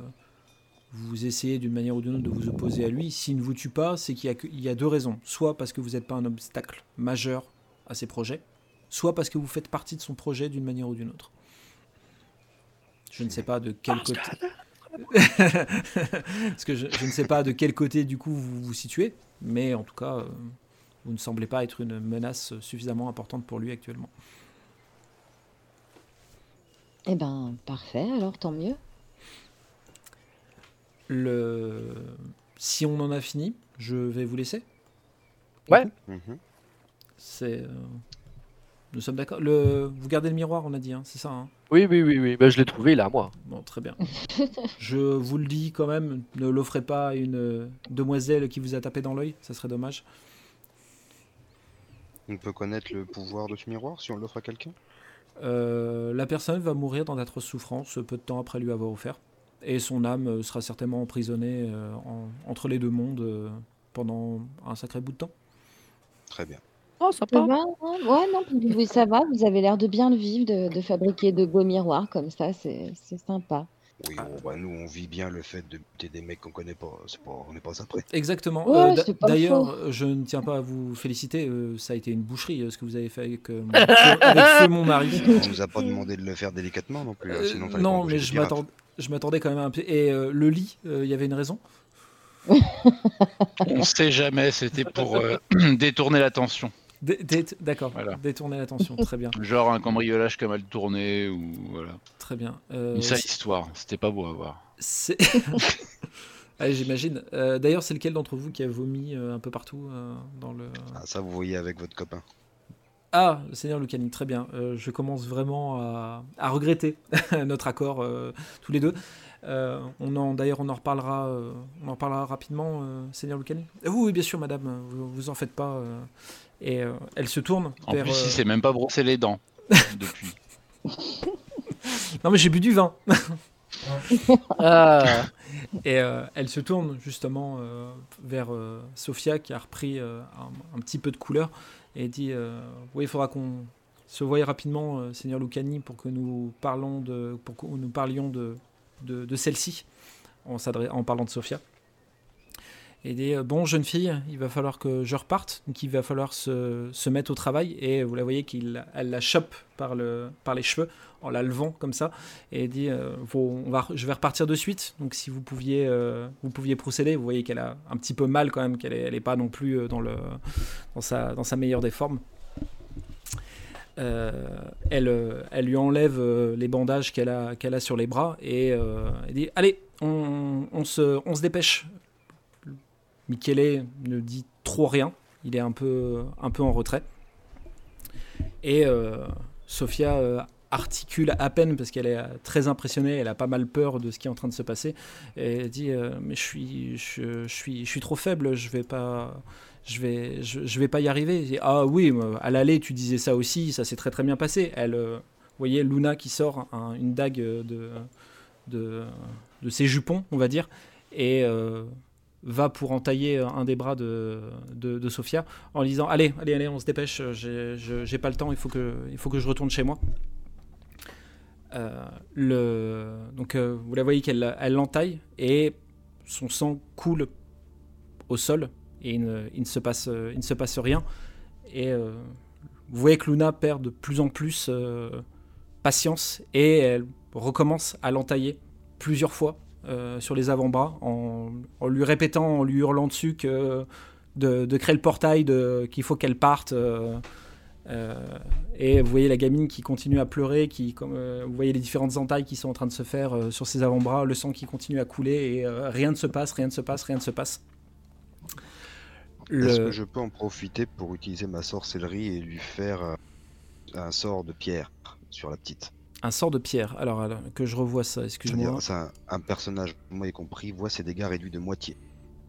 vous essayez d'une manière ou d'une autre de vous opposer à lui, s'il ne vous tue pas, c'est qu'il y, que- y a deux raisons. Soit parce que vous n'êtes pas un obstacle majeur à ses projets, soit parce que vous faites partie de son projet d'une manière ou d'une autre. Je ne sais pas de quel côté. Parce que je, je ne sais pas de quel côté du coup vous vous situez, mais en tout cas, euh, vous ne semblez pas être une menace suffisamment importante pour lui actuellement. Eh ben, parfait, alors tant mieux. Le... Si on en a fini, je vais vous laisser. Ouais. Mhm. C'est. euh, Nous sommes d'accord. Le... Vous gardez le miroir, on a dit, hein, c'est ça. hein Oui, oui, oui, oui. Bah, je l'ai trouvé là, moi. Bon, très bien. je vous le dis quand même, ne l'offrez pas à une euh, demoiselle qui vous a tapé dans l'œil, ça serait dommage. On peut connaître le pouvoir de ce miroir si on l'offre à quelqu'un? Euh, la personne va mourir dans d'atroces souffrances peu de temps après lui avoir offert. Et son âme euh, sera certainement emprisonnée euh, en- entre les deux mondes euh, pendant un sacré bout de temps. Très bien. Oh, Ça sympa. va hein? Ouais, non, vous- ça va, vous avez l'air de bien le vivre, de, de fabriquer de beaux miroirs comme ça, c'est c'est sympa. Oui, bon, bah, nous on vit bien le fait de buter des mecs qu'on connaît pas. C'est pas, on n'est pas après. Exactement. Ouais, Euh, d'a- c'est pas D'ailleurs, faux. je ne tiens pas à vous féliciter, euh, ça a été une boucherie euh, ce que vous avez fait avec, euh, mon, feu, avec feu, mon mari. On nous a pas demandé de le faire délicatement non plus. hein, Euh, sinon non, mais je m'attendais, je m'attendais quand même un peu. Et euh, le lit, euh, il y avait une raison? On sait jamais, c'était pour euh, détourner l'attention. D'accord, Voilà. détourner l'attention, très bien, Genre un cambriolage qui a mal tourné ou voilà. très bien. Euh, Une sale histoire, c'était pas beau à voir. C'est. Allez, j'imagine. Euh, D'ailleurs, c'est lequel d'entre vous qui a vomi euh, un peu partout euh, dans le. Ah, ça vous voyez avec votre copain. Ah, le Seigneur Lucani, très bien. Euh, je commence vraiment à, à regretter notre accord euh, tous les deux. Euh, on en, d'ailleurs, on en reparlera, euh, on en reparlera rapidement, euh, Seigneur Lucani. Euh, oui, oui, bien sûr, Madame. Vous, vous en faites pas. Euh. et euh, elle se tourne En vers. plus, euh, il s'est même pas brossé les dents depuis. Non, mais j'ai bu du vin. Ah, Et euh, elle se tourne justement euh, vers euh, Sophia qui a repris euh, un, un petit peu de couleur et dit euh, Oui, il faudra qu'on se voie rapidement, euh, Seigneur Lucani, pour que nous parlons de, pour que nous parlions de, de, de celle-ci en, en parlant de Sophia. Et dit euh, Bon, jeune fille, il va falloir que je reparte, donc il va falloir se, se mettre au travail. Et vous la voyez qu'elle la chope par, le, par les cheveux en la levant comme ça et elle dit euh, on va, je vais repartir de suite donc si vous pouviez euh, vous pouviez procéder vous voyez qu'elle a un petit peu mal quand même qu'elle est, elle est pas non plus dans le dans sa dans sa meilleure des formes elle, elle lui enlève les bandages qu'elle a, qu'elle a sur les bras et elle dit Allez, on se, on se dépêche. Michele ne dit trop rien, il est un peu, un peu en retrait. Et euh, Sophia euh, articule à peine parce qu'elle est euh, très impressionnée, elle a pas mal peur de ce qui est en train de se passer. Et elle dit Mais je suis, je, je suis, je suis trop faible, je vais pas. Je vais, je, vais pas y arriver. Ah oui, à l'aller, tu disais ça aussi, ça s'est très très bien passé. Elle, vous voyez Luna qui sort un- une dague de, de, de ses jupons, on va dire, et va pour entailler un des bras de, de, de Sophia en lui disant Allez, allez, allez, on se dépêche, j'ai pas le temps, il faut que, il faut que je retourne chez moi. Euh, le, donc euh, vous la voyez qu'elle elle l'entaille et son sang coule au sol et il ne, se, passe, il ne se passe rien. Et euh, vous voyez que Luna perd de plus en plus patience et elle recommence à l'entailler plusieurs fois euh, sur les avant-bras en, en lui répétant, en lui hurlant dessus que de, de créer le portail, de- qu'il faut qu'elle parte. euh, euh, et vous voyez la gamine qui continue à pleurer, qui, comme, vous voyez les différentes entailles qui sont en train de se faire sur ses avant-bras, le sang qui continue à couler et rien ne se passe, rien ne se passe, rien ne se passe. Est-ce que je peux en profiter pour utiliser ma sorcellerie et lui faire un sort de pierre sur la petite? Un sort de pierre. Alors, alors, que je revois ça, excuse-moi. C'est un, un personnage, moi y compris, voit ses dégâts réduits de moitié.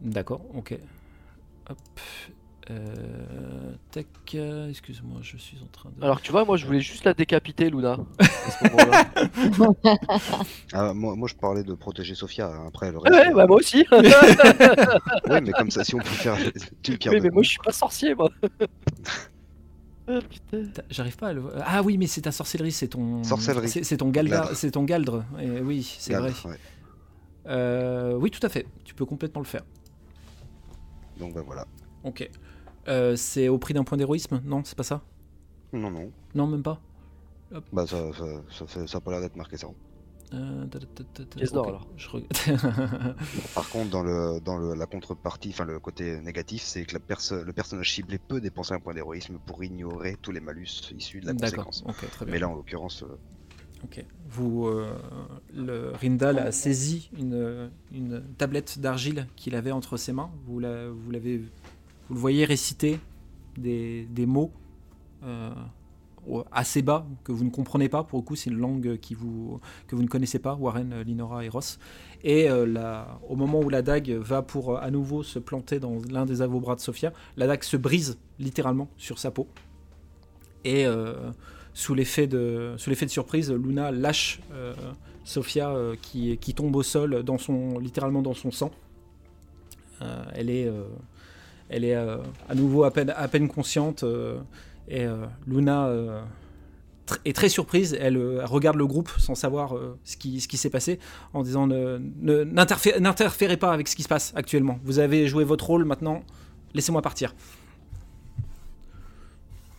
D'accord, ok. Hop. Euh, tac, euh, excuse-moi, je suis en train de. Alors tu vois, moi je voulais juste la décapiter, Luna. à ce moment-là. Ah, moi, moi, je parlais de protéger Sophia. hein, Après, le Ouais, reste. ouais, bah moi aussi. Ouais, mais comme ça, si on peut faire oui, mais moi je suis pas sorcier, moi. Ah. T'as- J'arrive pas à le voir. Ah oui, mais c'est ta sorcellerie, c'est ton. Sorcellerie. C'est ton Galdre. c'est ton galdre. Et oui, c'est vrai. ouais. Euh, oui, tout à fait. Tu peux complètement le faire. Donc bah voilà. Ok. Euh, c'est au prix d'un point d'héroïsme Non, c'est pas ça? Non, non. Non, même pas. Bah ça, ça, ça, ça a pas l'air d'être marqué ça. Euh, ta- ta- ta- alors. je. Par contre, dans, le, dans le, la contrepartie, enfin le côté négatif, c'est que la perso- le personnage ciblé peut dépenser un point d'héroïsme pour ignorer tous les malus issus de la conséquence. Ok, très bien. Mais là, en l'occurrence, euh, Ok. Vous, euh, le Rindal a saisi une, une tablette d'argile qu'il avait entre ses mains. Vous, la- vous l'avez, vous le voyez réciter des, des mots euh, assez bas que vous ne comprenez pas. Pour le coup, c'est une langue que vous ne connaissez pas, Warren, Linora et Ross. Et euh, au moment où la dague va pour euh, à nouveau se planter dans l'un des avant-bras de Sophia, la dague se brise littéralement sur sa peau. Et euh, sous l'effet de, de surprise, Luna lâche euh, Sophia euh, qui, tombe au sol, dans son, littéralement dans son sang. Euh, elle est, euh, elle est euh, à nouveau à peine, à peine consciente euh, et euh, Luna euh, est très surprise. Elle, euh, elle regarde le groupe sans savoir ce qui, s'est passé en disant n'interférez pas avec ce qui se passe actuellement. Vous avez joué votre rôle maintenant, laissez-moi partir.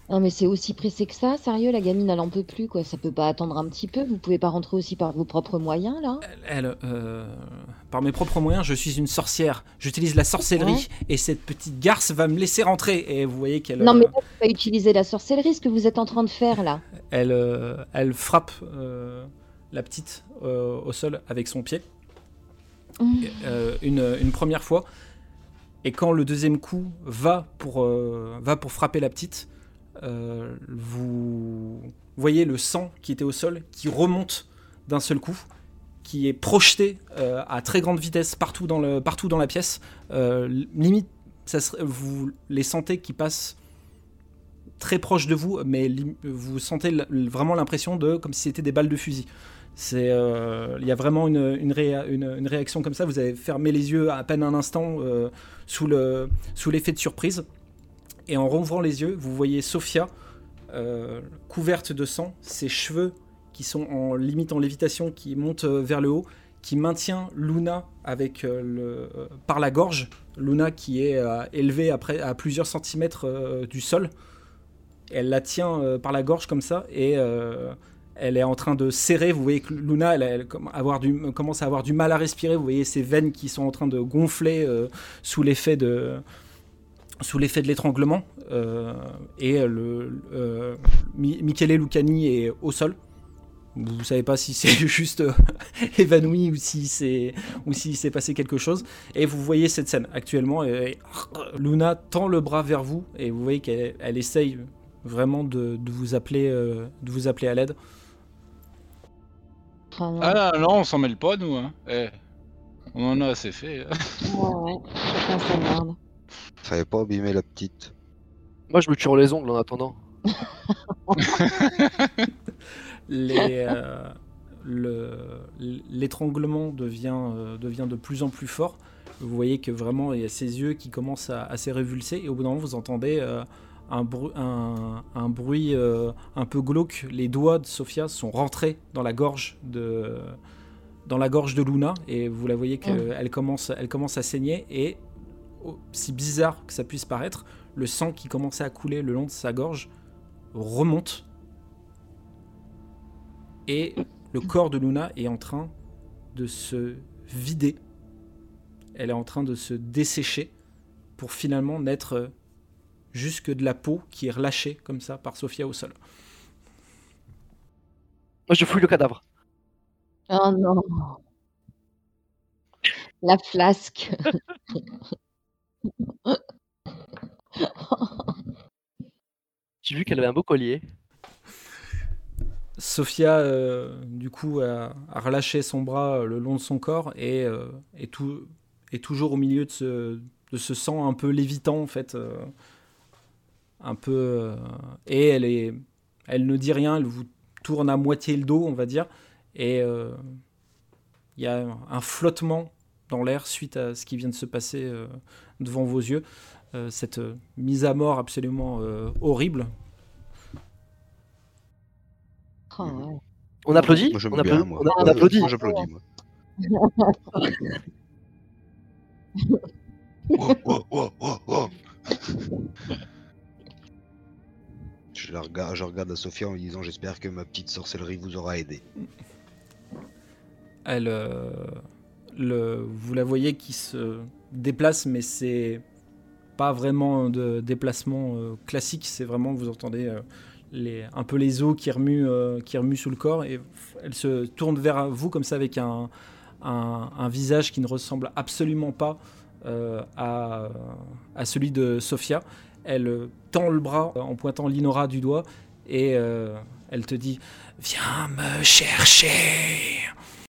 Non, mais c'est aussi pressé que ça, sérieux, la gamine, elle en peut plus, quoi. Ça peut pas attendre un petit peu. Vous pouvez pas rentrer aussi par vos propres moyens, là Elle, euh, par mes propres moyens, je suis une sorcière. J'utilise la sorcellerie Ouais. et cette petite garce va me laisser rentrer. Et vous voyez qu'elle, Non, mais euh, là, pas utiliser la sorcellerie, ce que vous êtes en train de faire, là. elle, euh, elle frappe euh, la petite au sol avec son pied Mmh. une, une première fois. Et quand le deuxième coup va pour, va pour frapper la petite, euh, vous voyez le sang qui était au sol qui remonte d'un seul coup, qui est projeté euh, à très grande vitesse partout dans, la pièce. Euh, limite, vous les sentez qui passent très proche de vous, mais vous sentez vraiment l'impression de comme si c'était des balles de fusil. Il y a vraiment une, une, réa- une- une réaction comme ça. Vous avez fermé les yeux à peine un instant sous l'effet de surprise, et en rouvrant les yeux, vous voyez Sophia euh, couverte de sang, ses cheveux qui sont en limite en lévitation, qui montent euh, vers le haut, qui maintient Luna avec euh, euh, par la gorge. Luna qui est élevée après à plusieurs centimètres du sol. Elle la tient par la gorge comme ça et elle est en train de serrer. Vous voyez que Luna, avoir du- commence à avoir du mal à respirer. Vous voyez ses veines qui sont en train de gonfler sous l'effet de sous l'effet de l'étranglement. Euh, et le euh, Mi- Michele Lucani est au sol. Vous savez pas si c'est juste euh, évanoui ou si c'est ou s'il s'est passé quelque chose. Et vous voyez cette scène actuellement. Et, Luna tend le bras vers vous et vous voyez qu'elle elle essaye vraiment de, de vous appeler euh, de vous appeler à l'aide. Enfin, non. Ah non, on s'en mêle pas, nous. Hein. Eh, on en a assez fait. hein. Ouais, ouais, chacun sa merde. Fallait pas abîmer la petite. Moi, je me tue les ongles en attendant. Les, euh, le- l'étranglement devient, euh, devient de plus en plus fort. Vous voyez que vraiment il y a ses yeux qui commencent à, à se révulser et au bout d'un moment vous entendez euh, un, bru- un, un bruit euh, un peu glauque. Les doigts de Sophia sont rentrés dans la gorge de dans la gorge de Luna et vous la voyez qu'elle commence, elle commence à saigner et aussi bizarre que ça puisse paraître, le sang qui commençait à couler le long de sa gorge remonte et le corps de Luna est en train de se vider. Elle est en train de se dessécher pour finalement n'être jusque de la peau qui est relâchée comme ça par Sophia au sol. Moi, je fouille le cadavre. Oh non. La flasque. J'ai vu qu'elle avait un beau collier. Sophia, euh, du coup, a, relâché son bras euh, le long de son corps et euh, est, toujours au milieu de ce, sang un peu lévitant, en fait. euh, un peu. et elle, ne dit rien, elle vous tourne à moitié le dos, on va dire. Et il y a un flottement dans l'air suite à ce qui vient de se passer devant vos yeux. Euh, cette euh, mise à mort absolument euh, horrible Oh, ouais. On applaudit Moi, on, bien, applaudit moi. on, Moi, applaudit. Moi, j'applaudis, moi. Oh, oh, oh, oh, oh. Je, la regarde, je regarde à Sophia en lui disant J'espère que ma petite sorcellerie vous aura aidé. Elle, euh, le, vous la voyez qui se déplace, mais c'est pas vraiment de déplacement euh, classique. C'est vraiment, vous entendez euh, les, un peu les os qui remuent, euh, qui remuent sous le corps. Et elle se tourne vers vous comme ça avec un, un, un visage qui ne ressemble absolument pas à, à celui de Sophia. Elle tend le bras en pointant Linora du doigt et elle te dit Viens me chercher.